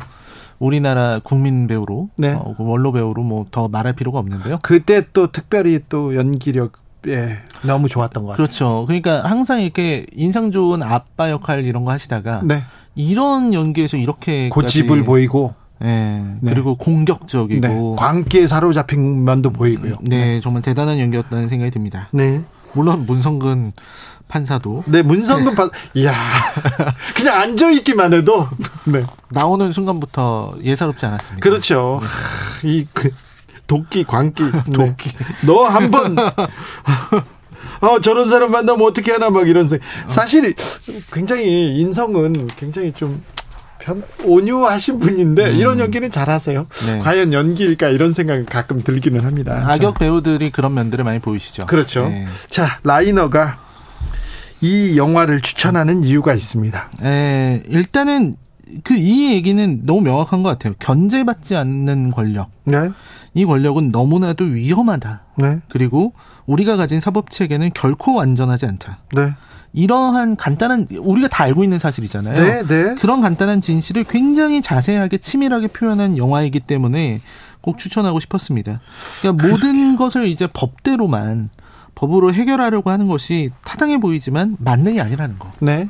우리나라 국민 배우로 네. 어, 그 원로 배우로 뭐 더 말할 필요가 없는데요. 그때 또 특별히 또 연기력 예, 너무 좋았던 것 같아요. 그렇죠. 그러니까 항상 이렇게 인상 좋은 아빠 역할 이런 거 하시다가 네. 이런 연기에서 이렇게 고집을 보이고 예. 네. 그리고 공격적이고 네. 광기에 사로잡힌 면도 보이고요. 네, 정말 대단한 연기였다는 생각이 듭니다. 네. 물론 문성근 판사도 네, 문성근 판, 이야. 그냥 앉아 있기만 해도. 네. 나오는 순간부터 예사롭지 않았습니다. 그렇죠. 하, 이, 그, 도끼, 광기. 도끼. 너한 번. 어, 저런 사람 만나면 어떻게 하나, 막 이런 생각. 사실, 굉장히, 인성은 굉장히 좀, 편, 온유하신 분인데 음. 이런 연기는 잘하세요. 네. 과연 연기일까 이런 생각이 가끔 들기는 합니다. 악역 배우들이 그런 면들을 많이 보이시죠. 그렇죠. 네. 자, 라이너가 이 영화를 추천하는 이유가 있습니다. 에, 일단은 그 이 얘기는 너무 명확한 것 같아요. 견제받지 않는 권력. 네. 이 권력은 너무나도 위험하다. 네. 그리고 우리가 가진 사법 체계는 결코 완전하지 않다. 네. 이러한 간단한 우리가 다 알고 있는 사실이잖아요. 네, 네. 그런 간단한 진실을 굉장히 자세하게 치밀하게 표현한 영화이기 때문에 꼭 추천하고 싶었습니다. 그러니까 모든 것을 이제 법대로만 법으로 해결하려고 하는 것이 타당해 보이지만 맞는 게 아니라는 거. 네.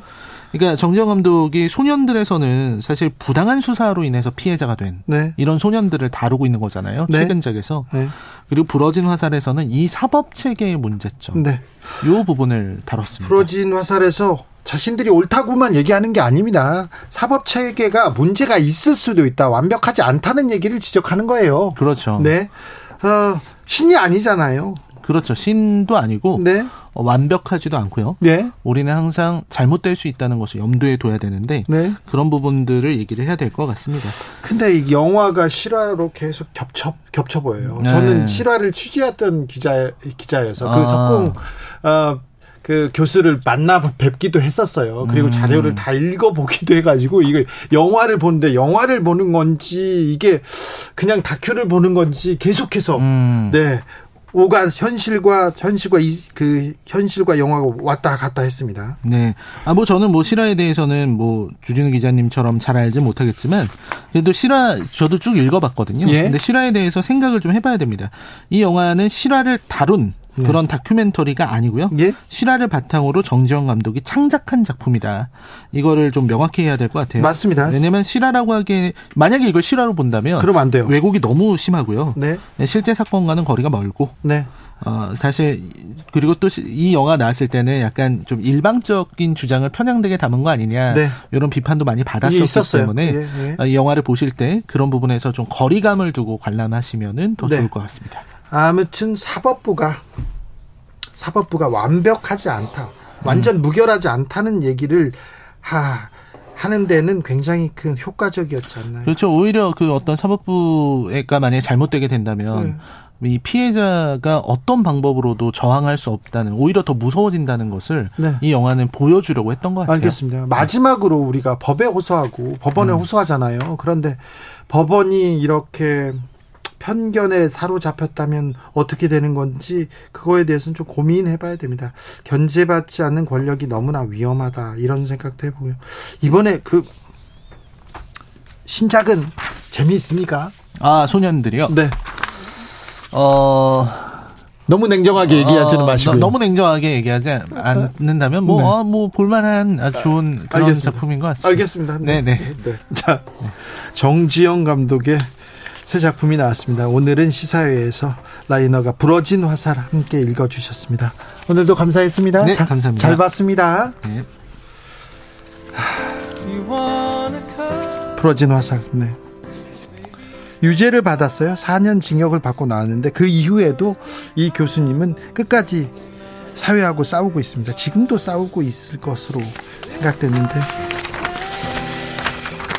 그러니까 정재영 감독이 소년들에서는 사실 부당한 수사로 인해서 피해자가 된 네. 이런 소년들을 다루고 있는 거잖아요. 네. 최근작에서. 네. 그리고 부러진 화살에서는 이 사법 체계의 문제점. 네. 요 부분을 다뤘습니다. 부러진 화살에서 자신들이 옳다고만 얘기하는 게 아닙니다. 사법 체계가 문제가 있을 수도 있다. 완벽하지 않다는 얘기를 지적하는 거예요. 그렇죠. 네. 어, 신이 아니잖아요. 그렇죠. 신도 아니고 네. 어, 완벽하지도 않고요. 네. 우리는 항상 잘못될 수 있다는 것을 염두에 둬야 되는데 네. 그런 부분들을 얘기를 해야 될 것 같습니다. 근데 이 영화가 실화로 계속 겹쳐 겹쳐 보여요. 네. 저는 실화를 취재했던 기자 기자여서 그 아. 석궁 어, 그 교수를 만나 뵙기도 했었어요. 그리고 음. 자료를 다 읽어보기도 해가지고 이거 영화를 보는데 영화를 보는 건지 이게 그냥 다큐를 보는 건지 계속해서 음. 네 오가 현실과 현실과 이 그 현실과 영화가 왔다 갔다 했습니다. 네. 아, 뭐 저는 뭐 실화에 대해서는 뭐 주진우 기자님처럼 잘 알지 못하겠지만 그래도 실화 저도 쭉 읽어봤거든요. 예. 근데 실화에 대해서 생각을 좀 해봐야 됩니다. 이 영화는 실화를 다룬 그런 다큐멘터리가 아니고요. 예? 실화를 바탕으로 정지영 감독이 창작한 작품이다. 이거를 좀 명확히 해야 될 것 같아요. 맞습니다. 왜냐면 실화라고 하기에 만약에 이걸 실화로 본다면 그럼 안 돼요. 왜곡이 너무 심하고요. 네, 실제 사건과는 거리가 멀고 네, 어, 사실, 그리고 또 이 영화 나왔을 때는 약간 좀 일방적인 주장을 편향되게 담은 거 아니냐. 네. 이런 비판도 많이 이게 받았었기. 때문에 예, 예. 어, 이 영화를 보실 때 그런 부분에서 좀 거리감을 두고 관람하시면은 더 네. 좋을 것 같습니다. 아무튼 사법부가 사법부가 완벽하지 않다, 완전 무결하지 않다는 얘기를 하 하는 데는 굉장히 큰 효과적이었지 않나요? 그렇죠. 오히려 그 어떤 사법부가 만약에 잘못되게 된다면 네. 이 피해자가 어떤 방법으로도 저항할 수 없다는 오히려 더 무서워진다는 것을 네. 이 영화는 보여주려고 했던 것 같아요. 알겠습니다. 마지막으로 우리가 법에 호소하고 법원에 음. 호소하잖아요. 그런데 법원이 이렇게 편견에 사로잡혔다면 어떻게 되는 건지 그거에 대해서는 좀 고민해 봐야 됩니다. 견제받지 않는 권력이 너무나 위험하다 이런 생각도 해보고요. 이번에 그 신작은 재미있습니까? 아 소년들이요. 네. 어. 너무 냉정하게 얘기하지는 어, 마시고요. 너, 무 냉정하게 얘기하지 않는다면 뭐, 네. 어, 뭐 볼만한 좋은 그런 알겠습니다. 작품인 것 같습니다. 알겠습니다. 네, 네. 네. 자, 정지영 감독의 새 작품이 나왔습니다. 오늘은 시사회에서 라이너가 부러진 화살 함께 읽어주셨습니다. 오늘도 감사했습니다. 네, 자, 감사합니다. 잘 봤습니다. 네. 부러진 화살. 네. 유죄를 받았어요. 4년 징역을 받고 나왔는데 그 이후에도 이 교수님은 끝까지 사회하고 싸우고 있습니다. 지금도 싸우고 있을 것으로 생각되는데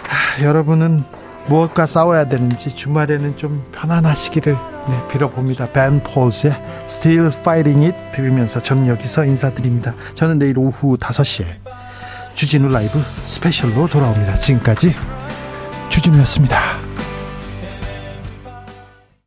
하, 여러분은 무엇과 싸워야 되는지 주말에는 좀 편안하시기를 네, 빌어봅니다. 벤 폴스의 Still Fighting It 들으면서 저는 여기서 인사드립니다. 저는 내일 오후 5시에 주진우 라이브 스페셜로 돌아옵니다. 지금까지 주진우였습니다.